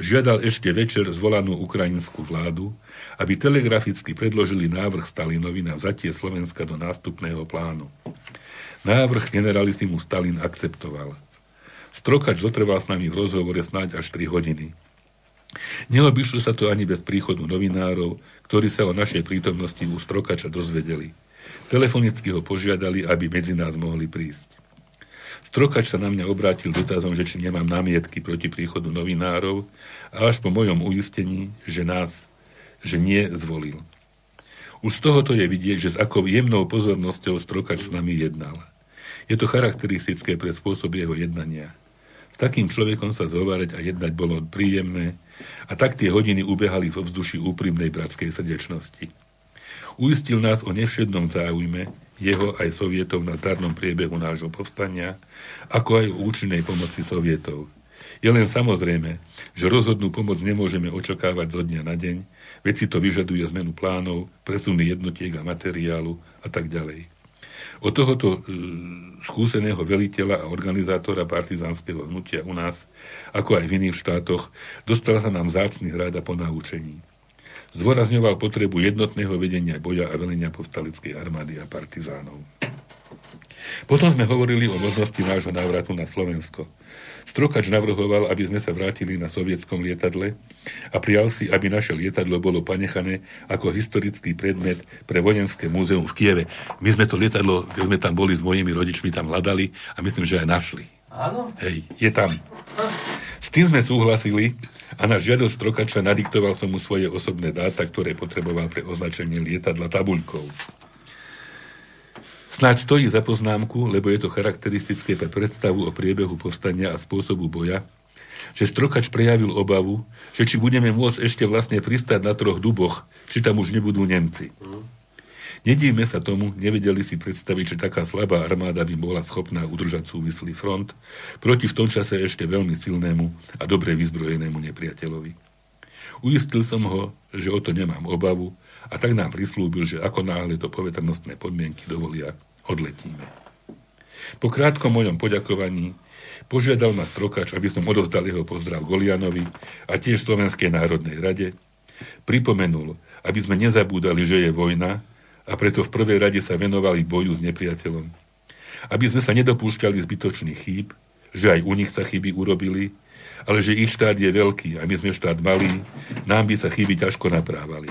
žiadal ešte večer zvolanú ukrajinskú vládu, aby telegraficky predložili návrh Stalinovi na vzatie Slovenska do nástupného plánu. Návrh generalisimu Stalin akceptoval. Strokač zotrval s nami v rozhovore snáď až 3 hodiny. Neobyšlo sa to ani bez príchodu novinárov, ktorí sa o našej prítomnosti u Strokača dozvedeli. Telefonicky ho požiadali, aby medzi nás mohli prísť. Strokač sa na mňa obrátil dotazom, že či nemám námietky proti príchodu novinárov a až po mojom uistení, že nás, že nie, zvolil. Už z tohoto je vidieť, že s akou jemnou pozornosťou Strokač s nami jednal. Je to charakteristické pre spôsob jeho jednania. S takým človekom sa zhovárať a jednať bolo príjemné, a tak tie hodiny ubehali vo vzduši úprimnej bratskej srdečnosti. Uistil nás o nevšednom záujme, jeho aj sovietov na zdarnom priebehu nášho povstania, ako aj o účinnej pomoci sovietov. Je len samozrejme, že rozhodnú pomoc nemôžeme očakávať zo dňa na deň, veď si to vyžaduje zmenu plánov, presuny jednotiek a materiálu a tak ďalej. Od tohoto e, skúseného veliteľa a organizátora partizánskeho hnutia u nás, ako aj v iných štátoch, dostal sa nám zácný hrad a ponaučení. Zdôrazňoval potrebu jednotného vedenia boja a velenia povstaleckej armády a partizánov. Potom sme hovorili o možnosti nášho návratu na Slovensko – Strokač navrhoval, aby sme sa vrátili na sovietskom lietadle a prijal si, aby naše lietadlo bolo panechané ako historický predmet pre vojenské múzeum v Kieve. My sme to lietadlo, keď sme tam boli s mojimi rodičmi, tam hľadali a myslím, že aj našli. Áno? Hej, je tam. S tým sme súhlasili a na žiadosť Strokača nadiktoval som mu svoje osobné dáta, ktoré potreboval pre označenie lietadla tabuľkou. Snáď stojí za poznámku, lebo je to charakteristické pre predstavu o priebehu povstania a spôsobu boja, že Strokač prejavil obavu, že či budeme môcť ešte vlastne pristať na troch duboch, či tam už nebudú Nemci. Nedíme sa tomu, nevedeli si predstaviť, že taká slabá armáda by bola schopná udržať súvislý front proti v tom čase ešte veľmi silnému a dobre vyzbrojenému nepriateľovi. Uistil som ho, že o to nemám obavu a tak nám prislúbil, že ako náhle to poveternostné podmienky dovolia, odletíme. Po krátkom mojom poďakovaní požiadal ma Strokač, aby som odovzdal jeho pozdrav Golianovi a tiež Slovenskej národnej rade. Pripomenul, aby sme nezabúdali, že je vojna a preto v prvej rade sa venovali boju s nepriateľom. Aby sme sa nedopúšťali zbytočných chýb, že aj u nich sa chyby urobili, ale že ich štát je veľký a my sme štát malý, nám by sa chyby ťažko naprávali.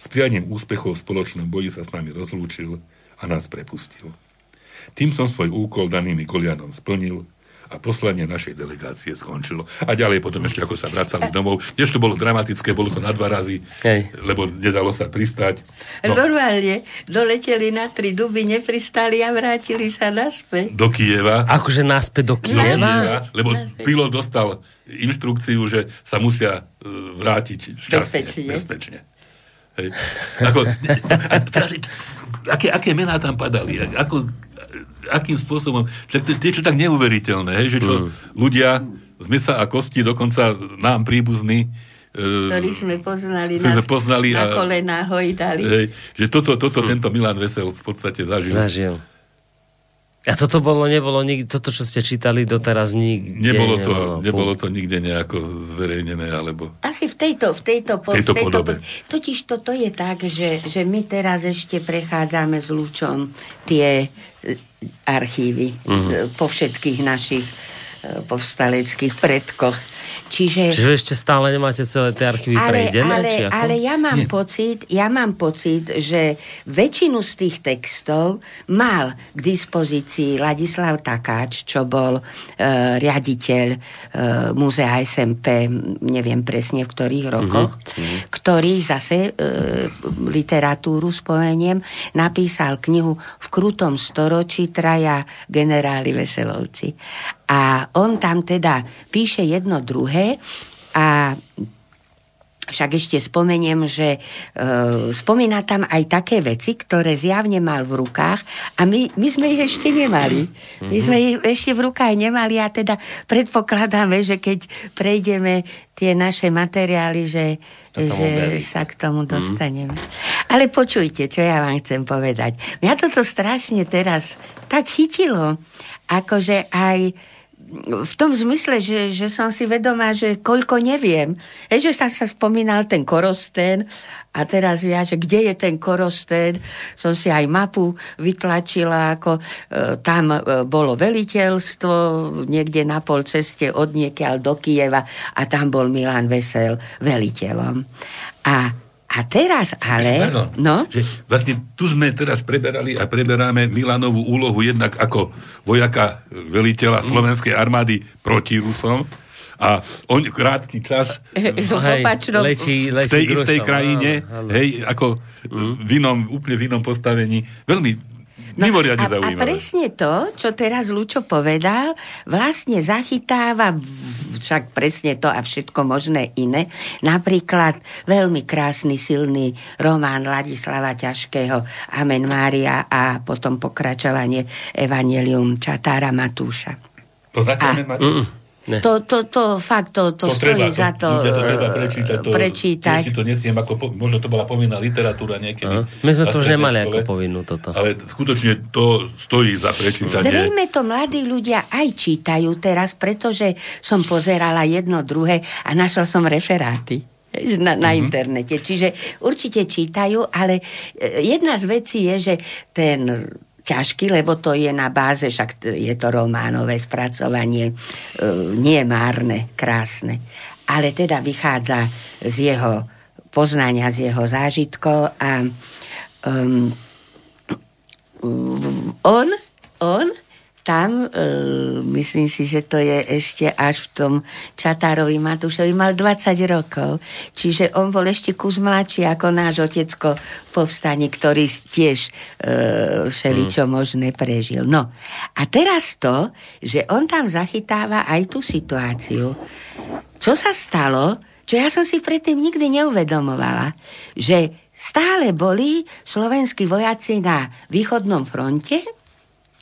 S prianím úspechov v spoločnom boji sa s nami rozlúčil a nás prepustil. Tým som svoj úkol danými Golianom splnil a poslanie našej delegácie skončilo. A ďalej potom ešte ako sa vracali domov. Tiež to bolo dramatické, bolo to na dva razy, Hej. lebo nedalo sa pristať. No. Normálne, doleteli na tri duby, nepristali a vrátili sa naspäť. Do Kieva. Akože naspäť do Kieva? Do Kieva lebo naspäť. pilot dostal inštrukciu, že sa musia e, vrátiť šťastne, bezpečne. bezpečne. Hej. Ako, a teraz, aké, aké mená tam padali? Ako, akým spôsobom? Však to je čo tak neuveriteľné, hej, že čo mm. ľudia z mesa a kosti, dokonca nám príbuzní, e, ktorí sme poznali, nás sme poznali na a, kolená hojdali. Hej, že toto, toto hm. tento Milan Vesel v podstate zažil. Zažil. A toto bolo, nebolo nikdy, toto, čo ste čítali doteraz nikde nebolo to, nebolo, nebolo to nikde nejako zverejnené, alebo... Asi v tejto, v tejto, po, tejto, v tejto podobe. Totiž toto je tak, že, že my teraz ešte prechádzame s Lučom tie e, archívy uh-huh. po všetkých našich e, povstaleckých predkoch. Čiže, Čiže ešte stále nemáte celé tie archívy ale, prejdené? Ale, či ako? ale ja mám Nie. pocit, ja mám pocit, že väčšinu z tých textov mal k dispozícii Ladislav Takáč, čo bol uh, riaditeľ uh, Múzea SMP, neviem presne v ktorých mhm, rokoch, mm-hmm. ktorý zase uh, literatúru spomeniem, napísal knihu V krutom storočí traja generáli Veselovci. A on tam teda píše jedno druhé a však ešte spomeniem, že e, spomína tam aj také veci, ktoré zjavne mal v rukách a my, my sme ich ešte nemali. My sme ich ešte v rukách nemali a teda predpokladáme, že keď prejdeme tie naše materiály, že, že sa k tomu mhm. dostaneme. Mm-hmm. Ale počujte, čo ja vám chcem povedať. Mňa toto strašne teraz tak chytilo, akože aj v tom zmysle, že, že som si vedomá, že koľko neviem. E, že sa, sa spomínal ten korostén a teraz ja, že kde je ten korostén, som si aj mapu vytlačila, ako e, tam e, bolo veliteľstvo niekde na pol ceste od niekiaľ do Kieva a tam bol Milan Vesel veliteľom. A a teraz ale... Pardon, no? že vlastne tu sme teraz preberali a preberáme Milanovú úlohu jednak ako vojaka veliteľa mm. slovenskej armády proti Rusom a on krátky čas hej, letí, letí v tej istej krajine, áno, áno. hej, ako v inom, úplne v inom postavení. Veľmi No, Mimoriadne a, a presne to, čo teraz Lučo povedal, vlastne zachytáva však presne to a všetko možné iné. Napríklad veľmi krásny, silný román Ladislava Ťažkého Amen Mária a potom pokračovanie Evangelium Čatára Matúša. Poznáte Amen Mária? Ne. To, to, to fakt, to, to, to stojí treba, za to, to, to treba prečítať. To, prečítať. si to nesiem ako, možno to bola povinná literatúra niekedy. Aha. My sme to už nemali škole, ako povinnú toto. Ale skutočne to stojí za prečítanie. Zrejme to mladí ľudia aj čítajú teraz, pretože som pozerala jedno, druhé a našla som referáty na, na mm-hmm. internete. Čiže určite čítajú, ale e, jedna z vecí je, že ten ťažký, lebo to je na báze, však je to románové spracovanie, e, nie márne, krásne. Ale teda vychádza z jeho poznania, z jeho zážitkov a um, on, on tam, e, myslím si, že to je ešte až v tom Čatárovi Matúšovi, mal 20 rokov. Čiže on bol ešte kus mladší ako náš otecko povstanie, ktorý tiež e, všeličo mm. možné prežil. No a teraz to, že on tam zachytáva aj tú situáciu, čo sa stalo, čo ja som si predtým nikdy neuvedomovala, že stále boli slovenskí vojaci na východnom fronte,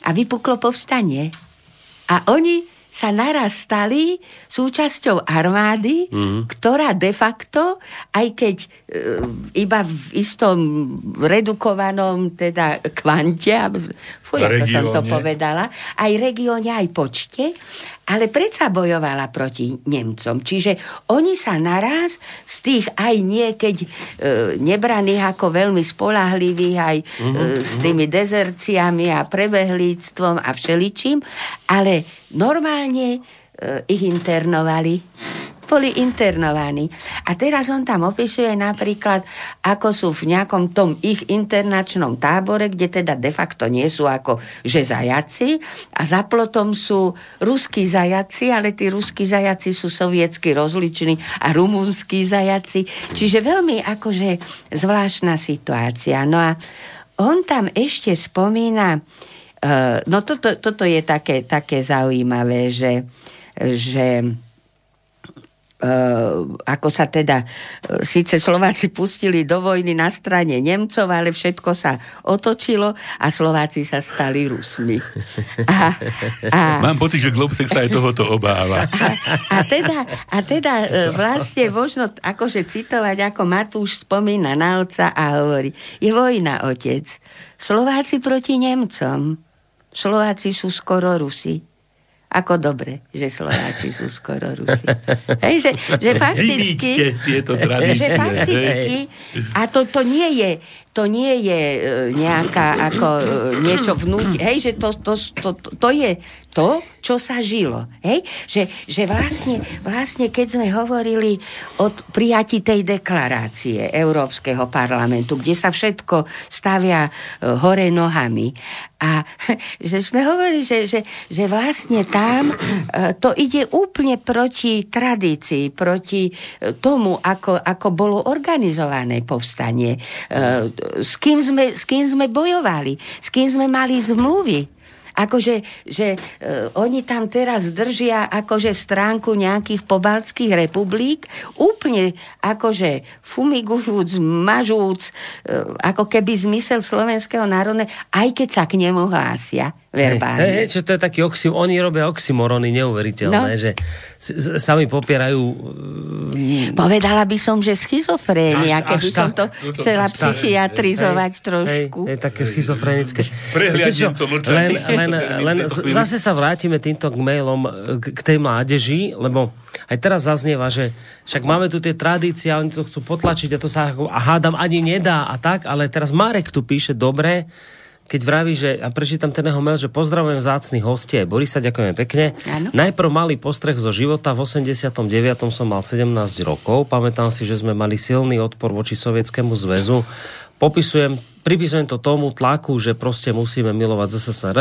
a vypuklo povstanie. A oni sa naraz stali súčasťou armády, mm. ktorá de facto, aj keď e, iba v istom redukovanom teda kvante, fuj, ako som to povedala, aj regióne, aj počte, ale predsa bojovala proti Nemcom. Čiže oni sa naraz z tých aj niekeď e, nebraných ako veľmi spolahlivých aj e, uh-huh, s tými dezerciami a prebehlíctvom a všeličím, ale normálne e, ich internovali boli internovaní. A teraz on tam opisuje napríklad, ako sú v nejakom tom ich internačnom tábore, kde teda de facto nie sú ako že zajaci a za plotom sú ruskí zajaci, ale tí ruskí zajaci sú sovietsky rozliční a rumunskí zajaci. Čiže veľmi akože zvláštna situácia. No a on tam ešte spomína, uh, no toto, toto je také, také zaujímavé, že, že ako sa teda, uh, síce Slováci pustili do vojny na strane Nemcov, ale všetko sa otočilo a Slováci sa stali Rusmi. A, a, Mám pocit, že Globsek sa aj tohoto obáva. A, a teda, a teda uh, vlastne možno akože citovať, ako Matúš spomína na otca a hovorí, je vojna, otec. Slováci proti Nemcom. Slováci sú skoro Rusi ako dobre, že Slováci sú skoro Rusi. Hej, že, že fakticky... tieto tradície. Že fakticky, a to, to nie je to nie je e, nejaká ako e, niečo vnúť, hej, že to, to, to, to, to je to, čo sa žilo. Hej? Že, že vlastne, vlastne, keď sme hovorili o prijati tej deklarácie Európskeho parlamentu, kde sa všetko stavia e, hore nohami a že sme hovorili, že, že, že vlastne tam to ide úplne proti tradícii, proti tomu, ako, ako bolo organizované povstanie s kým sme, s kým sme bojovali, s kým sme mali zmluvy. Akože že uh, oni tam teraz držia akože stránku nejakých pobaltských republik, úplne akože fumigujúc, mažúc, uh, ako keby zmysel slovenského národne, aj keď sa k nemu hlásia verbálne. Hej, hej, čo to je taký oxym, oni robia oxymorony neuveriteľné, no. že s, sami popierajú... Mm, Povedala by som, že schizofrénia, keby som to chcela psychiatrizovať hej, trošku. Hej, hej, také schizofrenické. Prehliadnem to Len, len, len zase sa vrátime týmto k mailom k, k tej mládeži, lebo aj teraz zaznieva, že však máme tu tie tradície a oni to chcú potlačiť a to sa a hádam ani nedá a tak, ale teraz Marek tu píše dobre, keď vraví, že, a prečítam ten jeho mail, že pozdravujem zácných hostie. Borisa, ďakujeme pekne. Ano. Najprv malý postreh zo života. V 89. som mal 17 rokov. Pamätám si, že sme mali silný odpor voči Sovietskému zväzu. Popisujem, pripisujem to tomu tlaku, že proste musíme milovať ZSSR,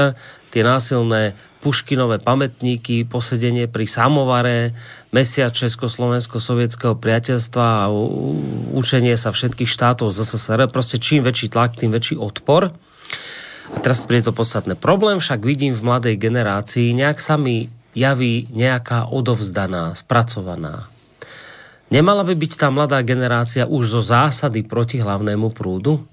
tie násilné Puškinové pamätníky, posedenie pri samovare, mesiac Československo-sovietského priateľstva a učenie sa všetkých štátov ZSSR. Proste čím väčší tlak, tým väčší odpor. A teraz je to podstatné. Problém však vidím v mladej generácii, nejak sa mi javí nejaká odovzdaná, spracovaná. Nemala by byť tá mladá generácia už zo zásady proti hlavnému prúdu?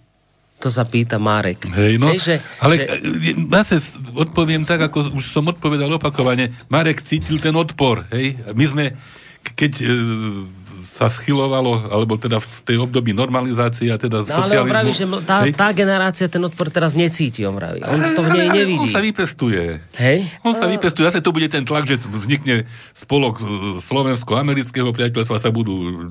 To sa pýta Marek. Hej, no, Hej, že, ale že... zase odpoviem tak, ako už som odpovedal opakovane. Marek cítil ten odpor. Hej? My sme, keď e, sa schylovalo, alebo teda v tej období normalizácie a teda no, socializmu. Ale vraví, že tá, tá generácia ten odpor teraz necíti, on vraví. On to v nej nevidí. On sa vypestuje. Hej? On sa vypestuje. Zase to bude ten tlak, že vznikne spolok slovensko-amerického priateľstva, sa budú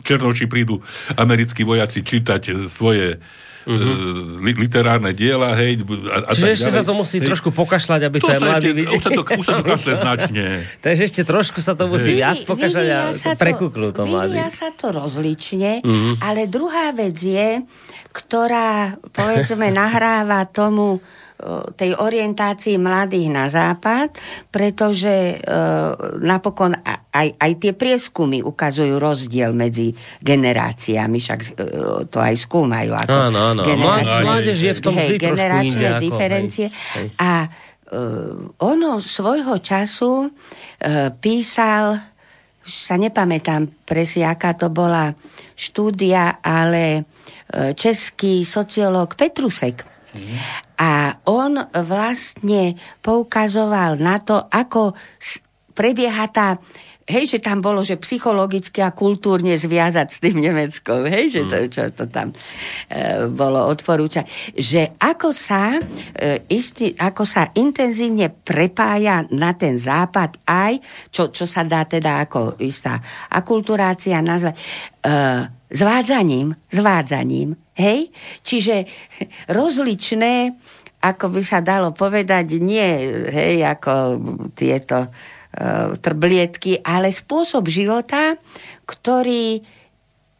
černoši prídu americkí vojaci čítať svoje li, literárne diela, hej. A, a Čiže ešte ďalej. sa to musí hej. trošku pokašľať, aby to, to je mladý... Ešte, už, sa to, už sa to kašle značne. Takže ešte trošku sa to musí viac pokašľať a prekúknú to mladý. Vyvíja sa to rozlične, uh-huh. ale druhá vec je, ktorá, povedzme, nahráva tomu tej orientácii mladých na západ, pretože e, napokon aj, aj tie prieskumy ukazujú rozdiel medzi generáciami, však e, to aj skúmajú. Ako áno, áno. Mládež je v tom vždy inde. Ako, diferencie. Hej, hej. A e, ono svojho času e, písal, už sa nepamätám presne, aká to bola štúdia, ale e, český sociológ Petrusek a on vlastne poukazoval na to, ako prebieha tá hej, že tam bolo, že psychologicky a kultúrne zviazať s tým Nemeckom, hej, že to, mm. čo to tam e, bolo odporúčať, že ako sa, e, istý, ako sa intenzívne prepája na ten západ aj, čo, čo sa dá teda ako istá akulturácia nazvať, e, zvádzaním, zvádzaním, hej? Čiže rozličné, ako by sa dalo povedať, nie, hej, ako tieto trblietky, ale spôsob života, ktorý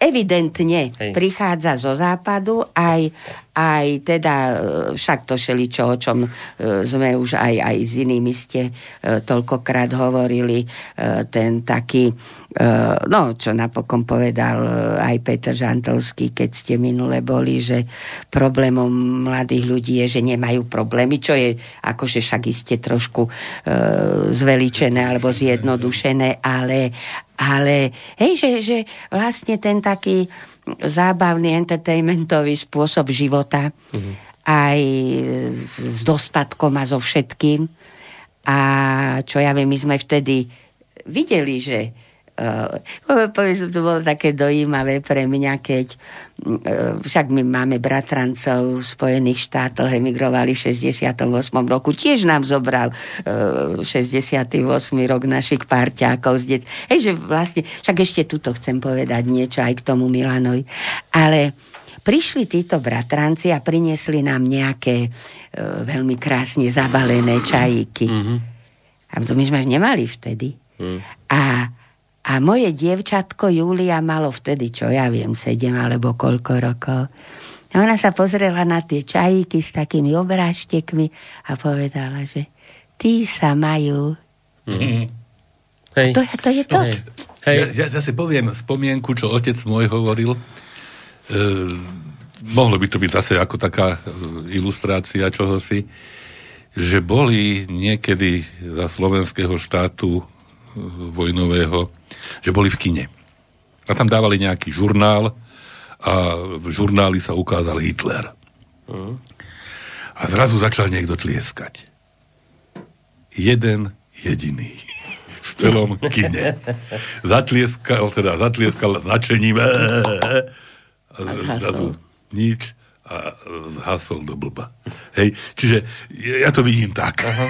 evidentne Hej. prichádza zo západu, aj, aj teda, e, však to čo, o čom e, sme už aj, aj s inými ste e, toľkokrát hovorili, ten taký, no, čo napokon povedal aj Peter Žantovský, keď ste minule boli, že problémom mladých ľudí je, že nemajú problémy, čo je akože však iste trošku zveličené alebo zjednodušené, ale, ale hej, že, že vlastne ten taký zábavný, entertainmentový spôsob života mm-hmm. aj s dostatkom a so všetkým. A čo ja viem, my sme vtedy videli, že Uh, to bolo také dojímavé pre mňa, keď uh, však my máme bratrancov v Spojených štátoch, emigrovali v 68. roku, tiež nám zobral uh, 68. rok našich parťákov z det. Hej, že vlastne, však ešte tuto chcem povedať niečo aj k tomu Milanovi, ale prišli títo bratranci a priniesli nám nejaké veľmi krásne zabalené čajíky. Mm-hmm. A to my sme nemali vtedy. Mm. A a moje dievčatko Julia malo vtedy, čo ja viem, sedem alebo koľko rokov. A ona sa pozrela na tie čajíky s takými obrážtekmi a povedala, že tí sa majú. Mm-hmm. Hej. To, to je to. Hej. Hej. Ja, ja zase poviem spomienku, čo otec môj hovoril. E, mohlo by to byť zase ako taká e, ilustrácia čohosi, že boli niekedy za slovenského štátu e, vojnového že boli v kine. A tam dávali nejaký žurnál a v žurnáli sa ukázal Hitler. Uh-huh. A zrazu začal niekto tlieskať. Jeden jediný v celom kine. Zatlieskal, teda zatlieskal začením a zrazu nič a zhasol do blba. Hej, čiže ja to vidím tak. Aha.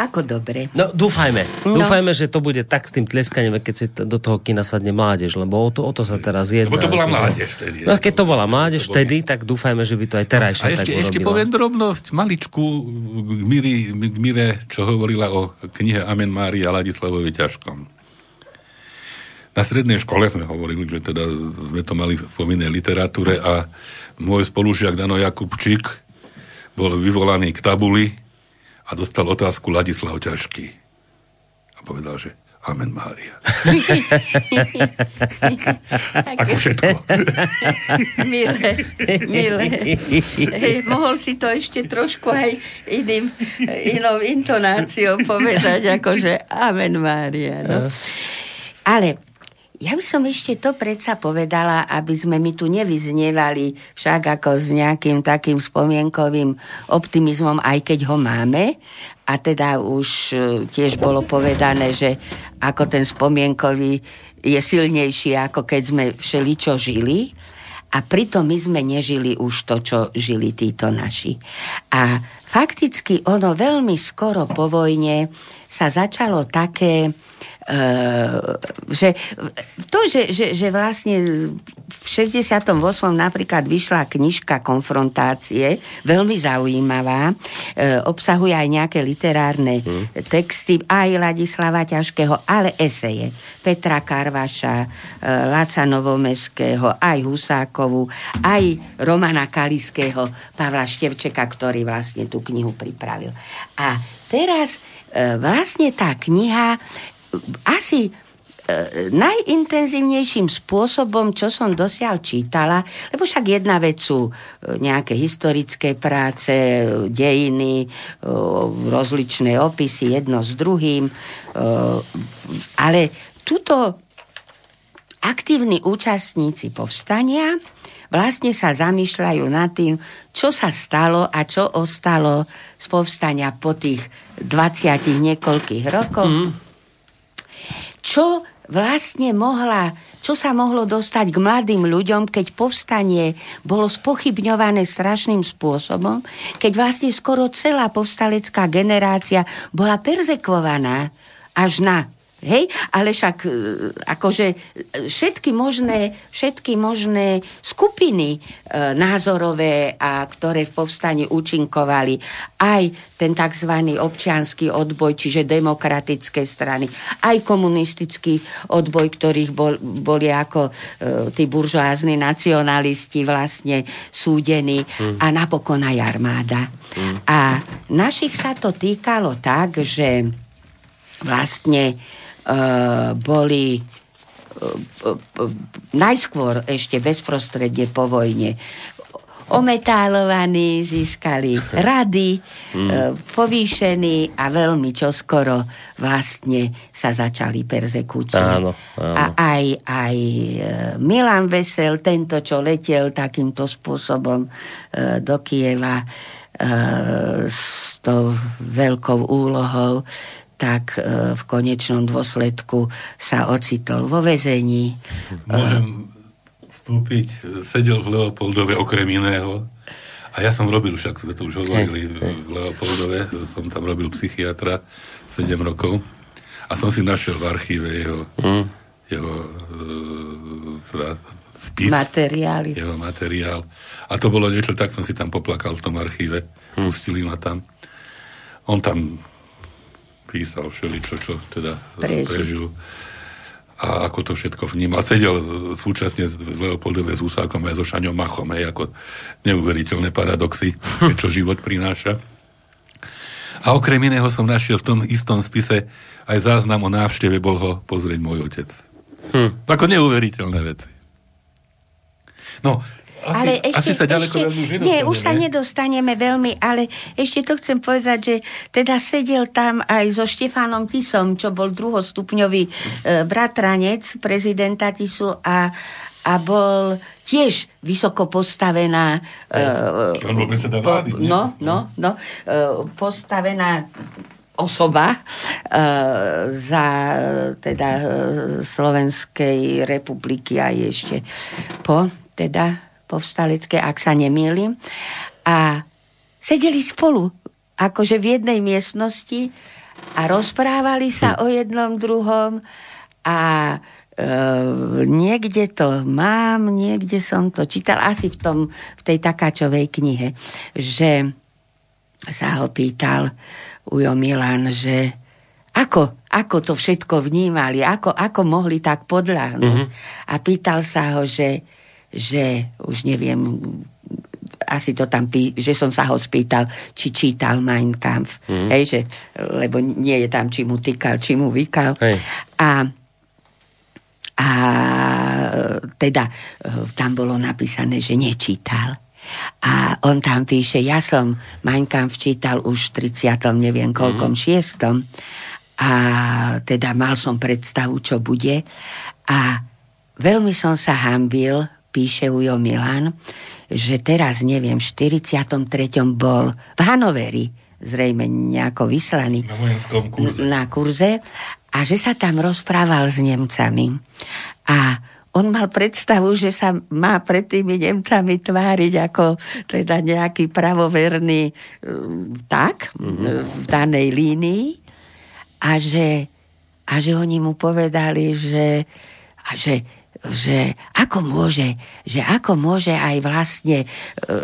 Ako dobre. No, dúfajme. No. Dúfajme, že to bude tak s tým tleskaním, keď si do toho kina sadne mládež, lebo o to, o to sa teraz jedná. Lebo to bola mládež vtedy. No, keď to bola mládež to vtedy, tak dúfajme, že by to aj terajšie A ešte, ešte poviem drobnosť, maličku k, Miri, k Mire, čo hovorila o knihe Amen Mária Ladislavovi ťažkom. Na strednej škole sme hovorili, že teda sme to mali v povinnej literatúre a môj spolužiak Dano Jakubčík bol vyvolaný k tabuli a dostal otázku Ladislav Ťažký. A povedal, že Amen Mária. Ako všetko. milé, milé. Hej, mohol si to ešte trošku aj iným, inou intonáciou povedať, akože Amen Mária. No. Ale ja by som ešte to predsa povedala, aby sme mi tu nevyznievali však ako s nejakým takým spomienkovým optimizmom, aj keď ho máme. A teda už e, tiež bolo povedané, že ako ten spomienkový je silnejší, ako keď sme všeličo žili. A pritom my sme nežili už to, čo žili títo naši. A fakticky ono veľmi skoro po vojne sa začalo také Ehm, že to, že, že, že vlastne v 68. napríklad vyšla knižka Konfrontácie, veľmi zaujímavá, e, obsahuje aj nejaké literárne hmm. texty, aj Ladislava Ťažkého, ale eseje Petra Karvaša, e, Laca Novomeského, aj Husákovu, aj Romana Kaliského, Pavla Števčeka, ktorý vlastne tú knihu pripravil. A teraz e, vlastne tá kniha asi e, najintenzívnejším spôsobom, čo som dosiaľ čítala, lebo však jedna vec sú e, nejaké historické práce, dejiny, e, rozličné opisy, jedno s druhým, ale tuto aktívni účastníci povstania vlastne sa zamýšľajú nad tým, čo sa stalo a čo ostalo z povstania po tých 20 niekoľkých rokoch. Mm čo vlastne mohla, čo sa mohlo dostať k mladým ľuďom, keď povstanie bolo spochybňované strašným spôsobom, keď vlastne skoro celá povstalecká generácia bola perzekvovaná až na Hej, ale však e, akože e, všetky možné, všetky možné skupiny e, názorové, a ktoré v povstani účinkovali, aj ten tzv. občianský odboj, čiže demokratické strany, aj komunistický odboj, ktorých bol, boli ako e, tí buržoázni nacionalisti vlastne súdení mm. a napokon aj armáda. Mm. A našich sa to týkalo tak, že vlastne boli eh, najskôr ešte bezprostredne po vojne ometálovaní, získali rady, mm. povýšení a veľmi čoskoro vlastne sa začali persekúcie. Áno, áno. A aj, aj Milan Vesel, tento, čo letel takýmto spôsobom do Kieva s tou veľkou úlohou, tak e, v konečnom dôsledku sa ocitol vo vezení. Môžem vstúpiť, sedel v Leopoldove okrem iného a ja som robil, však sme to už hovorili v Leopoldove, som tam robil psychiatra 7 rokov a som si našiel v archíve jeho, mm. jeho e, teda spis. Materiály. Jeho materiál. A to bolo niečo, tak som si tam poplakal v tom archíve. Mm. Pustili ma tam. On tam písal všeličo, čo teda prežil. prežil a ako to všetko vnímal. Sedel súčasne s Leopoldove s Husákom aj so Šaňom Machom, hej, ako neuveriteľné paradoxy, čo život prináša. A okrem iného som našiel v tom istom spise aj záznam o návšteve, bol ho pozrieť môj otec. Hm. Ako neuveriteľné veci. No, asi, ale ešte, asi sa ďaleko ešte, veľmi už Nie, už sa nedostaneme veľmi, ale ešte to chcem povedať, že teda sedel tam aj so Štefánom Tisom, čo bol druhostupňový e, bratranec prezidenta Tisu a, a bol tiež vysoko postavená e, po, no, no, no, e, postavená osoba e, za teda e, Slovenskej republiky aj ešte po teda povstalecké, ak sa nemýlim. A sedeli spolu, akože v jednej miestnosti a rozprávali sa hm. o jednom druhom a e, niekde to mám, niekde som to čítal, asi v, tom, v tej takáčovej knihe, že sa ho pýtal Ujo Milan, že ako, ako to všetko vnímali, ako, ako mohli tak podľahnuť. Mm-hmm. A pýtal sa ho, že že už neviem, asi to tam, pí, že som sa ho spýtal, či čítal Mein Kampf. Mm. Hej, že, lebo nie je tam, či mu týkal, či mu vykal. Hej. A a teda tam bolo napísané, že nečítal. A on tam píše, ja som Mein Kampf čítal už v 30. neviem koľkom, mm. A teda mal som predstavu, čo bude. A veľmi som sa hambil píše Ujo Milan, že teraz, neviem, v 43. bol v Hanoveri, zrejme nejako vyslaný na kurze. Na kurze a že sa tam rozprával s Nemcami. A on mal predstavu, že sa má pred tými Nemcami tváriť ako teda nejaký pravoverný um, tak mm-hmm. v danej línii a že, a že oni mu povedali, že, a že že ako môže, že ako môže aj vlastne e,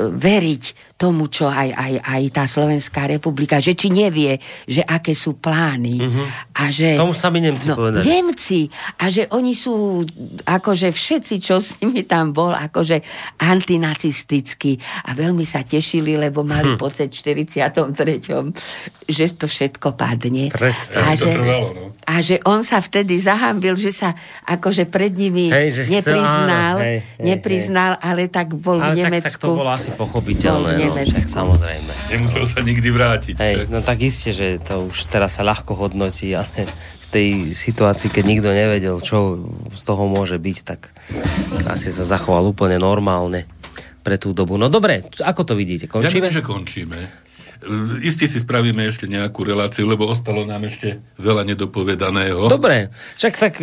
veriť tomu, čo aj, aj, aj tá Slovenská republika, že či nevie, že aké sú plány. Mm-hmm. A že, Tomu sami Nemci no, povedali. Nemci. A že oni sú, akože všetci, čo s nimi tam bol, akože antinacistickí. A veľmi sa tešili, lebo mali hm. pocit v 43. že to všetko padne. Pre, a, že, trvalo, no. a že on sa vtedy zahambil, že sa akože pred nimi hej, nepriznal, áno, hej, hej, nepriznal, hej. ale tak bol ale v Nemecku. Tak, tak to bolo asi pochopiteľné Nemecku. však samozrejme. Nemusel sa nikdy vrátiť. Hej, no tak isté, že to už teraz sa ľahko hodnotí, ale v tej situácii, keď nikto nevedel, čo z toho môže byť, tak asi sa zachoval úplne normálne pre tú dobu. No dobre, ako to vidíte? Končíme? Ja myslím, že končíme. Isté si spravíme ešte nejakú reláciu, lebo ostalo nám ešte veľa nedopovedaného. Dobre, však tak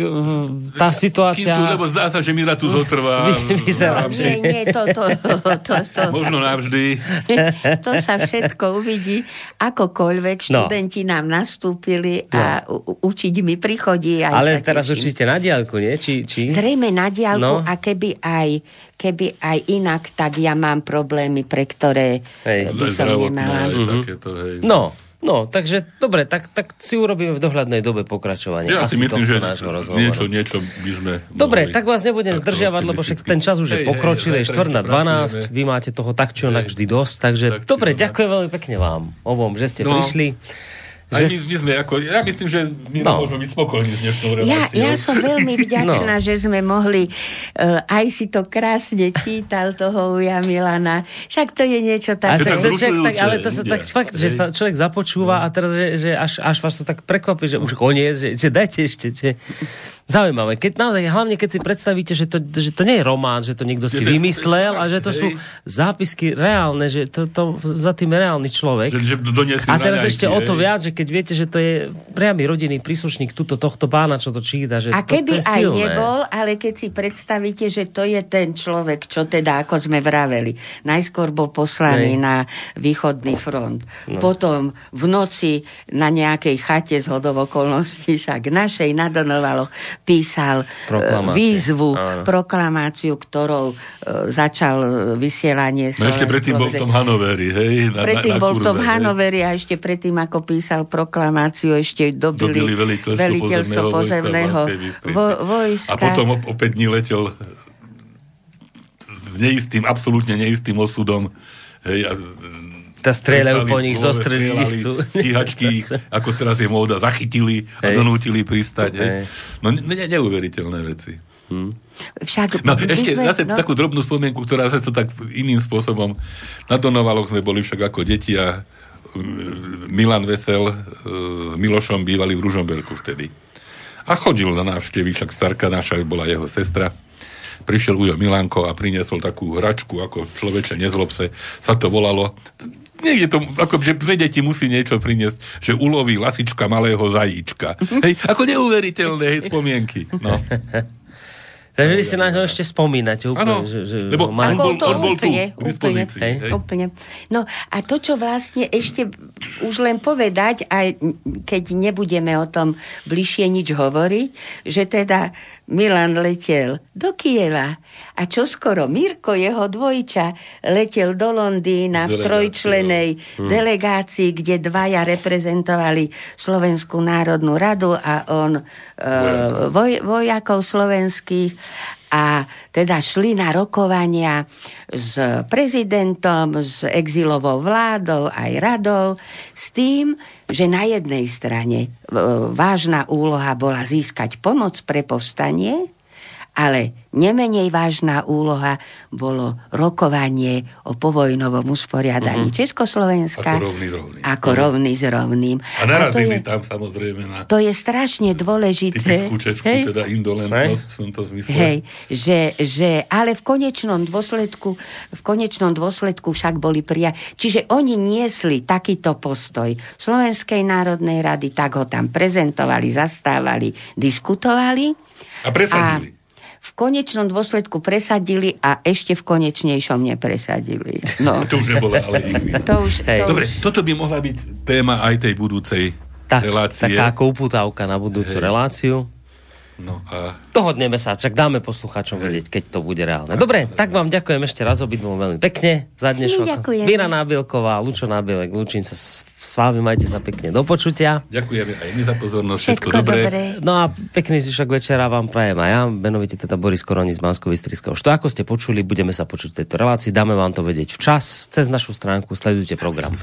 tá situácia... Tu, lebo zdá sa, že Mira tu zotrvá. Vyzerá, nie, nie, to, to, to, to, Možno navždy. To sa všetko uvidí. Akokoľvek no. študenti no. nám nastúpili a no. učiť mi prichodí. Aj Ale teraz určite na diálku, nie? Či, či... Zrejme na diálku no. a keby aj keby aj inak, tak ja mám problémy, pre ktoré hej, by som nemala. Hej, mm-hmm. takéto, hej. No, No, takže dobre, tak, tak si urobíme v dohľadnej dobe pokračovanie. Ja si myslím, že niečo, niečo by sme Dobre, tak vás nebudem zdržiavať, lebo však ten čas už je pokročilý, je 4 na 12, vy máte toho tak či onak vždy dosť, takže tak, dobre, ďakujem veľmi pekne vám obom, že ste no. prišli. Aj že... my, my sme ako, ja myslím, že my no. môžeme byť spokojní s dnešnou reláciou. Ja, ja som veľmi vďačná, no. že sme mohli, uh, aj si to krásne čítal toho Uja Milana. Však to je niečo také. Ale, to, tak, ale to sa tak fakt, že sa človek započúva no. a teraz, že, že až, až vás to tak prekvapí, že už koniec, že, že dajte ešte, že zaujímavé. Keď naozaj, hlavne keď si predstavíte, že to, že to nie je román, že to niekto si vymyslel a že to sú zápisky reálne, že to, to za tým je reálny človek. Že, že a teraz ešte o to viac, že keď viete, že to je priamy rodinný príslušník tuto, tohto pána, čo to číta. Že a to, keby to je aj nebol, ale keď si predstavíte, že to je ten človek, čo teda, ako sme vraveli, najskôr bol poslaný Nej. na východný front, no. potom v noci na nejakej chate z hodov okolností, však našej na Donovaloch písal e, Proklamácie. výzvu, Áno. proklamáciu, ktorou uh, začal e, vysielanie No ešte predtým bol v tom Hanoveri, hej? Na, predtým na, na bol v tom Hanoveri a ešte predtým, ako písal proklamáciu, ešte dobili, dobili veliteľstvo, veliteľstvo pozemného, pozemného vo, vojska. A potom opäť dní letel s neistým, absolútne neistým osudom hej, a tá strieľajú po nich, zostrelili chcú. Stíhačky, ako teraz je móda, zachytili a hey. donútili pristať. Hey. No ne, ne, neuveriteľné veci. Hmm. Však no ešte sme, zase no. takú drobnú spomienku, ktorá sa to tak iným spôsobom na Donovaloch sme boli však ako deti a mm, Milan Vesel e, s Milošom bývali v Ružomberku vtedy. A chodil na návštevy, však starka naša bola jeho sestra prišiel Ujo Milanko a priniesol takú hračku, ako človeče nezlobse, sa to volalo niekde to, ako, že pre deti musí niečo priniesť, že uloví lasička malého zajíčka. Hej, ako neuveriteľné hej, spomienky. No. Takže vy si na ňo ešte spomínate úplne. Ano, že, že lebo má... on bol, on bol úplne, tu, úplne, hej. úplne. No a to, čo vlastne ešte už len povedať, aj keď nebudeme o tom bližšie nič hovoriť, že teda Milan letel do Kieva. A čo skoro? Mirko, jeho dvojča, letel do Londýna v trojčlenej hmm. delegácii, kde dvaja reprezentovali Slovenskú národnú radu a on uh, voj, vojakov slovenských a teda šli na rokovania s prezidentom, s exilovou vládou aj radou, s tým, že na jednej strane vážna úloha bola získať pomoc pre povstanie, ale Nemenej vážna úloha bolo rokovanie o povojnovom usporiadaní uh-huh. Československa. Ako rovný s rovným. Ako uh-huh. rovný s rovným. A narazili a je, tam samozrejme na... To je strašne dôležité. Typickú českú hej, teda indolentnosť v tomto zmysle. Hej, že, že, ale v konečnom dôsledku, v konečnom dôsledku však boli prija... Čiže oni niesli takýto postoj Slovenskej národnej rady, tak ho tam prezentovali, zastávali, diskutovali. A presadili. A v konečnom dôsledku presadili a ešte v konečnejšom nepresadili. No. to už nebolo ale iný. To už, to Dobre, už... toto by mohla byť téma aj tej budúcej tak, relácie. Taká kouputávka na budúcu Hej. reláciu. No a... Dohodneme sa, čak dáme poslucháčom vedieť, keď to bude reálne. Dobre, tak vám ďakujem ešte raz obidvom veľmi pekne za dnešok. Míra Nábielková, Lučo Nábielek, Lučín sa s, s vami, majte sa pekne do počutia. Ďakujeme aj my za pozornosť, všetko, všetko dobré. dobré. No a pekný zvyšok večera vám prajem aj ja, menovite teda Boris Koroni z bansko vystrického Što ako ste počuli, budeme sa počuť v tejto relácii, dáme vám to vedieť včas, cez našu stránku, sledujte program.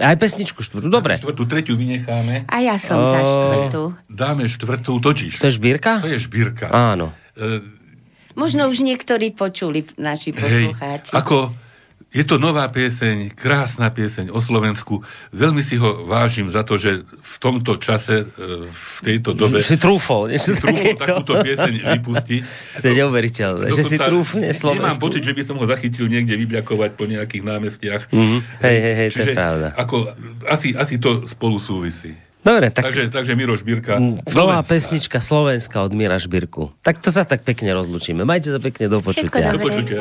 Aj pesničku štvrtú, dobre. Štvrtú, tretiu vynecháme. A ja som o... za štvrtú. Dáme štvrtú, totiž. To je šbírka? To je šbírka. Áno. E... Možno už niektorí počuli naši poslucháči. Hej, ako je to nová pieseň, krásna pieseň o Slovensku. Veľmi si ho vážim za to, že v tomto čase, e, v tejto dobe... Si trúfol. Si trúfol takúto pieseň vypustiť. To je neuveriteľné, že si trúfne Slovensku. Nemám pocit, že by som ho zachytil niekde vybľakovať po nejakých námestiach. Mm-hmm. Hej, hej, hej, to je pravda. Ako, asi, asi to spolu súvisí. Dobre, tak... Takže, takže Miro Žbírka. Nová pesnička Slovenska od Mira Žbírku. Tak to sa tak pekne rozlučíme. Majte sa pekne do počutia. Do počutia.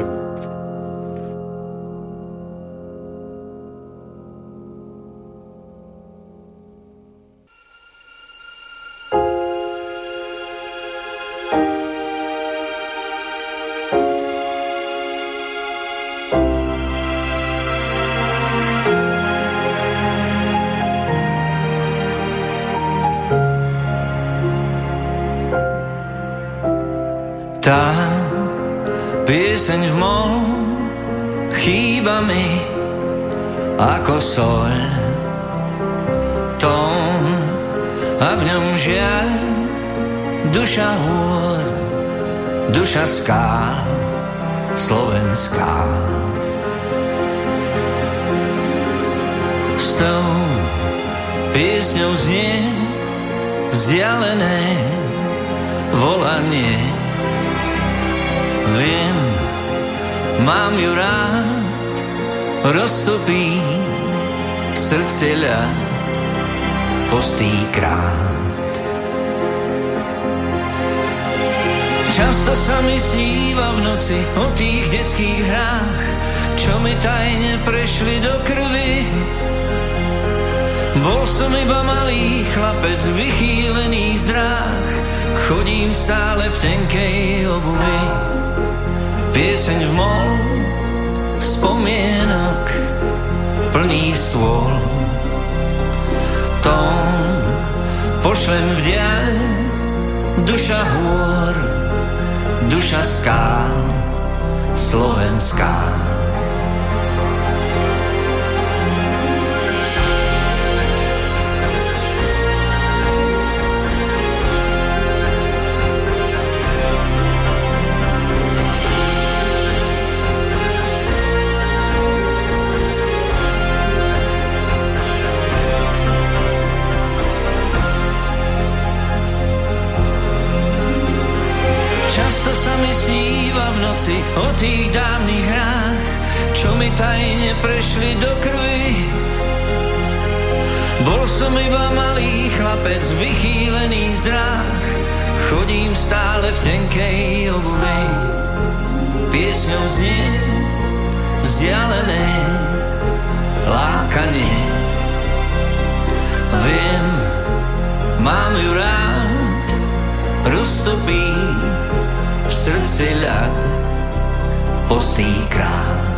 Skál slovenská. S tou piesňou znie vzdialené volanie. Viem, mám ju rád, roztopí srdce ľad postýkrát. Často sa mi sníva v noci o tých detských hrách, čo mi tajne prešli do krvi. Bol som iba malý chlapec, vychýlený z dráh, chodím stále v tenkej obuvi pieseň v mol, spomienok plný stôl. Tón pošlem v diaľ, duša hôr, duša skál, slovenská. Noci o tých dávnych hrách, čo mi tajne prešli do krvi. Bol som iba malý chlapec, vychýlený z dráh, chodím stále v tenkej obuvi. Piesňou znie vzdialené lákanie. Viem, mám ju rád, roztopí v srdci ľad posikra.